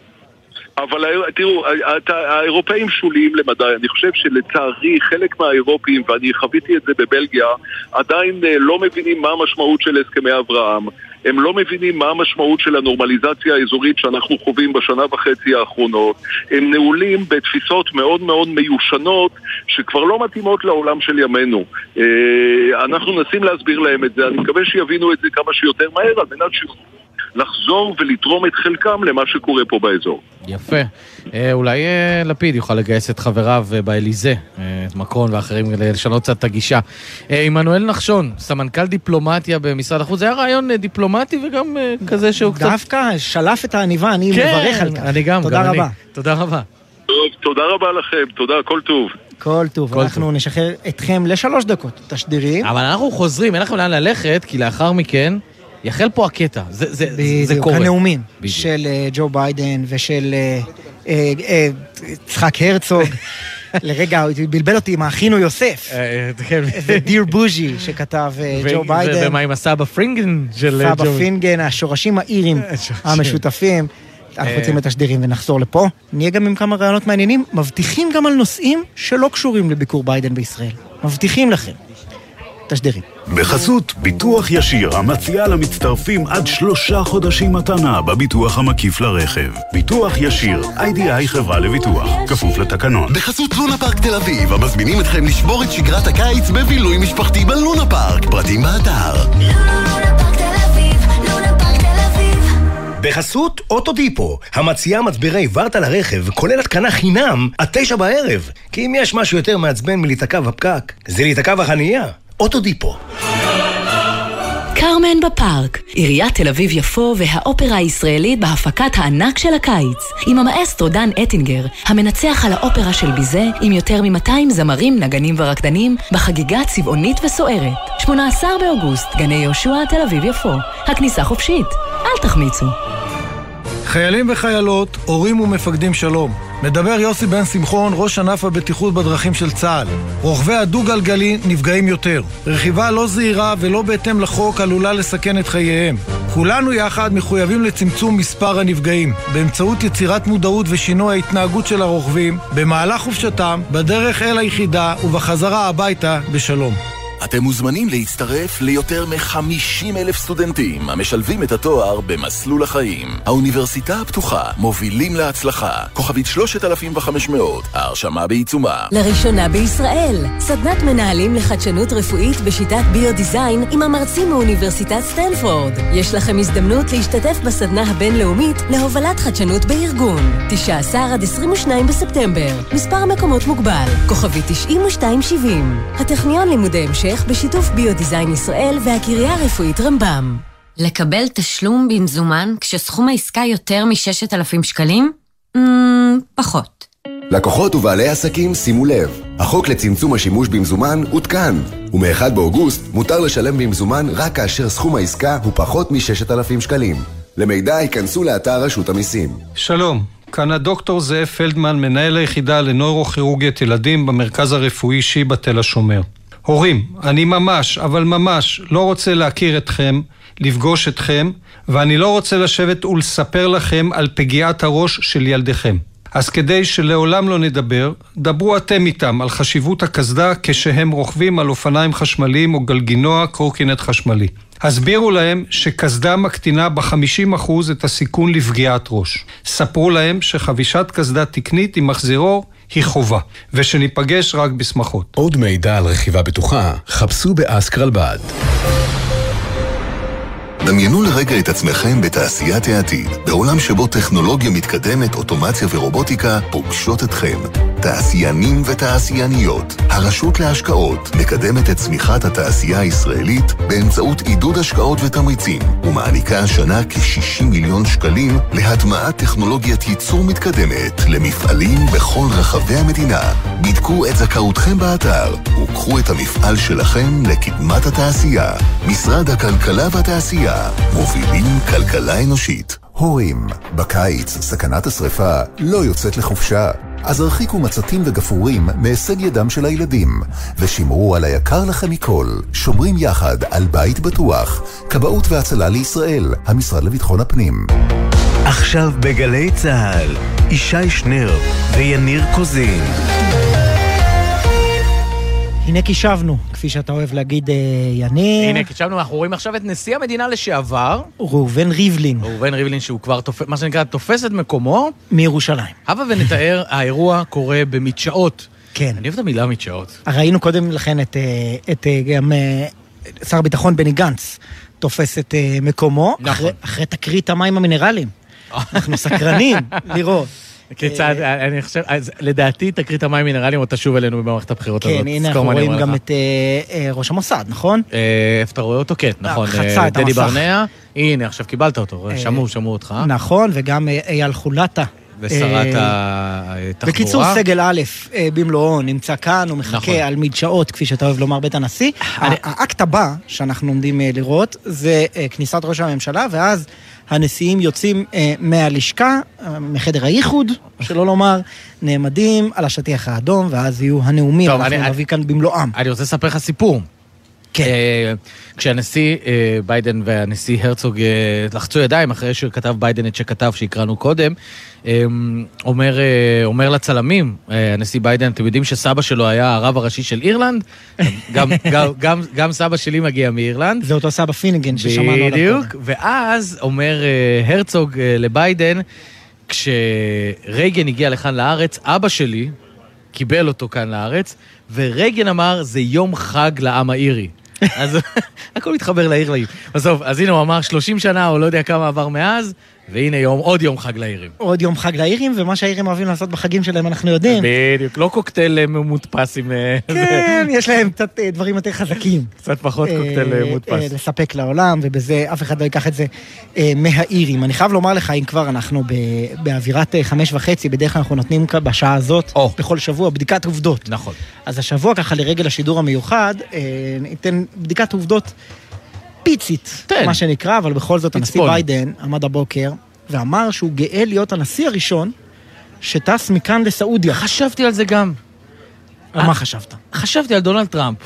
אבל תראו, האירופאים שוליים למדי. אני חושב שלצערי חלק מהאירופים, ואני חוויתי את זה בבלגיה, עדיין לא מבינים מה המשמעות של הסכמי אברהם. הם לא מבינים מה המשמעות של הנורמליזציה האזורית שאנחנו חווים בשנה וחצי האחרונות. הם נעולים בתפיסות מאוד מאוד מיושנות שכבר לא מתאימות לעולם של ימינו. אנחנו מנסים להסביר להם את זה, אני מקווה שיבינו את זה כמה שיותר מהר על מנת שיוכלו לחזור ולתרום את חלקם למה שקורה פה באזור. יפה. אה, אולי אה, לפיד יוכל לגייס את חבריו אה, באליזה, את מקרון ואחרים, לשנות קצת את הגישה. עמנואל נחשון, סמנכ"ל דיפלומטיה במשרד החוץ, זה היה רעיון דיפלומטי וגם כזה שהוא קצת... דווקא שלף את העניבה, אני כן, מברך על כך. אני גם, תודה גם רבה. אני. תודה רבה. טוב, תודה רבה לכם, תודה, כל טוב. כל טוב, כל אנחנו נשחרר אתכם לשלוש דקות תשדירים. אבל אנחנו חוזרים, אין לכם לאן ללכת, כי לאחר מכן יחל פה הקטע. זה, זה, זה בדיוק, קורה. הנאומים בדיוק. של אה, ג'ו ביידן ושל אה, אה, יצחק הרצוג. לרגע, בלבל אותי עם האחינו יוסף. ודיר בוז'י שכתב ג'ו ביידן. ומה עם הסבא פיניגן של אה, סבא ג'ו- פיניגן, השורשים האירים המשותפים. אנחנו. יוצאים לתשדירים ונחזור לפה. נהיה גם עם כמה ראיונות מעניינים, מבטיחים גם על נושאים שלא קשורים לביקור ביידן בישראל. מבטיחים לכם. תשדירים. בחסות ביטוח ישיר, המציעה למצטרפים עד שלושה חודשים מתנה בביטוח המקיף לרכב. ביטוח ישיר, איי-די-איי חברה לביטוח, כפוף לתקנון. בחסות לונה פארק תל אביב, המזמינים אתכם לשבור את שגרת הקיץ בבילוי משפחתי בלונה פארק. פרטים באתר. בחסות אוטודיפו, המציעה מצברי ורטה לרכב, כולל התקנה חינם, עד תשע בערב. כי אם יש משהו יותר מעצבן מלהיתקע בפקק, זה להיתקע בחנייה. אוטודיפו. קרמן בפארק, עיריית תל אביב-יפו והאופרה הישראלית בהפקת הענק של הקיץ, עם המאסטרו דן אטינגר, המנצח על האופרה של ביזה, עם יותר מ-200 זמרים, נגנים ורקדנים, בחגיגה צבעונית וסוערת. 18 באוגוסט, גני יהושע, תל אביב-יפו. הכניסה חופשית, אל תחמיצו. חיילים וחיילות, הורים ומפקדים שלום. מדבר יוסי בן שמחון, ראש ענף הבטיחות בדרכים של צה"ל. רוכבי הדו-גלגלי נפגעים יותר. רכיבה לא זהירה ולא בהתאם לחוק עלולה לסכן את חייהם. כולנו יחד מחויבים לצמצום מספר הנפגעים, באמצעות יצירת מודעות ושינוי ההתנהגות של הרוכבים, במהלך חופשתם, בדרך אל היחידה ובחזרה הביתה בשלום. אתם מוזמנים להצטרף ליותר מ-50 אלף סטודנטים המשלבים את התואר במסלול החיים. האוניברסיטה הפתוחה מובילים להצלחה. כוכבית 3500, ההרשמה בעיצומה. לראשונה בישראל, סדנת מנהלים לחדשנות רפואית בשיטת ביו-דיזיין עם המרצים מאוניברסיטת סטנפורד. יש לכם הזדמנות להשתתף בסדנה הבינלאומית להובלת חדשנות בארגון. 19 עד 22 בספטמבר, מספר מקומות מוגבל, כוכבית 9270. הטכניון לימודי המשך בשיתוף ביו-דיזיין ישראל והקריה הרפואית רמב"ם. לקבל תשלום במזומן כשסכום העסקה יותר מ-6,000 שקלים? Mm, פחות. לקוחות ובעלי עסקים, שימו לב, החוק לצמצום השימוש במזומן עודכן, ומ-1 באוגוסט מותר לשלם במזומן רק כאשר סכום העסקה הוא פחות מ-6,000 שקלים. למידע ייכנסו לאתר רשות המיסים. שלום, כאן הדוקטור זאב פלדמן, מנהל היחידה לנוירוכירורגיית ילדים במרכז הרפואי שיבא תל השומר. הורים, אני ממש, אבל ממש, לא רוצה להכיר אתכם, לפגוש אתכם, ואני לא רוצה לשבת ולספר לכם על פגיעת הראש של ילדיכם. אז כדי שלעולם לא נדבר, דברו אתם איתם על חשיבות הקסדה כשהם רוכבים על אופניים חשמליים או גלגינוע קורקינט חשמלי. הסבירו להם שקסדה מקטינה ב-50% את הסיכון לפגיעת ראש. ספרו להם שחבישת קסדה תקנית עם מחזירור היא חובה, ושניפגש רק בשמחות. עוד מידע על רכיבה בטוחה, חפשו באסקרלבד. דמיינו לרגע את עצמכם בתעשיית העתיד, בעולם שבו טכנולוגיה מתקדמת, אוטומציה ורובוטיקה פוגשות אתכם. תעשיינים ותעשייניות, הרשות להשקעות מקדמת את צמיחת התעשייה הישראלית באמצעות עידוד השקעות ותמריצים, ומעניקה השנה כ-60 מיליון שקלים להטמעת טכנולוגיית ייצור מתקדמת למפעלים בכל רחבי המדינה. בדקו את זכאותכם באתר, וקחו את המפעל שלכם לקדמת התעשייה. משרד הכלכלה והתעשייה מובילים כלכלה אנושית. הורים, בקיץ סכנת השרפה לא יוצאת לחופשה. אז הרחיקו מצתים וגפרורים מהישג ידם של הילדים, ושמרו על היקר לכם מכל, שומרים יחד על בית בטוח. כבאות והצלה לישראל, המשרד לביטחון הפנים. עכשיו בגלי צה"ל, ישי שנר ויניר קוזין. הנה כי שבנו, כפי שאתה אוהב להגיד, אה, יניר. הנה, כי שבנו, אנחנו רואים עכשיו את נשיא המדינה לשעבר. ראובן ריבלין. ראובן ריבלין, שהוא כבר, תופ... מה שנקרא, תופס את מקומו. מירושלים. הבה ונתאר, האירוע קורה במדשאות. כן. אני אוהב את המילה מדשאות. ראינו קודם לכן את, אה, את אה, גם שר הביטחון בני גנץ תופס את מקומו, נכון. אחרי, אחרי תקרית המים המינרליים. אנחנו סקרנים לראות. כיצד, אני חושב, אז לדעתי תקרית המים מינרליים עוד תשוב אלינו במערכת הבחירות הזאת. כן, הנה אנחנו רואים גם. את אה, אה, ראש המוסד, נכון? אה, איפה אתה רואה אותו? כן, נכון. חצה אה, את דדי המסך. ברנע. הנה, עכשיו קיבלת אותו, אה, שמעו, שמעו אותך. נכון, וגם אה, אייל חולטה. ושרת אה, התחבורה. בקיצור, סגל א' אה, במלואו נמצא כאן, הוא מחכה נכון. על מדשאות, כפי שאתה אוהב לומר, בית הנשיא. האקט הבא שאנחנו עומדים אה, לראות זה אה, כניסת ראש הממשלה, ואז הנשיאים יוצאים אה, מהלשכה, אה, מחדר הייחוד, שלא לומר, נעמדים על השטיח האדום, ואז יהיו הנאומים, טוב, אנחנו אני- נביא כאן במלואם. אני רוצה לספר לך סיפור. כן. אה, כשהנשיא אה, ביידן והנשיא הרצוג אה, לחצו ידיים אחרי שכתב ביידן את שכתב שהקראנו קודם, אה, אומר, אה, אומר לצלמים, אה, הנשיא ביידן, אתם יודעים שסבא שלו היה הרב הראשי של אירלנד? גם, גם, גם, גם סבא שלי מגיע מאירלנד. זה אותו סבא פיניגן ששמענו עליו בדיוק, ואז אומר אה, הרצוג לביידן, כשרייגן הגיע לכאן לארץ, אבא שלי קיבל אותו כאן לארץ, ורייגן אמר, זה יום חג לעם האירי. אז הכל מתחבר לאירלים. בסוף, אז הנה הוא אמר 30 שנה, או לא יודע כמה עבר מאז, והנה יום, עוד יום חג לאירים. עוד יום חג לאירים, ומה שהאירים אוהבים לעשות בחגים שלהם אנחנו יודעים. בדיוק, לא קוקטייל אה, מודפס עם... אה, כן, יש להם קצת אה, דברים יותר חזקים. קצת פחות קוקטייל מודפס. לספק לעולם, ובזה אף אחד לא ייקח את זה מהאירים. אני חייב לומר לך, אם כבר אנחנו באווירת חמש וחצי, בדרך כלל אנחנו נותנים בשעה הזאת, בכל שבוע, בדיקת עובדות. נכון. אז השבוע, ככה לרגל השידור המיוחד, ניתן בדיקת עובדות פיצית, מה שנקרא, אבל בכל זאת הנשיא פצפון. ביידן עמד הבוקר ואמר שהוא גאה להיות הנשיא הראשון שטס מכאן לסעודיה. חשבתי על זה גם. על מה חשבת? חשבתי על דונלד טראמפ,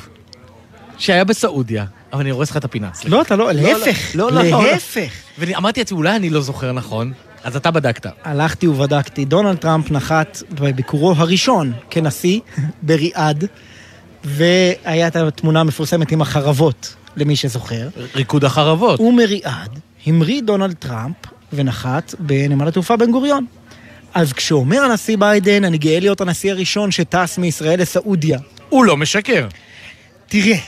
שהיה בסעודיה, אבל אני הורס לך את הפינה. סליחה. לא, אתה לא, להפך, לא, לא, לא. להפך. ואמרתי לעצמי, אולי אני לא זוכר נכון, אז אתה בדקת. הלכתי ובדקתי, דונלד טראמפ נחת בביקורו הראשון כנשיא בריאד, והיה את התמונה המפורסמת עם החרבות, למי שזוכר. ריקוד החרבות. ומריאד המריא דונלד טראמפ ונחת בנמל התעופה בן גוריון. אז כשאומר הנשיא ביידן, אני גאה להיות הנשיא הראשון שטס מישראל לסעודיה. הוא לא משקר. תראה,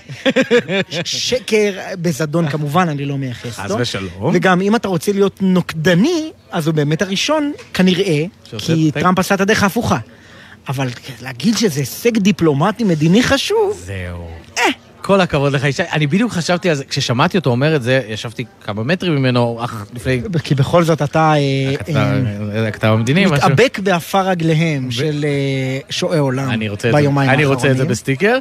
שקר בזדון כמובן, אני לא מייחס לו. חס ושלום. וגם אם אתה רוצה להיות נוקדני, אז הוא באמת הראשון, כנראה, כי טראמפ עשה את הדרך ההפוכה. אבל להגיד שזה הישג דיפלומטי מדיני חשוב, זהו. אה, כל הכבוד לך, ישי. אני בדיוק חשבתי על זה, כששמעתי אותו אומר את זה, ישבתי כמה מטרים ממנו, אך לפני... כי בכל זאת אתה... אה, זה הכתב המדיני, משהו. מתאבק בעפר רגליהם של אה, שועי עולם אני ביומיים אני האחרונים. רוצה את זה בסטיקר.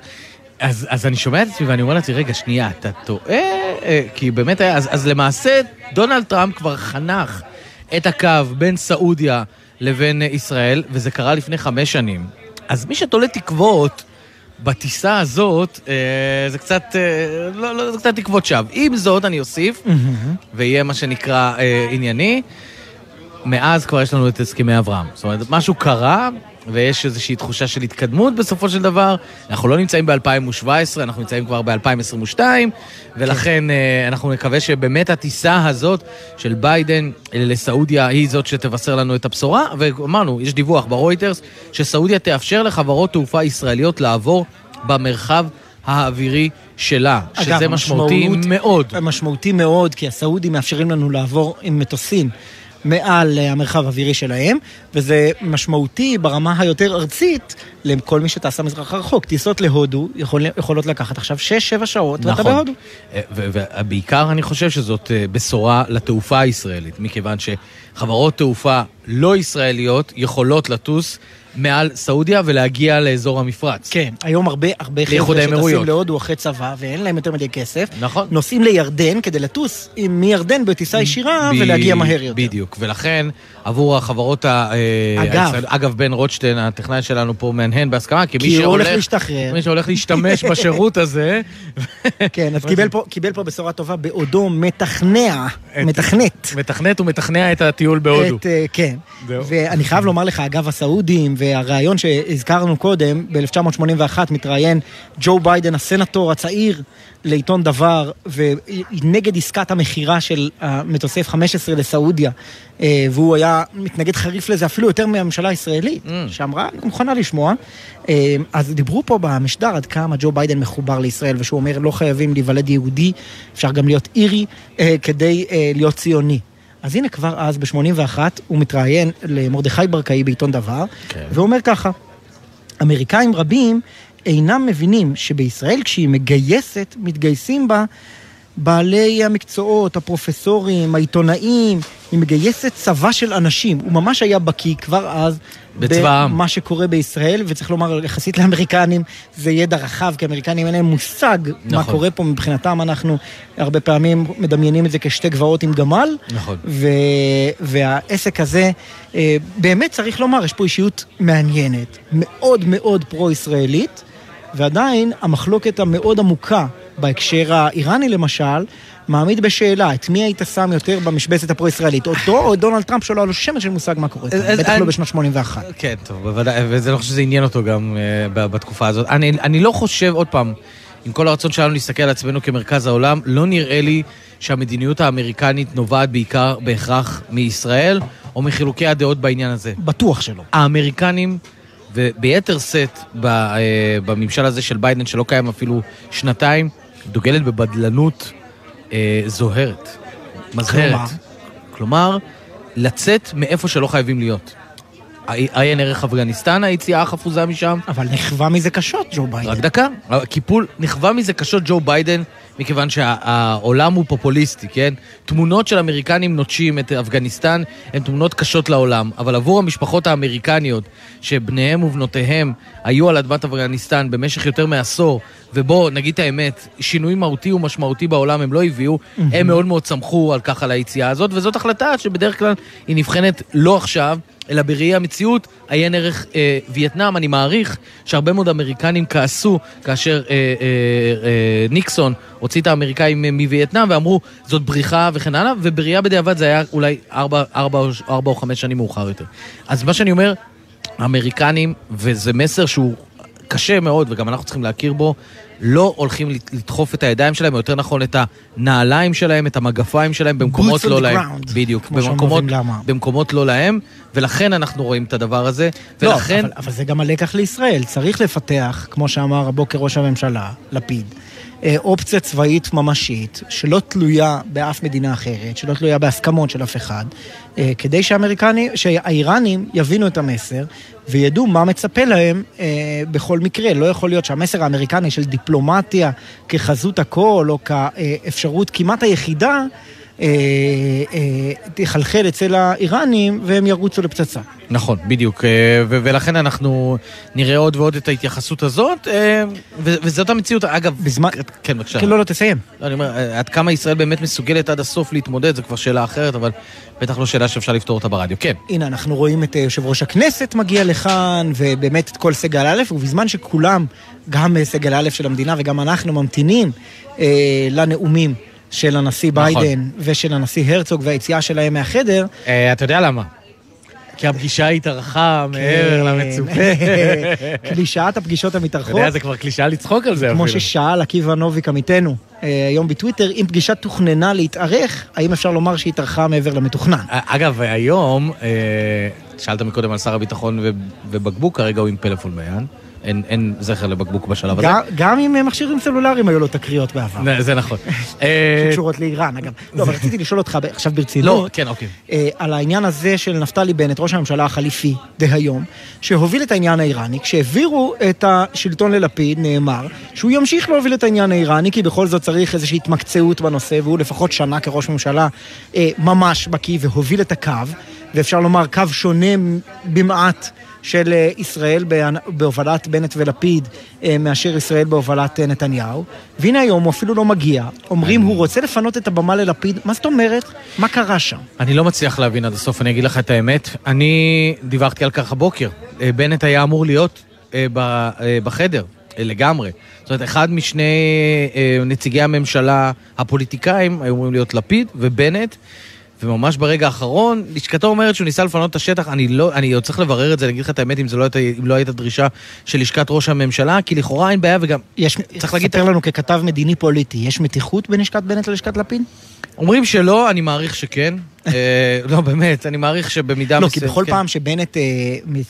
אז, אז אני שומע את עצמי ואני אומר לעצמי, רגע, שנייה, אתה טועה? אה, כי באמת היה, אז, אז למעשה דונלד טראמפ כבר חנך את הקו בין סעודיה לבין אה, ישראל, וזה קרה לפני חמש שנים. אז מי שתולה תקוות בטיסה הזאת, אה, זה קצת, אה, לא, לא, זה קצת תקוות שווא. עם זאת, אני אוסיף, ויהיה מה שנקרא אה, ענייני, מאז כבר יש לנו את הסכמי אברהם. זאת אומרת, משהו קרה, ויש איזושהי תחושה של התקדמות בסופו של דבר. אנחנו לא נמצאים ב-2017, אנחנו נמצאים כבר ב-2022, ולכן אה, אנחנו נקווה שבאמת הטיסה הזאת של ביידן לסעודיה היא זאת שתבשר לנו את הבשורה. ואמרנו, יש דיווח ברויטרס שסעודיה תאפשר לחברות תעופה ישראליות לעבור במרחב האווירי שלה, שזה אגב, משמעותי המשמעות- מאוד. משמעותי מאוד, כי הסעודים מאפשרים לנו לעבור עם מטוסים מעל אה, המרחב האווירי שלהם, וזה משמעותי ברמה היותר ארצית לכל מי שטס למזרח הרחוק. טיסות להודו יכול, יכולות לקחת עכשיו 6-7 שעות, ואתה נכון. בהודו. אה, ובעיקר אני חושב שזאת אה, בשורה לתעופה הישראלית, מכיוון שחברות תעופה לא ישראליות יכולות לטוס מעל סעודיה ולהגיע לאזור המפרץ. כן, היום הרבה, הרבה חבר'ה. שטסים להודו אחרי צבא, ואין להם יותר מדי כסף, נכון. נוסעים לירדן כדי לטוס עם- מירדן בטיסה ישירה ב- ולהגיע מהר יותר. בדיוק, ולכן עבור החברות ה... אה, אגב. הישראל- אגב, בן רוטשטיין, הטכנאי שלנו פה מהנהן בהסכמה, כי מי כי הוא שהולך... הולך להשתחרר. מי שהולך להשתמש בשירות הזה... כן, אז קיבל פה, קיבל פה בשורה טובה בעודו מתכנע, מתכנת. מתכנת ומתכנע את הטיול בהודו. את, אה, כן. ואני חייב לומר לך, אגב, הסעודים והריאיון שהזכרנו קודם, ב-1981 מתראיין ג'ו ביידן, הסנטור הצעיר, לעיתון דבר, ונגד עסקת המכירה של המטוסי F-15 לסעודיה. אה, והוא היה מתנגד חריף לזה אפילו יותר מהממשלה הישראלית, שאמרה, אני מוכנה לשמוע. אה, אז דיברו פה במשדר עד כמה ג'ו ביידן מחובר לישראל, ושהוא אומר, לא חייבים להיוולד יהודי, אפשר גם להיות אירי אה, כדי להיות ציוני. אז הנה כבר אז, ב-81, הוא מתראיין למרדכי ברקאי בעיתון דבר, כן. ואומר ככה, אמריקאים רבים אינם מבינים שבישראל כשהיא מגייסת, מתגייסים בה בעלי המקצועות, הפרופסורים, העיתונאים, היא מגייסת צבא של אנשים. הוא ממש היה בקיא כבר אז בצבא העם. במה שקורה בישראל, וצריך לומר, יחסית לאמריקנים זה ידע רחב, כי האמריקנים אין להם מושג מה נכון. קורה פה מבחינתם, אנחנו הרבה פעמים מדמיינים את זה כשתי גבעות עם גמל. נכון. ו... והעסק הזה, אה, באמת צריך לומר, יש פה אישיות מעניינת, מאוד מאוד פרו-ישראלית, ועדיין המחלוקת המאוד עמוקה בהקשר האיראני למשל, מעמיד בשאלה את מי היית שם יותר במשבצת הפרו-ישראלית, אותו או דונלד טראמפ שלא היה לו שמץ של מושג מה קורה בטח לא בשנת 81. כן, טוב, בוודאי, וזה לא חושב שזה עניין אותו גם אה, בתקופה הזאת. אני, לא חושב, עוד פעם, עם כל הרצון שלנו להסתכל על עצמנו כמרכז העולם, לא נראה לי שהמדיניות האמריקנית נובעת בעיקר, בהכרח, מישראל, או מחילוקי הדעות בעניין הזה. בטוח שלא. האמריקנים, וביתר שאת אה, בממשל הזה של ביידן, שלא קיים אפילו שנתיים, דוגלת בבדלנות אה, זוהרת, מזהרת. כלומר? כלומר, לצאת מאיפה שלא חייבים להיות. עיין ערך אפגניסטן, היציאה החפוזה משם. אבל נכווה מזה קשות, ג'ו ביידן. רק דקה. קיפול, נכווה מזה קשות ג'ו ביידן, מכיוון שהעולם הוא פופוליסטי, כן? תמונות של אמריקנים נוטשים את אפגניסטן הן תמונות קשות לעולם, אבל עבור המשפחות האמריקניות, שבניהם ובנותיהם היו על אדמת אפגניסטן במשך יותר מעשור, ובו, נגיד את האמת, שינוי מהותי ומשמעותי בעולם הם לא הביאו, הם מאוד מאוד שמחו על כך על היציאה הזאת, וזאת החלטה שבדרך כלל היא נבחנת לא עכשיו, אלא בראי המציאות, עיין ערך אה, וייטנאם, אני מעריך שהרבה מאוד אמריקנים כעסו כאשר אה, אה, אה, ניקסון הוציא את האמריקאים מווייטנאם ואמרו זאת בריחה וכן הלאה, ובראייה בדיעבד זה היה אולי ארבע, ארבע, ארבע או חמש שנים מאוחר יותר. אז מה שאני אומר, האמריקנים, וזה מסר שהוא קשה מאוד וגם אנחנו צריכים להכיר בו, לא הולכים לדחוף את הידיים שלהם, או יותר נכון את הנעליים שלהם, את המגפיים שלהם במקומות לא להם. ground, בדיוק, במקומות. במקומות לא להם, ולכן אנחנו רואים את הדבר הזה. לא, ולכן... אבל, אבל זה גם הלקח לישראל. צריך לפתח, כמו שאמר הבוקר ראש הממשלה, לפיד, אה, אופציה צבאית ממשית, שלא תלויה באף מדינה אחרת, שלא תלויה בהסכמות של אף אחד, כדי שהאמריקנים, שהאיראנים יבינו את המסר וידעו מה מצפה להם אה, בכל מקרה. לא יכול להיות שהמסר האמריקני של דיפלומטיה כחזות הכל, או כאפשרות כמעט היחידה, אה, אה, תחלחל אצל האיראנים והם ירוצו לפצצה. נכון, בדיוק. אה, ולכן אנחנו נראה עוד ועוד את ההתייחסות הזאת, אה, וזאת המציאות. אגב, בזמן... כן, בבקשה. כן, לא, לא, תסיים. לא, אני אומר, אה, עד כמה ישראל באמת מסוגלת עד הסוף להתמודד, זו כבר שאלה אחרת, אבל בטח לא שאלה שאפשר לפתור אותה ברדיו. כן. הנה, אנחנו רואים את אה, יושב ראש הכנסת מגיע לכאן, ובאמת את כל סגל א', ובזמן שכולם, גם אה, סגל א' של המדינה וגם אנחנו ממתינים אה, לנאומים של הנשיא נכון. ביידן ושל הנשיא הרצוג והיציאה שלהם מהחדר. אה, אתה יודע למה? כי הפגישה התארכה מעבר למצופה. קלישאת הפגישות אתה המתארחות. יודע, זה כבר קלישאה לצחוק על זה כמו אפילו. ששאל עקיבא נוביק עמיתנו אה, היום בטוויטר, אם פגישה תוכננה להתארך, האם אפשר לומר שהיא התארכה מעבר למתוכנן? אגב, היום, אה, שאלת מקודם על שר הביטחון ובקבוק, כרגע הוא עם פלאפון ביד. אין, אין זכר לבקבוק בשלב הזה. גם- עם מכשירים סלולריים היו לו תקריות בעבר. זה- נכון. אה, שקשורות לאיראן, אגב. לא, אבל רציתי לשאול אותך עכשיו ברצינות. לא, כן, אוקיי. אה, על העניין הזה של נפתלי בנט, ראש הממשלה החליפי דהיום, שהוביל את העניין האיראני. כשהעבירו את השלטון ללפיד, נאמר שהוא ימשיך להוביל את העניין האיראני, כי בכל זאת צריך איזושהי התמקצעות בנושא, והוא לפחות שנה כראש ממשלה אה, ממש בקיא והוביל את הקו, ואפשר לומר קו שונה במעט. של אה, ישראל בהובלת בנט ולפיד אה, מאשר ישראל בהובלת אה, נתניהו. והנה היום הוא אפילו לא מגיע. אומרים, הוא רוצה לפנות את הבמה ללפיד. מה זאת אומרת? מה קרה שם? אני לא מצליח להבין עד הסוף, אני אגיד לך את האמת. אני דיווחתי על כך הבוקר. בנט היה אמור להיות בחדר, לגמרי. זאת אומרת, אחד משני נציגי הממשלה הפוליטיקאים היו אמורים להיות לפיד ובנט. וממש ברגע האחרון, לשכתו אומרת שהוא ניסה לפנות את השטח, אני לא, אני עוד צריך לברר את זה, אני אגיד לך את האמת, אם, זה לא הייתה, אם לא הייתה דרישה של לשכת ראש הממשלה, כי לכאורה אין בעיה וגם... יש, צריך להגיד... ספר לנו ככתב מדיני פוליטי, יש מתיחות בין לשכת בנט ללשכת לפיד? אומרים שלא, אני מעריך שכן. אה, לא, באמת, אני מעריך שבמידה לא, כי מסוימת- בכל כן. פעם שבנט אה,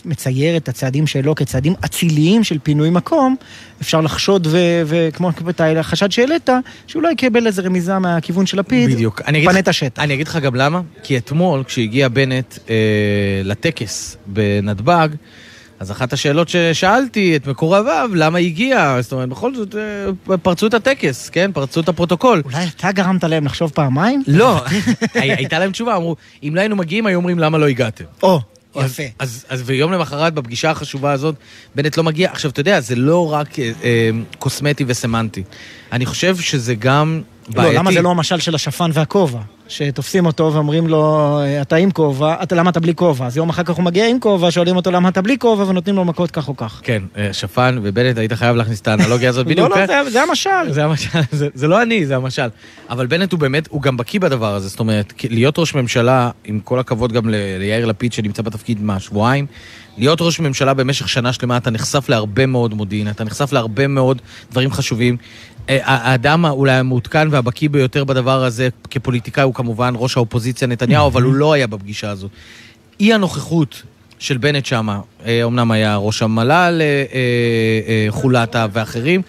מצייר את הצעדים שלו כצעדים אציליים של פינוי מקום, אפשר לחשוד, וכמו את החשד שהעלית, שאולי יקבל איזה רמיזה מהכיוון של לפיד, בדיוק. פנה את השטח. אני אגיד לך גם למה, כי אתמול, כשהגיע בנט אה, לטקס בנתב"ג, אז אחת השאלות ששאלתי את מקורביו, למה הגיע? זאת אומרת, בכל זאת, אה, פרצו את הטקס, כן? פרצו את הפרוטוקול. אולי אתה גרמת להם לחשוב פעמיים? לא, הי- הייתה להם תשובה, אמרו, אם לא היינו מגיעים, היו אומרים למה לא הגעתם. או, אז- יפה. אז, אז ויום למחרת, בפגישה החשובה הזאת, בנט לא מגיע. עכשיו, אתה יודע, זה לא רק אה, אה, קוסמטי וסמנטי. אני חושב שזה גם בעייתי. לא, למה זה לא המשל של השפן והכובע? שתופסים אותו ואומרים לו, אתה עם כובע, אתה למה אתה בלי כובע? אז יום אחר כך הוא מגיע עם כובע, שואלים אותו למה אתה בלי כובע, ונותנים לו מכות כך או כך. כן, אה, שפן ובנט, היית חייב להכניס את האנלוגיה הזאת לא, בדיוק. לא, כן? זה- זה המשל. זה המשל, זה, זה לא אני, זה המשל. אבל בנט הוא באמת, הוא גם בקיא בדבר הזה, זאת אומרת, להיות ראש ממשלה, עם כל הכבוד גם ליאיר לפיד שנמצא בתפקיד מה, שבועיים, להיות ראש ממשלה במשך שנה שלמה, אתה נחשף להרבה מאוד מודיעין, אתה נחשף להרבה מאוד דברים חשובים. אה, האדם אולי המעודכן והבקיא ביותר בדבר הזה כפוליטיקאי הוא כמובן ראש האופוזיציה נתניהו, אבל הוא לא היה בפגישה הזאת. אי הנוכחות של בנט שמה, אה, אמנם היה ראש המל"ל, אה, אה, אה, חולטה ואחרים,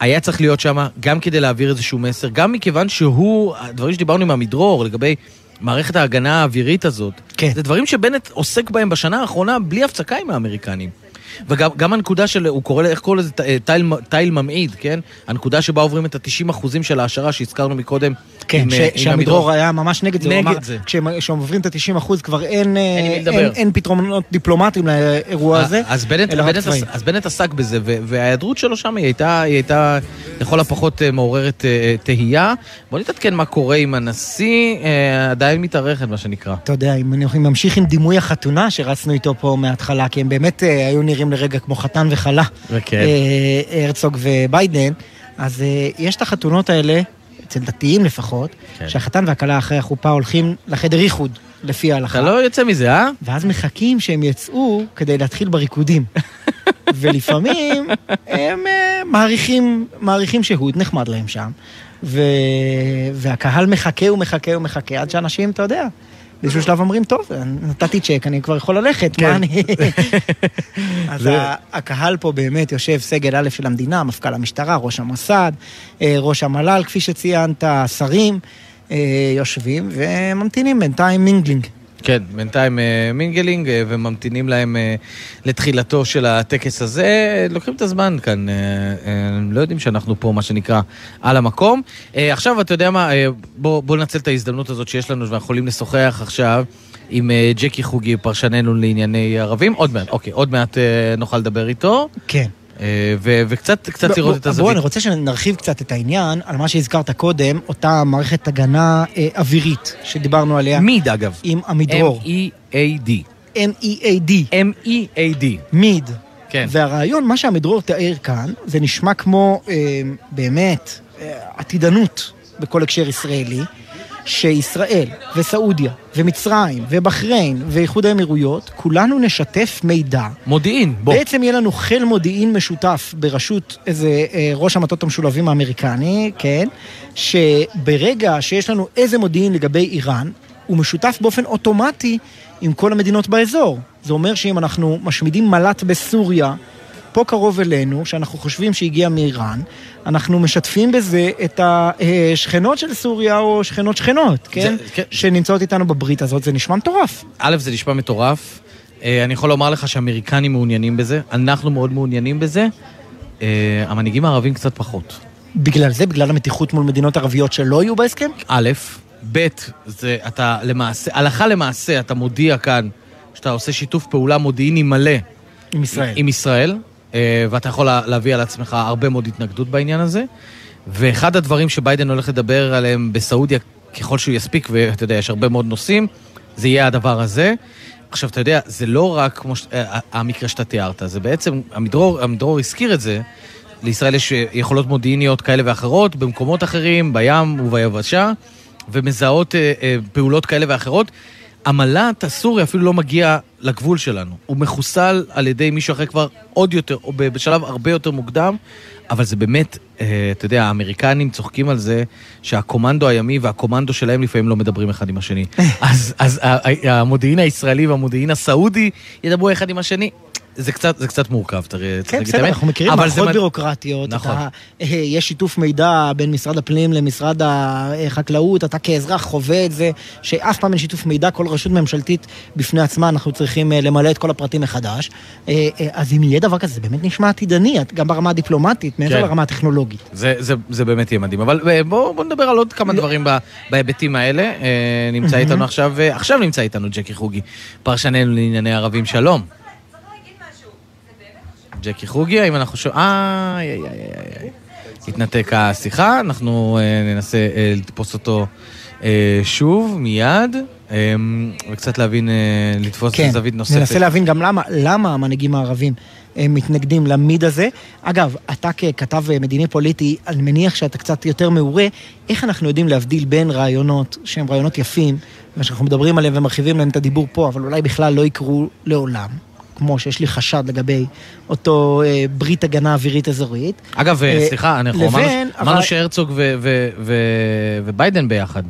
היה צריך להיות שם גם כדי להעביר איזשהו מסר, גם מכיוון שהוא, הדברים שדיברנו עם עמידרור לגבי מערכת ההגנה האווירית הזאת, כן. זה דברים שבנט עוסק בהם בשנה האחרונה בלי הפסקה עם האמריקנים. וגם גם הנקודה של, הוא קורא, איך קורא לזה, אה, תיל, תיל ממעיד, כן? הנקודה שבה עוברים את ה-90 אחוזים של ההעשרה שהזכרנו מקודם. כן, עם, ש- אה, עם שעמידרור היה ממש נגד זה, הוא נגד אמר, זה. כשהם עוברים את ה-90 אחוז כבר אין, אה, אין. אין, אין פתרונות דיפלומטיים לאירוע הזה, אז בנט, אלא בנט. עס- אז בנט עסק בזה, וההיעדרות שלו שם היא הייתה, היא הייתה לכל הפחות מעוררת תהייה. בוא נתעדכן מה קורה עם הנשיא, עדיין מתארכת, מה שנקרא. אתה יודע, אם אני ממשיך עם דימוי החתונה שרצנו איתו פה מההתחלה, כי הם באמת היו נראים לרגע כמו חתן וכלה, וכן. אה, הרצוג וביידן, אז אה, יש את החתונות האלה, אצל דתיים לפחות, כן. שהחתן והכלה אחרי החופה הולכים לחדר איחוד, לפי ההלכה. אתה לא יוצא מזה, אה? ואז מחכים שהם יצאו כדי להתחיל בריקודים. ולפעמים הם אה, מעריכים, מעריכים שהות, נחמד להם שם. ו... והקהל מחכה ומחכה ומחכה עד שאנשים, אתה יודע, באיזשהו שלב אומרים, טוב, נתתי צ'ק, אני כבר יכול ללכת, כן. מה אני... אז הקהל פה באמת יושב סגל א' של המדינה, מפכ"ל המשטרה, ראש המוסד, אה, ראש המל"ל, כפי שציינת, שרים, אה, יושבים וממתינים בינתיים mingling. כן, בינתיים אה, mingling, אה, וממתינים להם אה, לתחילתו של הטקס הזה. לוקחים את הזמן כאן, אה, לא יודעים שאנחנו פה, מה שנקרא, על המקום. עכשיו, אתה יודע מה, אה, בוא, ננצל את ההזדמנות הזאת שיש לנו, ואנחנו יכולים לשוחח עכשיו עם ג'קי חוגי, פרשננו לענייני ערבים. עוד מעט, אוקיי, עוד מעט נוכל לדבר איתו. כן. אה, וקצת קצת לראות את הזווית. אני רוצה שנרחיב קצת את העניין על מה שהזכרת קודם, אותה מערכת הגנה אה, אווירית שדיברנו עליה. מיד, אגב. עם עמידרור. M-E-A-D. M-E-A-D. M-E-A-D. מיד. כן. והרעיון, מה שעמידרור תיאר כאן, זה נשמע כמו אה, באמת אה, עתידנות בכל הקשר ישראלי, שישראל וסעודיה ומצרים ובחריין ואיחוד האמירויות, כולנו נשתף מידע. מודיעין, בוא. בעצם יהיה לנו חיל מודיעין משותף בראשות איזה אה, ראש המטות המשולבים האמריקני, כן? שברגע שיש לנו איזה מודיעין לגבי איראן, הוא משותף באופן אוטומטי עם כל המדינות באזור. זה אומר שאם אנחנו משמידים מל"ט בסוריה, פה קרוב אלינו, שאנחנו חושבים שהגיע מאיראן, אנחנו משתפים בזה את השכנות של סוריה או שכנות שכנות, כן? זה- כן. שנמצאות איתנו בברית הזאת, זה נשמע מטורף. א', זה נשמע מטורף. אה, אני יכול לומר לך שהאמריקנים מעוניינים בזה, אנחנו מאוד מעוניינים בזה. אה, המנהיגים הערבים קצת פחות. בגלל זה, בגלל המתיחות מול מדינות ערביות שלא יהיו בהסכם? א', ב', זה אתה למעשה, הלכה למעשה, אתה מודיע כאן שאתה עושה שיתוף פעולה מודיעיני מלא עם ישראל. עם ישראל, אה, ואתה יכול לה- להביא על עצמך הרבה מאוד התנגדות בעניין הזה. ואחד הדברים שביידן הולך לדבר עליהם בסעודיה, ככל שהוא יספיק, ואתה יודע, יש הרבה מאוד נושאים, זה יהיה הדבר הזה. עכשיו, אתה יודע, זה לא רק כמו ש... אה, המקרה שאתה תיארת, זה בעצם, עמידרור, עמידרור הזכיר את זה, לישראל יש אה, יכולות מודיעיניות כאלה ואחרות, במקומות אחרים, בים וביבשה, ומזהות אה, אה, פעולות כאלה ואחרות. המל"ט הסורי אפילו לא מגיע לגבול שלנו. הוא מחוסל על ידי מישהו אחר כבר עוד יותר, או בשלב הרבה יותר מוקדם, אבל זה באמת, אה, אתה יודע, האמריקנים צוחקים על זה שהקומנדו הימי והקומנדו שלהם לפעמים לא מדברים אחד עם השני. אז, אז ה- המודיעין הישראלי והמודיעין הסעודי ידברו אחד עם השני. זה קצת, זה קצת מורכב, תראה, כן, בסדר. אנחנו מכירים מערכות בירוקרטיות. נכון. אתה, אה, יש שיתוף מידע בין משרד הפנים למשרד החקלאות, אתה כאזרח חווה את זה, שאף פעם אין שיתוף מידע, כל רשות ממשלתית בפני עצמה, אנחנו צריכים אה, למלא את כל הפרטים מחדש. אה, אה, אז אם יהיה דבר כזה, זה באמת נשמע עתידני, גם ברמה הדיפלומטית, מעבר כן. לרמה הטכנולוגית. זה, זה, זה באמת יהיה מדהים. אבל אה, בואו בוא נדבר על עוד כמה דברים ב, בהיבטים האלה. אה, נמצא. איתנו עכשיו, אה, עכשיו נמצא איתנו ג'קי חוגי, פרשננו לענייני ערבים. שלום. ג'קי חוגי, האם אנחנו שומעים... איי, איי, איי, איי, איי. התנתק השיחה, אנחנו אה, ננסה אה, לתפוס אותו אה, שוב, מיד, אה, וקצת להבין, אה, לתפוס כן, זווית נוספת. ננסה להבין גם למה, למה המנהיגים הערבים אה, מתנגדים למיד הזה. אגב, אתה ככתב אה, מדיני פוליטי, אני מניח שאתה קצת יותר מעורה, איך אנחנו יודעים להבדיל בין רעיונות שהם רעיונות יפים, ושאנחנו מדברים עליהם ומרחיבים להם את הדיבור פה, אבל אולי בכלל לא יקרו לעולם. כמו שיש לי חשד לגבי אותו אה, ברית הגנה אווירית אזורית. אגב, אה, סליחה, אנחנו אמרנו לבין אמרנו הרע- שהרצוג ו- ו- ו- וביידן ביחד.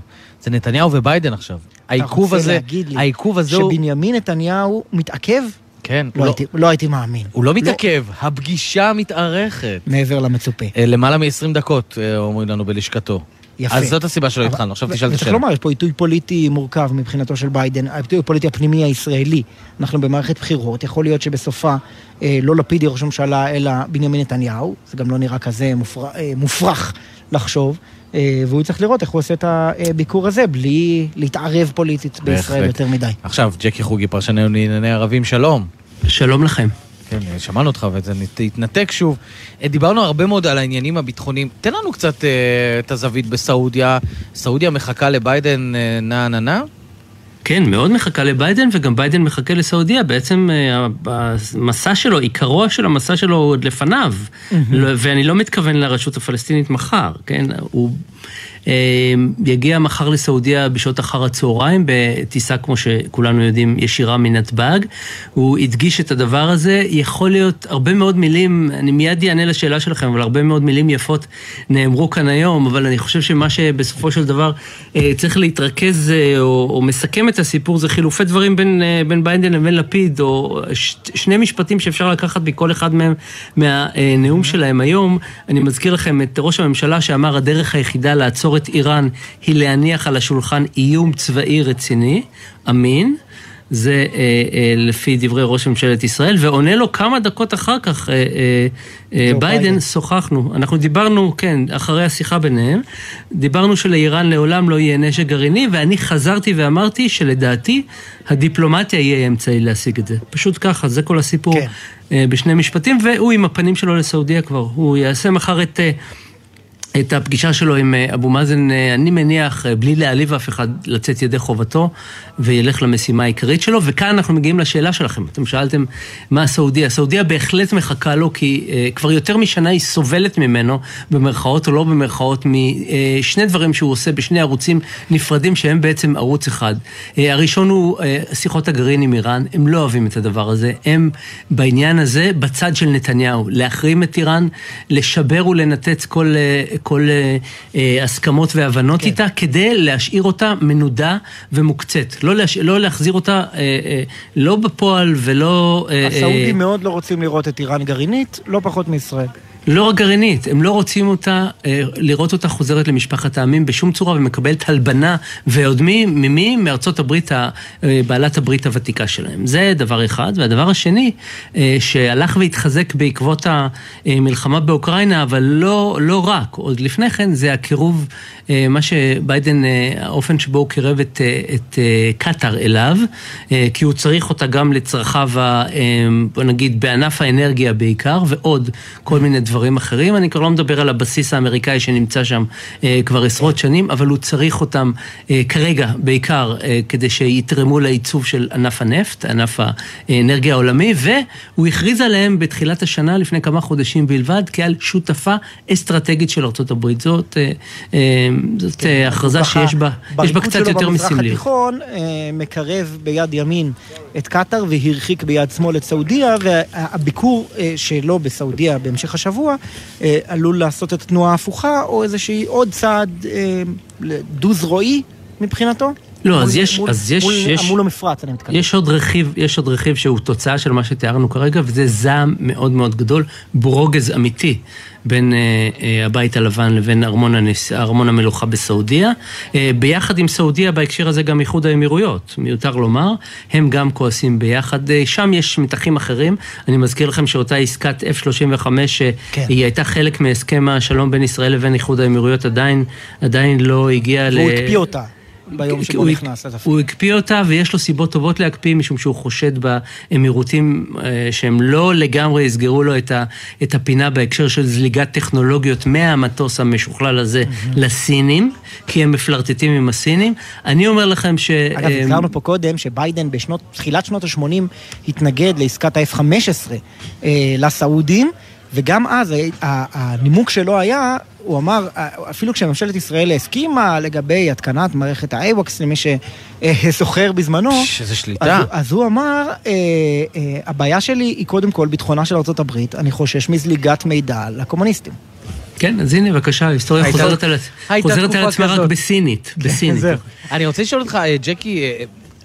זה נתניהו וביידן עכשיו. העיכוב הזה, העיכוב הזה הוא... שבנימין נתניהו מתעכב? כן, לא, לא- הייתי, לא הייתי מאמין. הוא לא מתעכב, הפגישה מתארכת. מעבר למצופה. אה, למעלה מ-20 דקות, אה, אומרים לנו בלשכתו. יפה. אז זאת הסיבה שלא התחלנו, עכשיו תשאל את וצריך השאלה. לומר, יש פה עיתוי פוליטי מורכב מבחינתו של ביידן, העיתוי הפוליטי הפנימי הישראלי. אנחנו במערכת בחירות, יכול להיות שבסופה אה, לא לפיד יהיה ראש הממשלה, אלא בנימין נתניהו, זה גם לא נראה כזה מופר, אה, מופרך לחשוב, אה, והוא צריך לראות איך הוא עושה את הביקור הזה, בלי להתערב פוליטית בישראל. יותר מדי. עכשיו, ג'קי חוגי, פרשננו לענייני ערבים, שלום. שלום לכם. כן, אה, שמענו אותך וזה נת- התנתק שוב. אה, דיברנו הרבה מאוד על העניינים הביטחוניים. תן לנו קצת אה, את הזווית בסעודיה. סעודיה מחכה לביידן אה, נע נע נע? כן, מאוד מחכה לביידן, וגם ביידן מחכה לסעודיה. בעצם אה, המסע שלו, עיקרו של המסע שלו הוא עוד לפניו. לא- ואני לא מתכוון לרשות הפלסטינית מחר, כן? הוא... אה, יגיע מחר לסעודיה בשעות אחר הצהריים, בטיסה, כמו שכולנו יודעים, ישירה מנתב"ג. הוא הדגיש את הדבר הזה. יכול להיות הרבה מאוד מילים, אני מיד אענה לשאלה שלכם, אבל הרבה מאוד מילים יפות נאמרו כאן היום, אבל אני חושב שמה שבסופו של דבר אה, צריך להתרכז אה, או, או מסכם את הסיפור זה חילופי דברים בין, בין ביידן לבין לפיד, או ש, שני משפטים שאפשר לקחת מכל אחד מהם מהנאום שלהם היום. אני מזכיר לכם את ראש הממשלה שאמר, הדרך היחידה לעצור את איראן היא להניח על השולחן איום צבאי רציני, אמין. זה אה, אה, לפי דברי ראש ממשלת ישראל, ועונה לו כמה דקות אחר כך, אה, אה, אה, ביידן, שוחחנו. אנחנו דיברנו, כן, אחרי השיחה ביניהם, דיברנו שלאיראן לעולם לא יהיה נשק גרעיני, ואני חזרתי ואמרתי שלדעתי הדיפלומטיה יהיה אמצעי להשיג את זה. פשוט ככה, זה כל הסיפור כן. אה, בשני משפטים, והוא עם הפנים שלו לסעודיה כבר. הוא יעשה מחר את... אה, את הפגישה שלו עם אה, אבו מאזן, אה, אני מניח, אה, בלי להעליב אף אחד, לצאת ידי חובתו, וילך למשימה העיקרית שלו. וכאן אנחנו מגיעים לשאלה שלכם. אתם שאלתם מה הסעודיה. הסעודיה בהחלט מחכה לו, כי uh, כבר יותר משנה היא סובלת ממנו, במרכאות או לא במרכאות, משני דברים שהוא עושה בשני ערוצים נפרדים, שהם בעצם ערוץ אחד. Uh, הראשון הוא uh, שיחות הגרעין עם איראן, הם לא אוהבים את הדבר הזה. הם בעניין הזה בצד של נתניהו, להחרים את איראן, לשבר ולנתץ כל... Uh, כל אה, אה, הסכמות והבנות כן. איתה, כדי להשאיר אותה מנודה ומוקצת. לא, להש... לא להחזיר אותה, אה, אה, לא בפועל ולא... אה, הסעודים אה... מאוד לא רוצים לראות את איראן גרעינית, לא פחות מישראל. לא רק גרעינית, הם לא רוצים אותה, אה, לראות אותה חוזרת למשפחת העמים בשום צורה ומקבלת הלבנה, ועוד מי, ממי? מארצות הברית, אה, בעלת הברית הוותיקה שלהם. זה דבר אחד. והדבר השני, אה, שהלך והתחזק בעקבות המלחמה באוקראינה, אבל לא, לא רק, עוד לפני כן זה הקירוב, מה שביידן, האופן שבו הוא קירב את, את קטאר אליו, כי הוא צריך אותה גם לצרכיו, בוא נגיד, בענף האנרגיה בעיקר, ועוד כל מיני דברים. דברים אחרים. אני כבר לא מדבר על הבסיס האמריקאי שנמצא שם אה, כבר עשרות שנים, אבל הוא צריך אותם אה, כרגע, בעיקר, אה, כדי שיתרמו לעיצוב של ענף הנפט, ענף האנרגיה העולמי, והוא הכריז עליהם בתחילת השנה, לפני כמה חודשים בלבד, כעל שותפה אסטרטגית של ארה"ב. זאת, אה, אה, זאת כן, אה, הכרזה שיש בה, יש בה קצת יותר מסמליות. במזרח התיכון אה, מקרב ביד ימין את קטאר והרחיק ביד שמאל את סעודיה, והביקור אה, שלו בסעודיה בהמשך השבוע אה, עלול לעשות את התנועה ההפוכה, או איזושהי עוד צעד אה, דו-זרועי מבחינתו? לא, מול, אז יש, מול, אז יש, מול, יש, מול המפרץ, אני מתכוון. יש עוד רכיב, יש עוד רכיב שהוא תוצאה של מה שתיארנו כרגע, וזה זעם מאוד מאוד גדול, ברוגז אמיתי בין אה, אה, הבית הלבן לבין ארמון, הנס, ארמון המלוכה בסעודיה. אה, ביחד עם סעודיה, בהקשר הזה גם איחוד האמירויות, מיותר לומר, הם גם כועסים ביחד. אה, שם יש מתחים אחרים. אני מזכיר לכם שאותה עסקת F-35, אה, כן. היא הייתה חלק מהסכם השלום בין ישראל לבין איחוד האמירויות, עדיין, עדיין לא הגיעה ל... והוא הקפיא אותה. ביום שבו הוא נכנס לתפקיד. הוא הקפיא אותה ויש לו סיבות טובות להקפיא, משום שהוא חושד באמירותים אה, שהם לא לגמרי יסגרו לו את, ה, את הפינה בהקשר של זליגת טכנולוגיות מהמטוס המשוכלל הזה mm-hmm. לסינים, כי הם מפלרטטים עם הסינים. אני אומר לכם ש... אגב, אה, הזכרנו פה קודם שביידן בתחילת שנות ה-80 התנגד לעסקת ה-F-15 אה, לסעודים. וגם אז הנימוק שלו היה, הוא אמר, אפילו כשממשלת ישראל הסכימה לגבי התקנת מערכת ה-AWACS למי שסוחר בזמנו, שזה שליטה. אז, אז הוא אמר, אה, אה, הבעיה שלי היא קודם כל ביטחונה של ארה"ב, אני חושש מזליגת מידע לקומוניסטים. כן, אז הנה, בבקשה, ההיסטוריה חוזרת על עצמה רק בסינית, כן, בסינית. אני רוצה לשאול אותך, אה, ג'קי,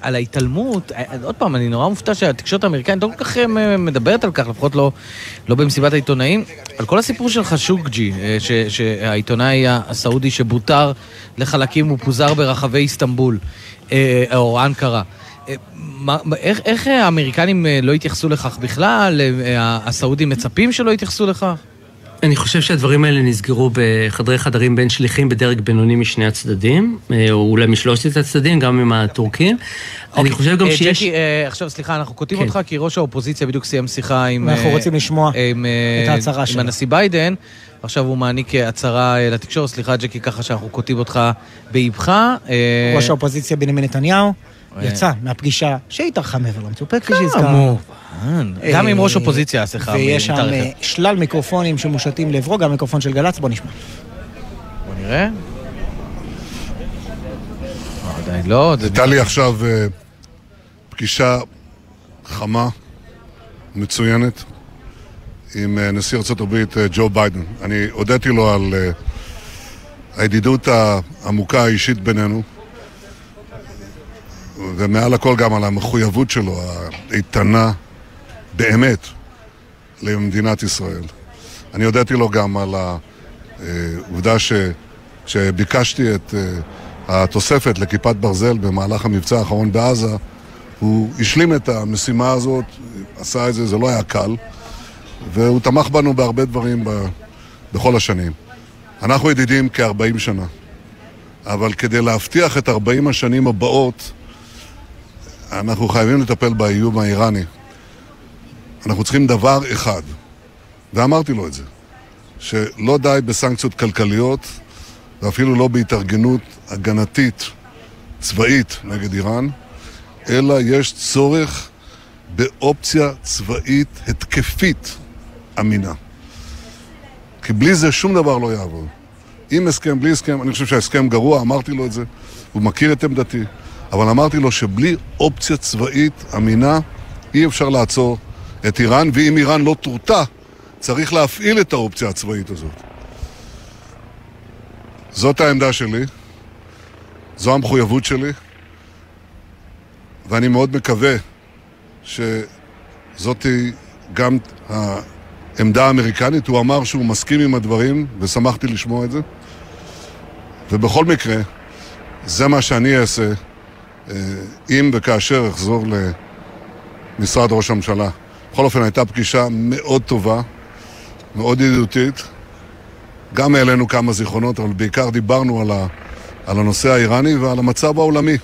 על ההתעלמות, אה, עוד פעם, אני נורא מופתע שהתקשורת האמריקאית לא כל כך אה, מדברת על כך, לפחות לא, לא במסיבת העיתונאים, על כל הסיפור של חשוקג'י, אה, שהעיתונאי הסעודי שבוטר לחלקים ופוזר ברחבי איסטנבול, או אנקרה. איך, איך האמריקנים לא התייחסו לכך בכלל? הסעודים מצפים שלא יתייחסו לכך? אני חושב שהדברים האלה נסגרו בחדרי חדרים בין שליחים בדרג בינוני משני הצדדים, אה, או אולי משלושת הצדדים, גם עם הטורקים. אני אוקיי. חושב גם אה, שיש... ג'קי, אה, עכשיו סליחה, אנחנו קוטעים כן. אותך, כי ראש האופוזיציה בדיוק סיים שיחה עם... אנחנו רוצים לשמוע את ההצהרה שלו. עם הנשיא ביידן. עכשיו הוא מעניק הצהרה לתקשורת, סליחה ג'קי, ככה שאנחנו קוטעים אותך באיבך. ראש האופוזיציה בנימין נתניהו יצא מהפגישה שהתארכה מעבר למצופה, כפי שהזכרנו. גם עם ראש אופוזיציה השיחה ויש שם שלל מיקרופונים שמושתים לעברו, גם מיקרופון של גל"צ, בוא נשמע. בוא נראה. לא... הייתה לי עכשיו אה, פגישה חמה, מצוינת, עם אה, נשיא ארה"ב אה, ג'ו ביידן. אני הודיתי לו על אה, הידידות העמוקה האישית בינינו, ומעל הכל גם על המחויבות שלו, האיתנה, באמת, למדינת ישראל. אני הודיתי לו גם על העובדה ש, שביקשתי את התוספת לכיפת ברזל במהלך המבצע האחרון בעזה. הוא השלים את המשימה הזאת, עשה את זה, זה לא היה קל, והוא תמך בנו בהרבה דברים ב, בכל השנים. אנחנו ידידים כ-40 שנה, אבל כדי להבטיח את 40 השנים הבאות, אנחנו חייבים לטפל באיום האיראני. אנחנו צריכים דבר אחד, ואמרתי לו את זה, שלא די בסנקציות כלכליות ואפילו לא בהתארגנות הגנתית צבאית נגד איראן, אלא יש צורך באופציה צבאית התקפית אמינה. כי בלי זה שום דבר לא יעבור. עם הסכם, בלי הסכם, אני חושב שההסכם גרוע, אמרתי לו את זה, הוא מכיר את עמדתי, אבל אמרתי לו שבלי אופציה צבאית אמינה אי אפשר לעצור את איראן, ואם איראן לא תורתע, צריך להפעיל את האופציה הצבאית הזאת. זאת העמדה שלי, זו המחויבות שלי, ואני מאוד מקווה שזאת גם העמדה האמריקנית. הוא אמר שהוא מסכים עם הדברים, ושמחתי לשמוע את זה. ובכל מקרה, זה מה שאני אעשה אה, אם וכאשר אחזור למשרד ראש הממשלה. בכל אופן, הייתה פגישה מאוד טובה, מאוד ידידותית. גם העלינו כמה זיכרונות, אבל בעיקר דיברנו על, ה, על הנושא האיראני ועל המצב העולמי.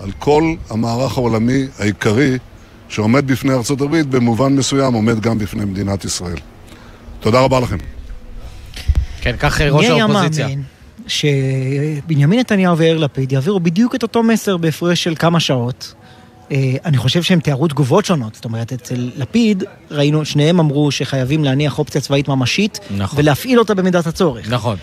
על כל המערך העולמי העיקרי שעומד בפני ארצות הברית, במובן מסוים עומד גם בפני מדינת ישראל. תודה רבה לכם. כן, כך ראש האופוזיציה. מי היה מאמין שבנימין נתניהו ויאיר לפיד יעבירו בדיוק את אותו מסר בהפרש של כמה שעות. אה, אני חושב שהם תיארו תגובות שונות. זאת אומרת, אצל לפיד ראינו, שניהם אמרו שחייבים להניח אופציה צבאית ממשית, נכון. ולהפעיל אותה במידת הצורך. נכון.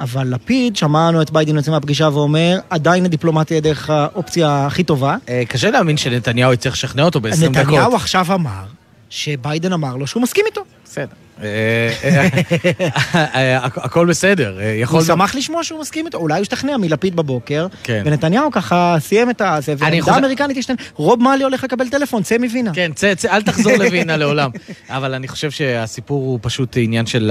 אבל לפיד, שמענו את ביידן יוצא מהפגישה ואומר, עדיין הדיפלומטיה דרך האופציה הכי טובה. אה, קשה להאמין שנתניהו יצטרך לשכנע אותו ב-20 דקות. נתניהו עכשיו אמר שביידן אמר לו שהוא מסכים איתו. בסדר. אה, הכל בסדר. הוא שמח לשמוע שהוא מסכים איתו, אולי הוא השתכנע מלפיד בבוקר, כן. ונתניהו ככה סיים את הזה, והעמדה האמריקנית השתנה. רוב מאלי הולך לקבל טלפון, צא מווינה. כן, צא, צא, אל תחזור לווינה לעולם. אבל אני חושב שהסיפור הוא פשוט עניין של...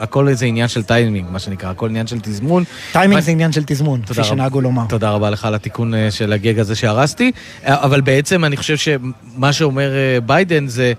הכל זה עניין של טיימינג, מה שנקרא, הכל עניין של תזמון. טיימינג זה עניין של תזמון, כפי שנהגו לומר. תודה רבה לך על התיקון של הגג הזה שהרסתי. אבל בעצם אני חושב שמה שאומר ביידן זה...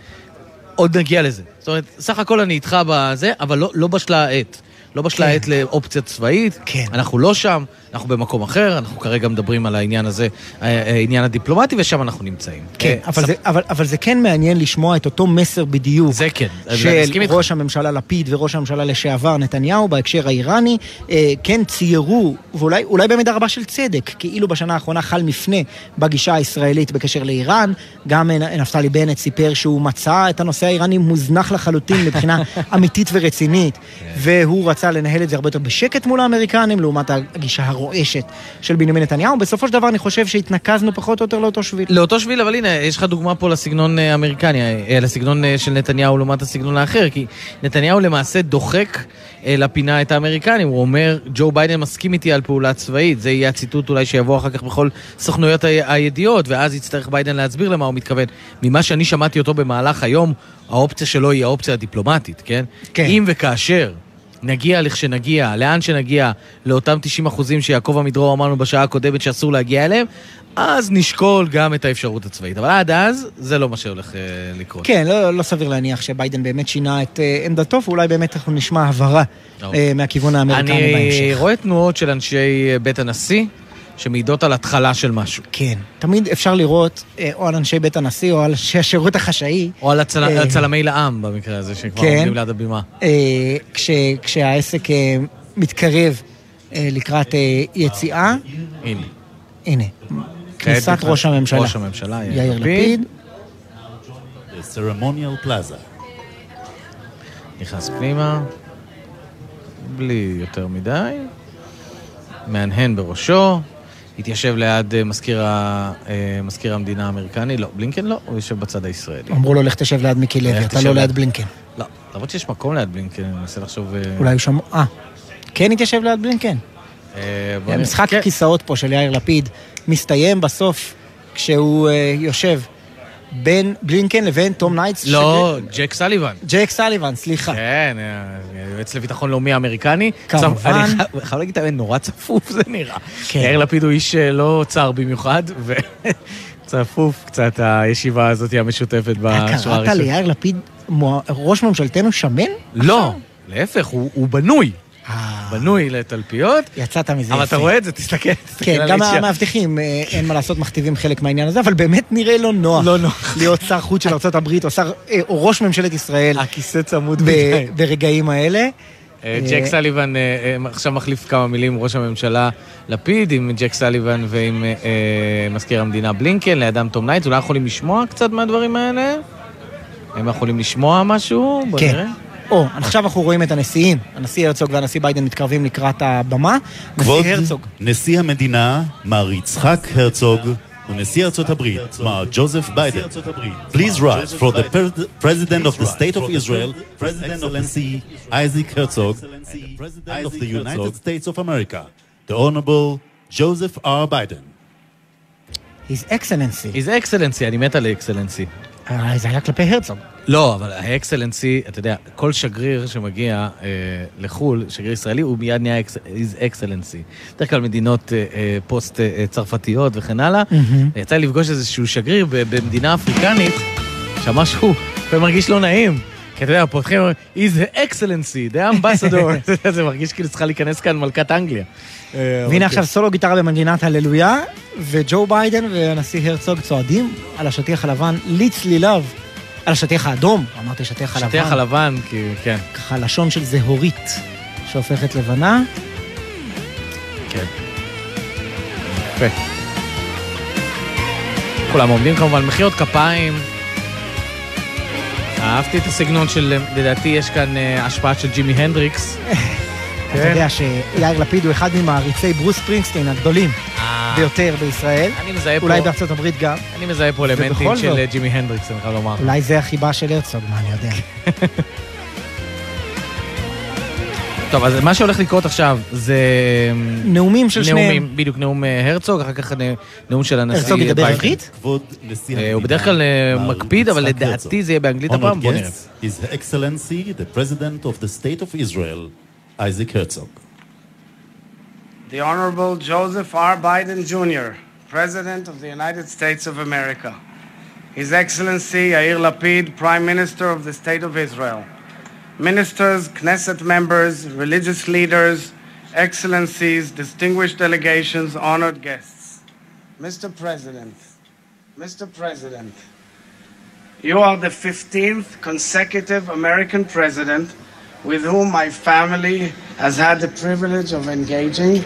עוד נגיע לזה. זאת אומרת, סך הכל אני איתך בזה, אבל לא, לא בשלה העת. לא בשלה העת כן. לאופציה צבאית, כן. אנחנו לא שם, אנחנו במקום אחר, אנחנו כרגע מדברים על העניין הזה, העניין הדיפלומטי, ושם אנחנו נמצאים. כן, אבל, ספ... זה, אבל, אבל זה כן מעניין לשמוע את אותו מסר בדיוק. זה כן, של ראש הממשלה לפיד וראש הממשלה לשעבר נתניהו בהקשר האיראני, אה, כן ציירו, ואולי במידה רבה של צדק, כאילו בשנה האחרונה חל מפנה בגישה הישראלית בקשר לאיראן, גם נפתלי בנט סיפר שהוא מצא את הנושא האיראני מוזנח לחלוטין מבחינה אמיתית ורצינית, והוא רצה לנהל את זה הרבה יותר בשקט מול האמריקנים, לעומת הגישה הרועשת של בנימין נתניהו. בסופו של דבר אני חושב שהתנקזנו פחות או יותר לאותו שביל. לאותו שביל, אבל הנה, יש לך דוגמה פה לסגנון האמריקני, לסגנון של נתניהו לעומת הסגנון האחר, כי נתניהו למעשה דוחק לפינה את האמריקנים. הוא אומר, ג'ו ביידן מסכים איתי על פעולה צבאית, זה יהיה הציטוט אולי שיבוא אחר כך בכל סוכנויות הידיעות, ואז יצטרך ביידן להסביר למה הוא מתכוון. ממה שאני שמעתי אותו במהלך היום, האופציה שלו היא האופציה הדיפלומטית, כן? כן. אם וכאשר נגיע לכשנגיע, לאן שנגיע, לאותם 90 אחוזים שיעקב עמידרור אמרנו בשעה הקודמת שאסור להגיע אליהם, אז נשקול גם את האפשרות הצבאית. אבל עד אז, זה לא מה שהולך uh, לקרות. כן, לא, לא סביר להניח שביידן באמת שינה את uh, עמדתו, ואולי באמת אנחנו נשמע הבהרה uh, מהכיוון האמריקני בהמשך. אני רואה תנועות של אנשי בית הנשיא. שמעידות על התחלה של משהו. כן, תמיד אפשר לראות או על אנשי בית הנשיא או על אנשי השירות החשאי. או על הצל... אה... צלמי לעם במקרה הזה, שכבר כן, עומדים ליד הבימה. אה, כש... כשהעסק אה, מתקרב אה, לקראת אה, יציאה. הנה. הנה. כניסת ראש הממשלה. ראש הממשלה, יאיר לפיד. סרמוניאל פלאזה. נכנס פנימה, בלי יותר מדי. מהנהן בראשו. התיישב ליד אה, מזכיר, ה, אה, מזכיר המדינה האמריקני? לא, בלינקן לא, הוא יושב בצד הישראלי. אמרו לו, לך תשב ליד מיקי לוי, אתה לא ליד- בלינקן. לא, למרות שיש מקום ליד בלינקן, אני מנסה לחשוב... אה, אולי הוא שם... אה, כן התיישב ליד בלינקן. אה, נראה. המשחק הכיסאות פה של יאיר לפיד מסתיים בסוף כשהוא אה, יושב בין בלינקן לבין תום ניידס. לא, ג'ק סליבן. ג'ק סליבן, סליחה. כן, אה, יועץ לביטחון לאומי האמריקני. כמובן. אני חייב- להגיד את האמת, נורא צפוף זה נראה. כן. יאיר לפיד הוא איש אה, לא צר במיוחד, וצפוף קצת הישיבה הזאת המשותפת בשורה קראת הראשונה. ליאיר לפיד ראש ממשלתנו שמן? לא, להפך, הוא בנוי. בנוי לתלפיות. יצאת מזה אבל יפה. אתה רואה את זה, תסתכל. תסתכל כן, על גם האיש ש- המאבטחים, אה, אין מה לעשות, מכתיבים חלק מהעניין הזה, אבל באמת נראה לא נוח. לא נוח. להיות שר חוץ של ארה"ב או שר, אה, או ראש ממשלת ישראל. הכיסא צמוד מדי. ברגעים האלה. אה, ג'ק אה, סליבן אה, אה, עכשיו מחליף כמה מילים עם ראש הממשלה לפיד, עם ג'ק סליבן ועם אה, אה, מזכיר המדינה בלינקן, לידם תום ניידס. אולי יכולים לשמוע קצת מהדברים האלה? הם יכולים לשמוע משהו? כן. או, עכשיו אנחנו רואים את הנשיאים, הנשיא הרצוג והנשיא ביידן מתקרבים לקראת הבמה. כבוד נשיא הרצוג. נשיא המדינה, מר יצחק הרצוג, ונשיא ארצות הברית, מר ג'וזף ביידן. Please rise for the pre- President of the State of Israel, President of Excellency Isaac Herzog, President of the United States of America, the Honorable Joseph R. Biden. His Excellency. His Excellency, אני מת על אקסלנסי. אה, זה היה כלפי הרצוג. לא, אבל ה excellency, אתה יודע, כל שגריר שמגיע אה, לחו"ל, שגריר ישראלי, הוא מיד נהיה his excellency. בדרך כלל מדינות אה, אה, פוסט אה, אה, צרפתיות וכן הלאה. מהמם. יצא לי לפגוש איזשהו שגריר ב- במדינה אפריקנית, שאמר שהוא מרגיש לא נעים. כי אתה יודע, פותחים, he's the excellency, the ambassador. זה מרגיש כאילו צריכה להיכנס כאן מלכת אנגליה. אה, אבל והנה כן. עכשיו סולו גיטרה במנגינת הללויה, וג'ו ביידן והנשיא הרצוג צועדים על השטיח הלבן לצליליו. על השטיח האדום, אמרתי שטיח הלבן. שטיח הלבן, כי כן. ככה לשון של זהורית שהופכת לבנה. כן. יפה. כולם עומדים כמובן, מחיאות כפיים. אהבתי את הסגנון של, לדעתי יש כאן אה, השפעה של ג'ימי הנדריקס. אתה יודע שיאיר לפיד הוא אחד ממעריצי ברוס פרינגסטין הגדולים ביותר בישראל. אני מזהה פה... אולי בארצות הברית גם. אני מזהה פה אלמנטים של זאת- אה, ג'ימי הנדריקס, אני חייב לומר. אולי זה החיבה של הרצוג, מה אני יודע. טוב, אז מה שהולך לקרות עכשיו זה... נאומים של שניהם. נאומים, בדיוק, נאום אה, הרצוג, אחר כך נאום של הנשיא הרצוג ידבר. עברית? כבוד נשיא אה, הוא בדרך כלל אה, מקפיד, אבל לדעתי זה יהיה באנגלית הפעם, בוא נראה. guest, His Excellency, the President of the State of Israel, Isaac Herzog. The Honorable Joseph R. Biden Jr., President of the United States of America. His Excellency Yair Lapid, Prime Minister of the State of Israel. Ministers, Knesset members, religious leaders, excellencies, distinguished delegations, honored guests. Mr. President, Mr. President, you are the 15th consecutive American president with whom my family has had the privilege of engaging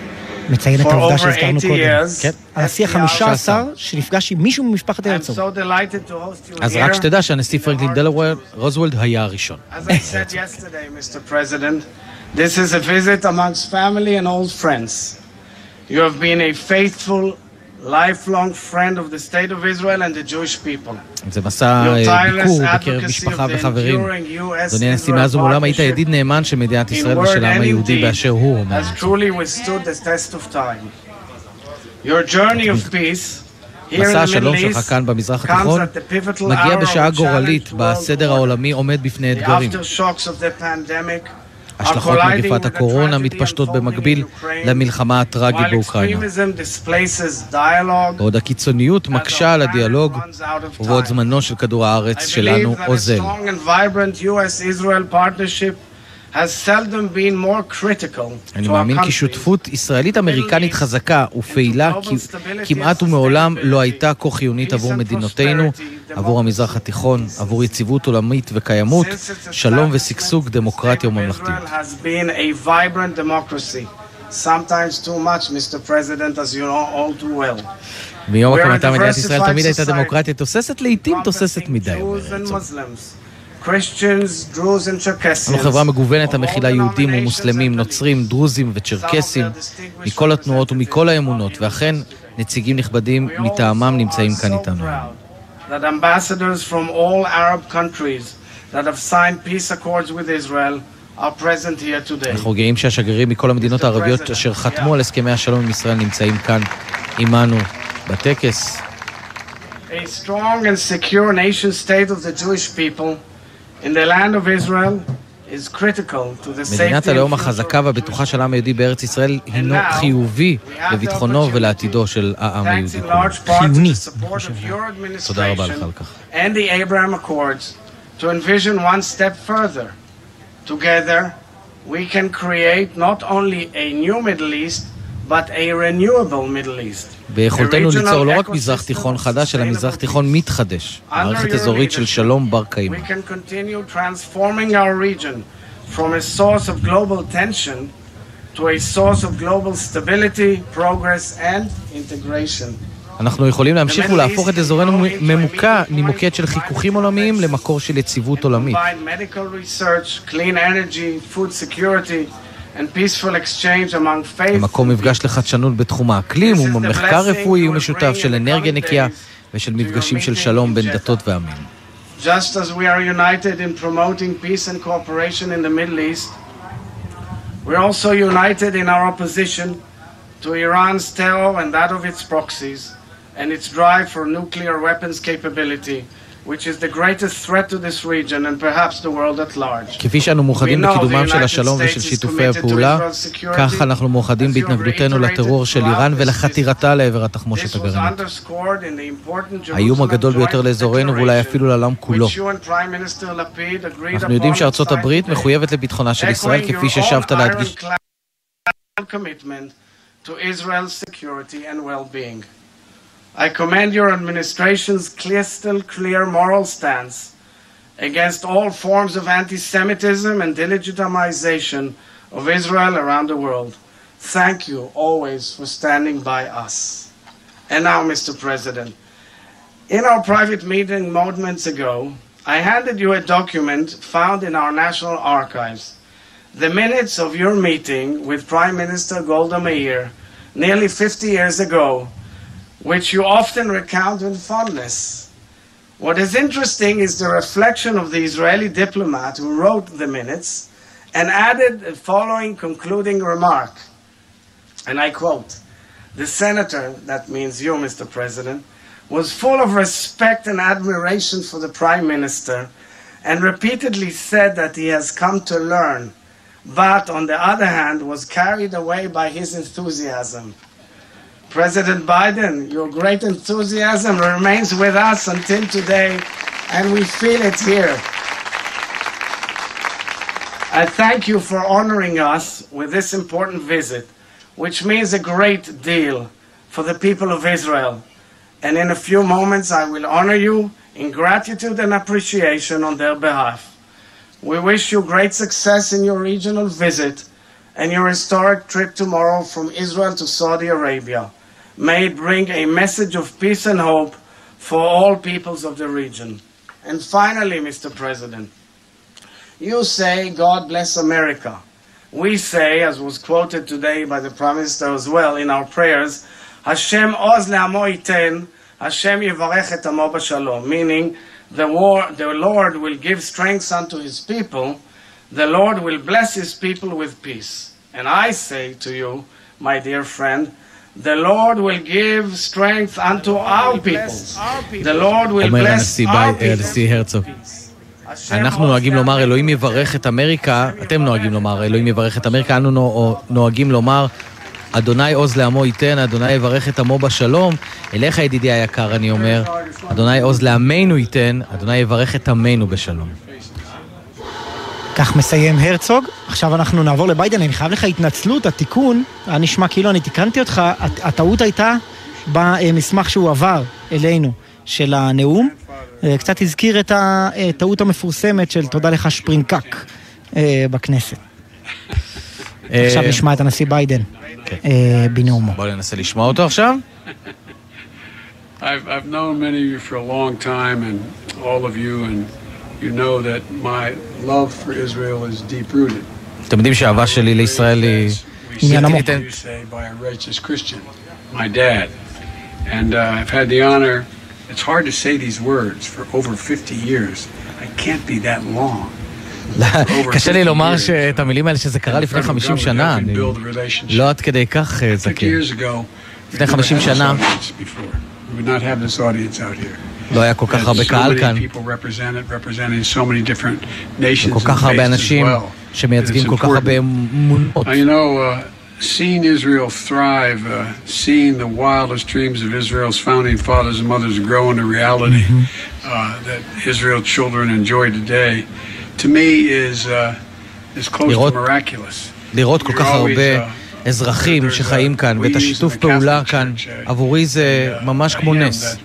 מציין את for העובדה over שהזכרנו 80 קודם. years. כן. הנשיא החמישה עשר שנפגש עם מישהו ממשפחת הרצוג. אז. רק שתדע שהנשיא פרנקלין דלוור, רוזוולד היה הראשון. As I said yesterday, Mr. President, this is a visit amongst family and old friends. You have been a faithful, lifelong friend of the State of Israel and the Jewish people. זה מסע אה, ביקור בקרב משפחה וחברים. אדוני הנשיא, מאז ומעולם היית ידיד נאמן של מדינת ישראל ושל העם היהודי באשר הוא, אומר. מסע השלום שלך כאן במזרח התיכון at the pivotal מגיע בשעה גורלית world בסדר העולמי עומד בפני אתגרים. השלכות מגפת הקורונה מתפשטות במקביל למלחמה הטראגית באוקראינה. בעוד הקיצוניות מקשה על הדיאלוג, ובעוד זמנו של כדור הארץ שלנו אוזל. אני מאמין כי. שותפות ישראלית-אמריקנית חזקה ופעילה כמעט ומעולם לא הייתה כה חיונית עבור מדינותינו, עבור המזרח התיכון, עבור יציבות עולמית וקיימות, שלום ושגשוג, דמוקרטיה וממלכתיות. Israel has been a vibrant democracy. Sometimes too much, Mr. President, as you know all too well. מיום הקמתה מדינת ישראל תמיד הייתה דמוקרטיה תוססת, לעיתים תוססת מדי. אומר הרצוג. אנו חברה מגוונת המכילה יהודים ומוסלמים, נוצרים, דרוזים וצ'רקסים, מכל התנועות ומכל האמונות, ואכן נציגים נכבדים מטעמם נמצאים כאן איתנו. that ambassadors from all Arab countries that have signed peace accords with Israel are present here today. אנחנו גאים שהשגרירים מכל המדינות הערביות אשר חתמו על הסכמי השלום עם ישראל נמצאים כאן עמנו בטקס. A strong and secure nation state of the Jewish people מדינת הלאום החזקה והבטוחה של העם היהודי בארץ ישראל הינו חיובי לביטחונו ולעתידו של העם היהודי your תודה רבה לך על כך. and the Abraham Accords to envision one step further. Together, we can create not only a new Middle East, but a renewable Middle East. ביכולתנו ליצור לא רק מזרח תיכון חדש, אלא מזרח תיכון מתחדש. מערכת אזורית של שלום בר קיימא. We can continue transforming our region from a source of global tension to a source of global stability, progress and integration. אנחנו יכולים להמשיך ולהפוך את אזורנו ממוקע, ממוקד של חיכוכים עולמיים למקור של יציבות עולמית. למקום מפגש לחדשנות בתחום האקלים ומחקר רפואי ומשותף של אנרגיה נקייה ושל מפגשים של שלום בין דתות ועמים. Just as we are united in promoting peace and cooperation in the Middle East, we're also united in our opposition to Iran's terror and that of its proxies, and its drive for nuclear weapons capability, which is the greatest threat to this region and perhaps the world at large. כפי שאנו מאוחדים בקידומם של השלום ושל שיתופי הפעולה, כך אנחנו מאוחדים בהתנגדותנו לטרור של איראן ולחתירתה לעבר התחמושת הגרעינית. האיום הגדול ביותר לאזורנו ואולי אפילו לעולם כולו. אנחנו יודעים שארצות הברית. מחויבת לביטחונה של ישראל, כפי ששבת להדגיש. commitment to Israel's security and well-being. I commend your administration's crystal clear moral stance against all forms of anti-Semitism and delegitimization of Israel around the world. Thank you always for standing by us. And now, Mr. President, in our private meeting moments ago, I handed you a document found in our National Archives. The minutes of your meeting with Prime Minister Golda Meir nearly 50 years ago, which you often recount with fondness. What is interesting is the reflection of the Israeli diplomat who wrote the minutes and added the following concluding remark. And I quote The senator, that means you, Mr. President, was full of respect and admiration for the Prime Minister and repeatedly said that he has come to learn, but on the other hand, was carried away by his enthusiasm. President Biden, your great enthusiasm remains with us until today, and we feel it here. I thank you for honoring us with this important visit, which means a great deal for the people of Israel. And in a few moments, I will honor you in gratitude and appreciation on their behalf. We wish you great success in your regional visit and your historic trip tomorrow from Israel to Saudi Arabia. May bring a message of peace and hope for all peoples of the region. And finally, Mr. President, you say, God bless America. We say, as was quoted today by the Prime Minister as well in our prayers, Hashem oz le'amo iten, Hashem yivarech et amo b'shalom, meaning the, war, the Lord will give strength unto his people, the Lord will bless his people with peace. And I say to you, my dear friend, the Lord will give strength unto our people. The Lord will אומר bless הנשיא our people. הנשיא הרצוג. אנחנו נוהגים לומר אלוהים יברך את אמריקה, אתם נוהגים לומר אלוהים יברך את אמריקה, אנו נו- נוהגים לומר אדוני עוז לעמו ייתן, אדוני יברך את עמו בשלום. אליך ידידי היקר אני אומר, אדוני עוז לעמנו ייתן, אדוני יברך את עמנו בשלום. כך מסיים הרצוג. עכשיו אנחנו נעבור לביידן, אני חייב לך התנצלות, התיקון, היה נשמע כאילו אני תיקנתי אותך, הט- הטעות הייתה במסמך שהוא עבר אלינו של הנאום. אה, קצת הזכיר את הטעות המפורסמת של תודה לך שפרינקק אה, בכנסת. עכשיו נשמע את הנשיא ביידן אה, בנאומו. בואו ננסה לשמוע אותו עכשיו. I've, I've known many of you for a long time, and all of you, and you know that my love for Israel is deep rooted. אתם יודעים שהאהבה שלי לישראל היא... עניין עמוק. You say by a righteous Christian, my dad. And uh, I've had the honor, it's hard to say these words for over 50 years. I can't be that long. קשה לי לומר את המילים האלה שזה קרה לפני 50 שנה, אני לא עד כדי כך אה, זקן. לפני 50 שנה we would not have this audience out here. לא היה כל כך הרבה קהל כאן, וכל כך הרבה אנשים שמייצגים כל כך הרבה אמונות. You know, uh, seeing Israel thrive, uh, seeing the wildest dreams of Israel's founding fathers and mothers grow into reality uh, that Israel children enjoy today, to me is, uh, is close to miraculous. לראות כל כך הרבה אזרחים שחיים כאן, ואת השיתוף פעולה כאן, עבורי זה ממש כמו נס.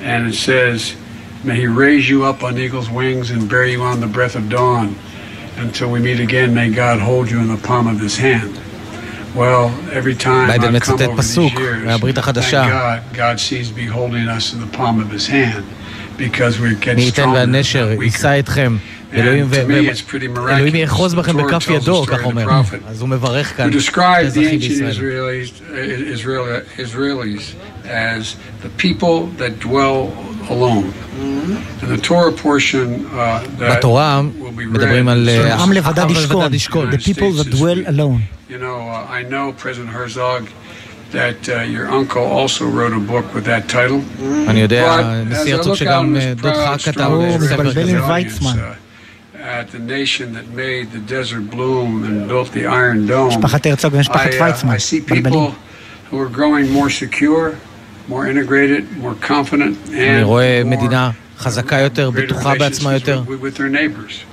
And it says, May he raise you up on eagle's wings and bear you on the breath of dawn. Until we meet again, may God hold you in the palm of his hand. Well, every time ביידן come מצטט over these פסוק years, מהברית thank החדשה. God, God sees me holding us in the palm of his hand because we get מי ייתן stronger, והנשר not weaker. אלוהים. יאחוז בכם בכף ידו, כך אומר. אז הוא מברך כאן את האזרחים ancient בישראל. Israelis, Israel, Israelis as the people that dwell alone. And the Torah portion uh, that בתורה will be מדברים read על אה, עם לבדד ישכון. The people that dwell alone. You know, uh, I know President Herzog that uh, your uncle also wrote a book with that title. אני יודע, נשיא הרצוג שגם אה, דודך כתב strong ספר כזה. משפחת הרצוג ומשפחת uh, ויצמן. I see מתבלבלים. people who are growing more secure, more integrated, more confident, אני and רואה more מדינה חזקה יותר, בטוחה בעצמה יותר, with, with their neighbors.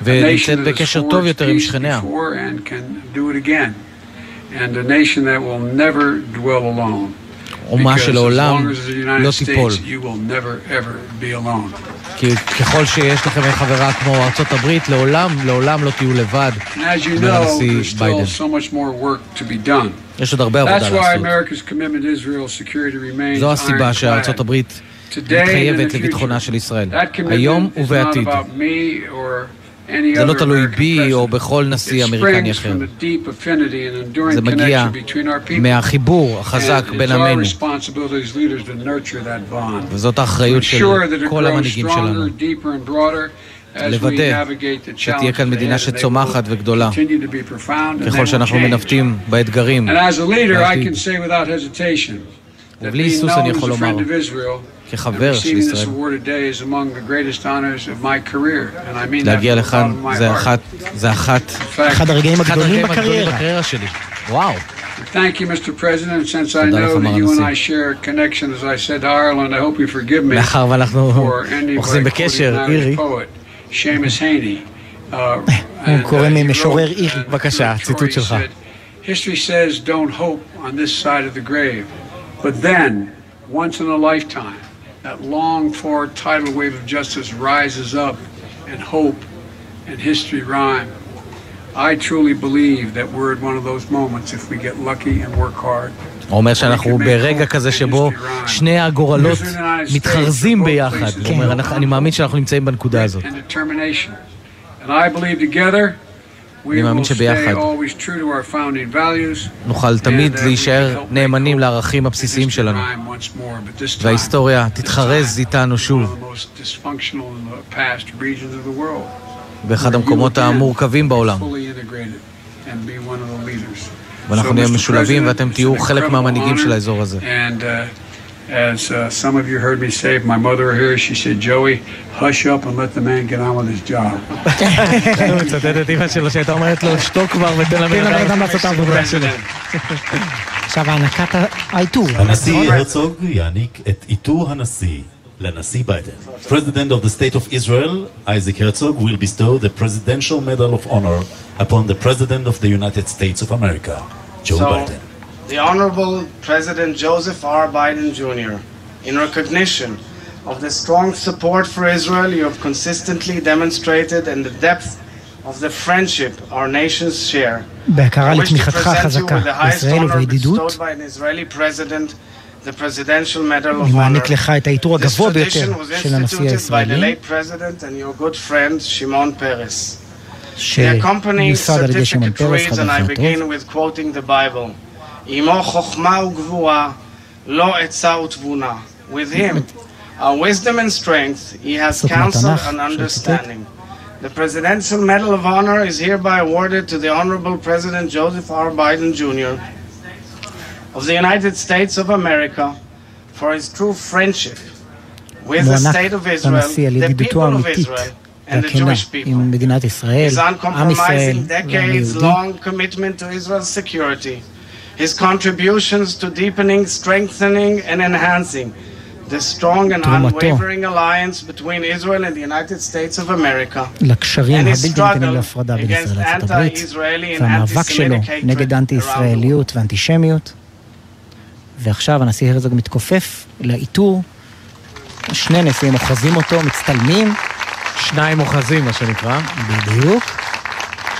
A ונמצאת nation that has בקשר טוב יותר עם שכניה. before and can do it again. And a nation that will never dwell alone. אומה שלעולם לא תיפול. כי ככל שיש לכם חברה כמו ארצות הברית, לעולם, לעולם לא תהיו לבד, אומר הנשיא ביידן. יש עוד הרבה עבודה לעשות. זו הסיבה. שארצות הברית מתחייבת לביטחונה. של ישראל, היום ובעתיד. זה לא תלוי בי או. בכל נשיא אמריקני אחר. זה מגיע. מהחיבור החזק בין עמנו. וזאת האחריות של כל המנהיגים שלנו. לוודא שתהיה כאן מדינה שצומחת וגדולה, ככל שאנחנו. מנווטים באתגרים. ובלי היסוס אני יכול לומר, כחבר של receiving this ישראל, award today is among the greatest honors of my career, and I mean that להגיע לכאן זה heart. אחת, זה אחת, אחד הרגעים הגדולים בקריירה. שלי. וואו. Thank you, Mr. President. Since I תודה know לך, that מר you and הנשיא. I share a connection, as I said to Ireland, I hope you forgive me מאחר ואנחנו אוחזים בקשר, אירי, Irish poet, Seamus Haney. Uh, הוא and, קורא uh, ממשורר אירי. uh, בבקשה, ציטוט שלך. said, History says don't hope on this side of the grave, but then, once in a lifetime, that longed-for tidal wave of justice rises up, and hope and history rhyme. I truly believe that we're at one of those moments if we get lucky and work hard. הוא אומר שאנחנו ברגע כזה שבו שני הגורלות מתחרזים ביחד. הוא אומר, "אנחנו- אני מאמין שאנחנו נמצאים בנקודה הזאת. and determination. And I believe together we אני מאמין שביחד. נוכל תמיד uh, להישאר נאמנים לערכים הבסיסיים שלנו. וההיסטוריה תתחרז איתנו שוב. באחד המקומות המורכבים בעולם. ואנחנו נהיה. משולבים ואתם תהיו חלק מהמנהיגים. של האזור הזה. And uh, as uh, some of you heard me say, if my mother were here, she said, Joey, hush up and let the man get on with his job. הוא מצטט את אמא שלו שהייתה אומרת לו, שתוק כבר ותן לבן תן לבן אדם אדם לעשות את העבודה שלו. עכשיו הענקת העיטור. הנשיא הרצוג יעניק את עיטור הנשיא לנשיא ביידן. President of the State of Israel, Isaac Herzog, will bestow the Presidential Medal of Honor upon the President of the United States of America, Joe So, Biden. The Honorable President Joseph R. Biden Jr., in recognition of the strong support for Israel you have consistently demonstrated and the depth of the friendship our nations share, בהכרה I wish to לתמיכתך present you החזקה with the highest בישראל honor ובידידות, bestowed by an Israeli president, the Presidential Medal of אני Honor. מעניק לך את העיטור This הגבוה tradition ביותר was של הנשיא instituted by the הישראלי, late president and your good friend Shimon Peres. The שיוסד accompanying על ידי שמעון פרס, חבר and I חבר טוב. begin with quoting the Bible, עמו חוכמה וגבורה, לא עצה ותבונה. With him, our wisdom and strength, he has פסוק counsel מהתנ"ך, and של understanding. The Presidential Medal of Honor is hereby awarded to the Honorable President Joseph R. Biden Jr. of the United States of America for his true friendship with the מוענק state of Israel, לנשיא על the ידידותו people of האמיתית Israel, and the והכנה Jewish people. עם מדינת ישראל, His עם ישראל uncompromising והעם His contributions to deepening, strengthening, and enhancing the strong and unwavering alliance between Israel and the United States of America, לקשרים and his הבלתי ניתנים struggle להפרדה בין against ישראל לארצות הברית, anti-Israeli and והמאבק שלו anti-Semitic נגד אנטי-ישראליות ואנטישמיות. ועכשיו הנשיא הרצוג מתכופף לעיטור, שני נשיאים אוחזים אותו, מצטלמים. שניים אוחזים, מה שנקרא. בדיוק.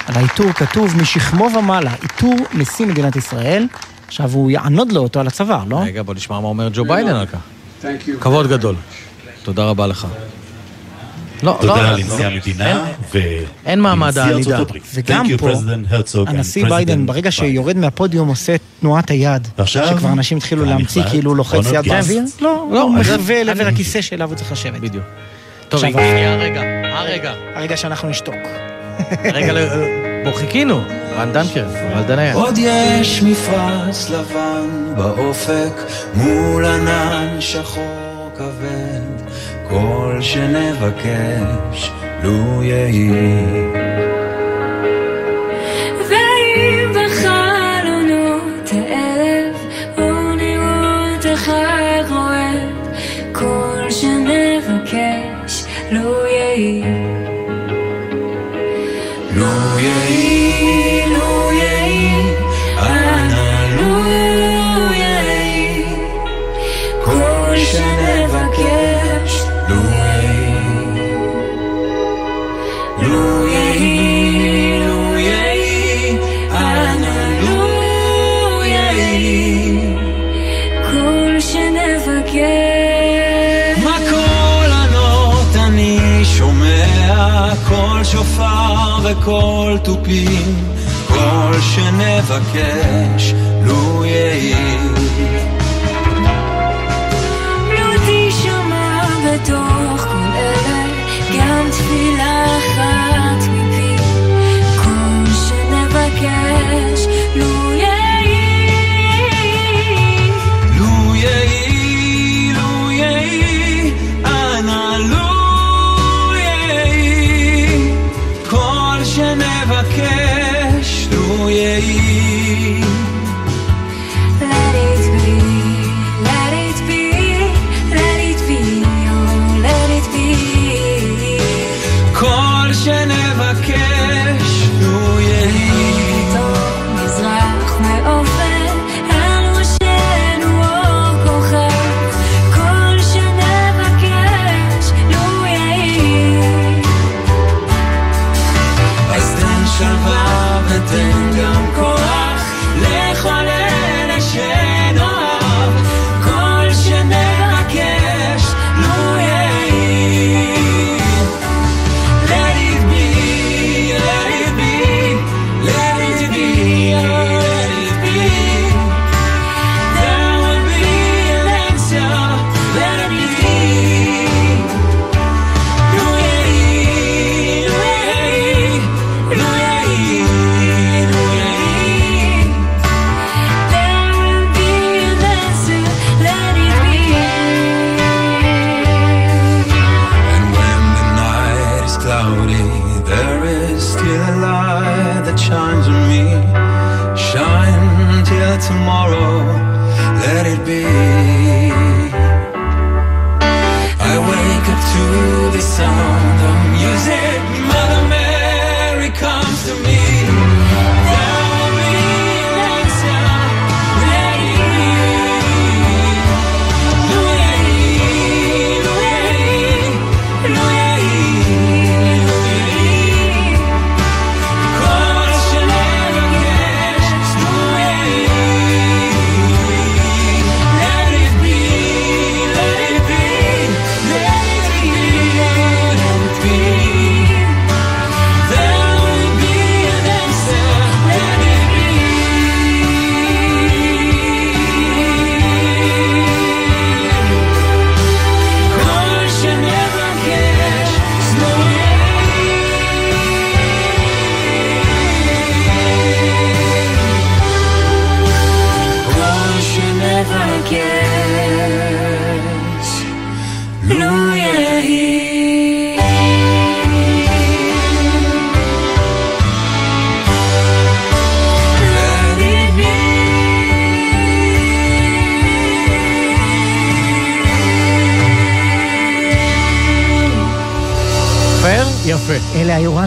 על העיטור כתוב משכמו ומעלה, עיטור נשיא מדינת ישראל. עכשיו הוא יענוד לו אותו על הצוואר, לא? רגע, בוא נשמע מה אומר ג'ו ביידן על כך. Thank you. כבוד גדול. תודה רבה לך. לא, לא, תודה לא, לנשיא לא. המדינה ו... אין מעמד העלייה. ארצות הברית. וגם פה, President Herzog and הנשיא ביידן, ברגע Biden. שיורד מהפודיום, עושה תנועת היד. שכבר אנשים התחילו להמציא כאילו לוחץ יד. באוויר. לא, לא, הוא מחווה לעבר הכיסא שאליו הוא צריך לשבת. בדיוק. טוב, הגיע הרגע, הרגע. הרגע שאנחנו נשתוק. הרגע, ל- בו חיכינו. רן דנקר, רן דניה. עוד יש מפרץ לבן באופק מול ענן שחור כבד כל שנבקש לו יהי כל שנבקש בקול ענות אני שומע? קול שופר וקול תופים. כל שנבקש לו יהי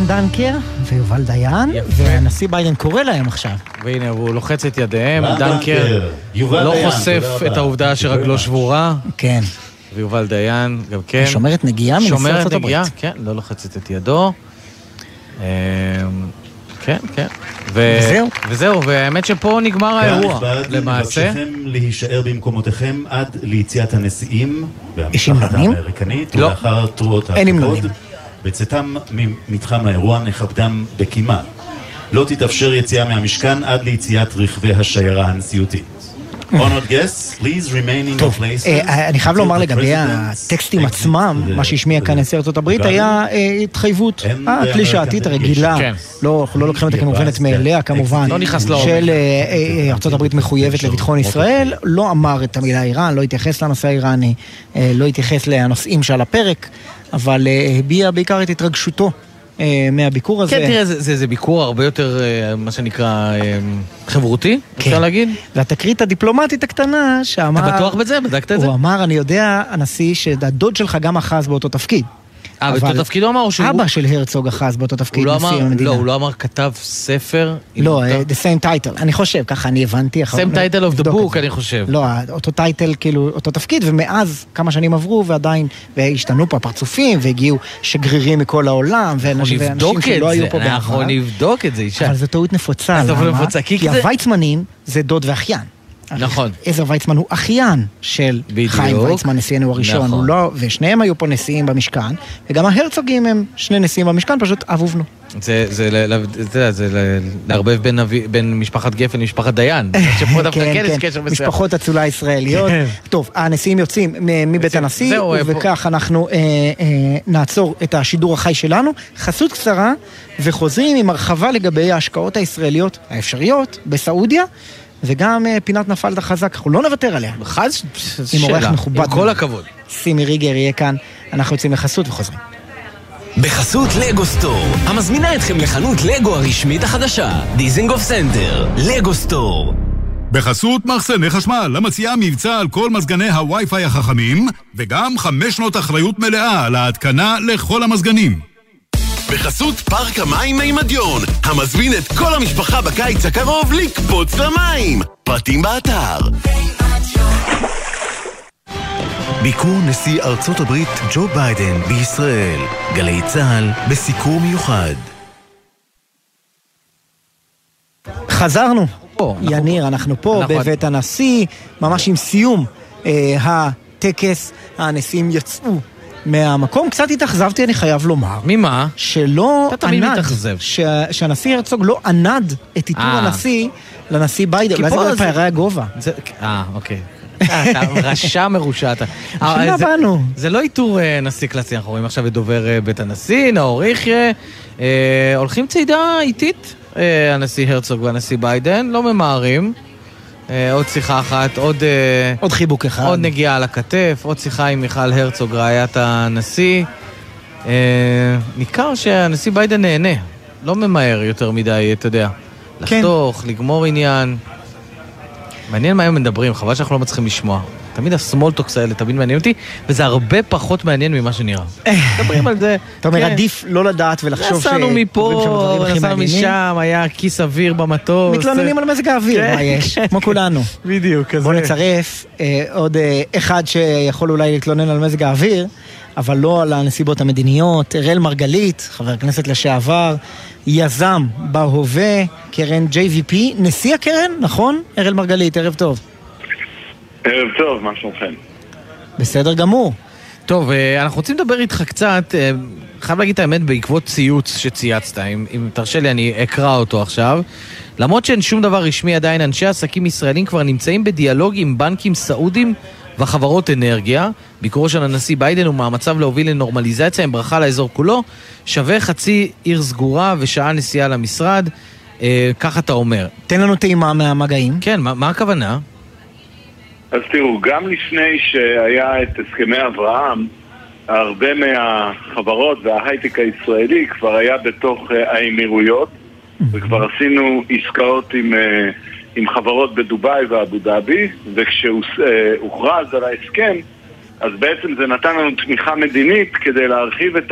דנקר ויובל דיין, והנשיא ביידן קורא להם עכשיו. והנה, הוא לוחץ את ידיהם, דנקר לדיין, חושף את. העובדה שרגלו שבורה. כן. ויובל דיין, גם כן. שומרת נגיעה מנשיא שומרת ארצות נגיעה, הברית. כן, לא לוחצת את ידו. אמ, כן, כן. ו- וזהו. וזהו, והאמת שפה נגמר האירוע, נכבד, למעשה. נבקשכם להישאר במקומותיכם עד ליציאת הנשיאים יש המנונים? לא. ולאחר תרועות אין המנונים. בצאתם ממתחם האירוע נכבדם בקימה. לא תתאפשר יציאה מהמשכן עד ליציאת רכבי השיירה הנשיאותית. Honored guests, please remain in your places. אה, אני חייב לומר לגבי הטקסטים עצמם, מה שהשמיע כאן נשיא ארצות הברית היה אה, התחייבות הקלישאתית הרגילה, כן. לא, אנחנו לא לוקחים אותה כמובנת מאליה כמובן, לא. של אה, אה, ארצות הברית מחויבת לביטחון ישראל, לא אמר את המילה איראן, לא התייחס לנושא האיראני, אה, לא התייחס לנושאים שעל הפרק, אבל אה, הביע בעיקר את התרגשותו אה, מהביקור הזה. כן, תראה, זה- זה זה ביקור הרבה יותר, אה, מה שנקרא, אה, חברותי, אפשר להגיד? והתקרית הדיפלומטית הקטנה שאמר... אתה בטוח בזה? בדקת את זה? הוא אמר, אני יודע, הנשיא, שהדוד שלך גם אחז באותו תפקיד. אה, באותו תפקיד הוא אמר או שהוא... אבא של הרצוג אחז באותו תפקיד, לא נשיא אמר, המדינה. לא, הוא לא אמר כתב ספר. לא, אה, the same title, אני חושב, ככה אני הבנתי. same title of the book. אני חושב. לא, אותו טייטל, כאילו, אותו תפקיד, ומאז כמה שנים עברו, ועדיין, והשתנו פה הפרצופים, והגיעו שגרירים מכל העולם, ואנשים שלא היו פה בעבר. אנחנו נבדוק את זה, ישי. אבל זו טעות נפוצה, למה? כי הוויצמנים זה דוד ואחיין. נכון. עזר ויצמן הוא אחיין של בדיוק. חיים ויצמן, נשיאנו הראשון, נכון. לא, ושניהם היו פה נשיאים במשכן, וגם ההרצוגים הם שני נשיאים במשכן, פשוט אב ובנו. זה, זה, אתה יודע, זה ל- לערבב בין בין משפחת גפן למשפחת דיין. שפה דווקא כן יש קשר מסוים. משפחות אצולה ישראליות. כן. טוב, הנשיאים יוצאים מ- מבית הנשיא, אה, ובכך אנחנו אה, אה, נעצור את השידור החי שלנו. חסות קצרה, וחוזרים עם הרחבה לגבי ההשקעות הישראליות האפשריות בסעודיה. וגם אה, פינת נפלת חזק, אנחנו לא נוותר עליה. חד עם אורח שאלה, מכובד. עם כל. הכבוד. סימי ריגר יהיה כאן, אנחנו יוצאים לחסות וחוזרים. בחסות לגו סטור, המזמינה אתכם לחנות לגו הרשמית החדשה, דיזינגוף סנטר, לגו סטור. בחסות מחסני חשמל, המציעה מבצע על כל מזגני הווי-פיי החכמים, וגם חמש שנות אחריות מלאה על ההתקנה לכל המזגנים. בחסות פארק המים מימדיון, המזמין את כל המשפחה בקיץ הקרוב לקפוץ למים. פרטים באתר. ביקור נשיא ארצות הברית ג'ו ביידן בישראל. גלי צה"ל בסיקור מיוחד. חזרנו. יניר, אנחנו פה אנחנו- בבית הנשיא, ממש עם סיום אה, הטקס, הנשיאים יצאו מהמקום. קצת התאכזבתי, אני חייב לומר. ממה? שלא אתה תמיד ענד, מתאכזב. ש- שהנשיא הרצוג לא ענד את עיטור אה. הנשיא לנשיא ביידן. אולי זה בגלל זה- פערי הגובה. אה, אוקיי. אה, אתה רשע מרושע אתה. שנה אה, זה- בנו. זה לא עיטור אה, נשיא קלאסי, אנחנו רואים עכשיו את דובר בית הנשיא, נאור יחיא. הולכים צעידה איטית, הנשיא הרצוג והנשיא ביידן, לא ממהרים. אה, עוד שיחה אחת, עוד... אה, עוד חיבוק אחד. עוד נגיעה על הכתף, עוד שיחה עם מיכל הרצוג, רעיית הנשיא. אה, ניכר שהנשיא ביידן נהנה, לא ממהר יותר מדי, אתה יודע. כן. לחתוך, לגמור עניין. מעניין מה הם מדברים, חבל שאנחנו לא מצליחים לשמוע. תמיד הסמולטוקס האלה תמיד מעניין אותי, וזה הרבה פחות מעניין ממה שנראה. מדברים על זה. אתה אומר, כן. עדיף לא לדעת ולחשוב נסענו שקורים שם מפה, נסענו. משם, היה כיס אוויר במטוס. מתלוננים על מזג האוויר, כן. מה יש? כמו כולנו. בדיוק, כזה. בוא נצרף אה, עוד אה, אחד שיכול אולי להתלונן על מזג האוויר, אבל לא על הנסיבות המדיניות. אראל מרגלית, חבר כנסת לשעבר, יזם בהווה, קרן JVP, נשיא הקרן, נכון? אראל מרגלית, ערב טוב. ערב טוב, מה שלומכם? בסדר גמור. טוב, אה, אנחנו רוצים לדבר איתך קצת, אה, חייב להגיד את האמת, בעקבות ציוץ שצייצת, אם, אם תרשה לי אני אקרא אותו עכשיו. למרות שאין שום דבר רשמי עדיין, אנשי עסקים ישראלים כבר נמצאים בדיאלוג עם בנקים סעודים וחברות אנרגיה. ביקורו של הנשיא ביידן ומאמציו להוביל לנורמליזציה עם ברכה לאזור כולו, שווה חצי עיר סגורה ושעה נסיעה למשרד. אה, כך אתה אומר. תן לנו טעימה מהמגעים. כן, מה, מה הכוונה? אז תראו, גם לפני שהיה את הסכמי אברהם, הרבה מהחברות וההייטק הישראלי כבר היה בתוך אה, האמירויות, וכבר עשינו עסקאות עם, אה, עם חברות בדובאי ואבו דאבי, וכשהוכרז על ההסכם, אז בעצם זה נתן לנו תמיכה מדינית כדי להרחיב את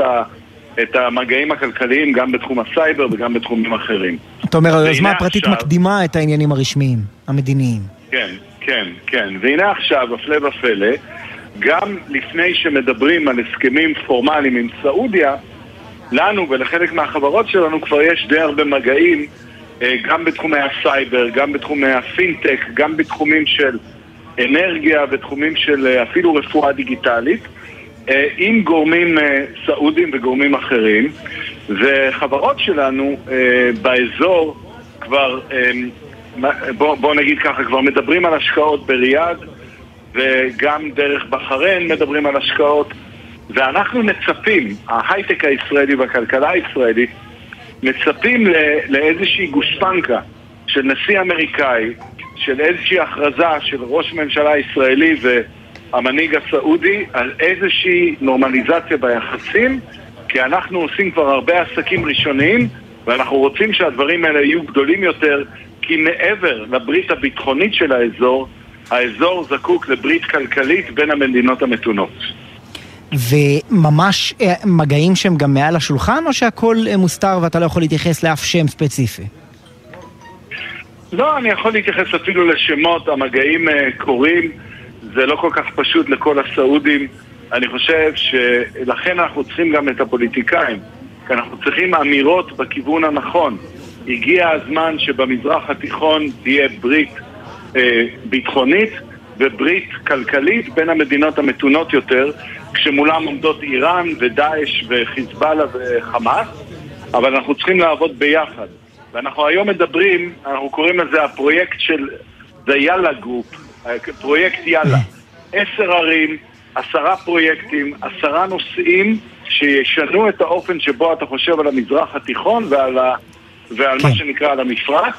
את המגעים הכלכליים גם בתחום הסייבר וגם בתחומים אחרים. אתה אומר, היוזמה הפרטית עכשיו- מקדימה את העניינים הרשמיים, המדיניים. כן, כן, כן. והנה עכשיו, הפלא ופלא, גם לפני שמדברים על הסכמים פורמליים עם סעודיה, לנו ולחלק מהחברות שלנו כבר יש די הרבה מגעים, אה, גם בתחומי הסייבר, גם בתחומי הפינטק, גם בתחומים של אנרגיה, בתחומים של אה, אפילו רפואה דיגיטלית, אה, עם גורמים סעודים וגורמים אחרים, וחברות שלנו באזור כבר, בוא, בוא נגיד ככה, כבר מדברים על השקעות בריאד, וגם דרך בחריין מדברים על השקעות, ואנחנו מצפים, ההייטק הישראלי והכלכלה הישראלית, מצפים לאיזושהי גושפנקה של נשיא אמריקאי, של איזושהי הכרזה של ראש ממשלה ישראלי והמנהיג הסעודי על איזושהי נורמליזציה ביחסים, כי אנחנו עושים כבר הרבה עסקים ראשוניים ואנחנו רוצים שהדברים האלה יהיו גדולים יותר, כי מעבר לברית הביטחונית של האזור, האזור זקוק לברית כלכלית בין המדינות המתונות. וממש אה, מגעים שהם גם מעל השולחן, או שהכל אה, מוסתר ואתה לא יכול להתייחס לאף שם ספציפי? לא, אני יכול להתייחס אפילו לשמות, המגעים אה, קורים, זה לא כל כך פשוט לכל הסעודים. אני חושב שלכן אנחנו צריכים גם את הפוליטיקאים, כי אנחנו צריכים אמירות בכיוון הנכון. הגיע הזמן שבמזרח התיכון תהיה ברית אה, ביטחונית וברית כלכלית בין המדינות המתונות יותר, כשמולם עומדות איראן ודאעש וחיזבאללה וחמאס, אבל אנחנו צריכים לעבוד ביחד. ואנחנו היום מדברים, אנחנו קוראים לזה הפרויקט של The Yalla Group, פרויקט יאללה. עשר ערים, עשרה פרויקטים, עשרה נושאים שישנו את האופן שבו אתה חושב על המזרח התיכון ועל, ועל מה שנקרא על המפרץ.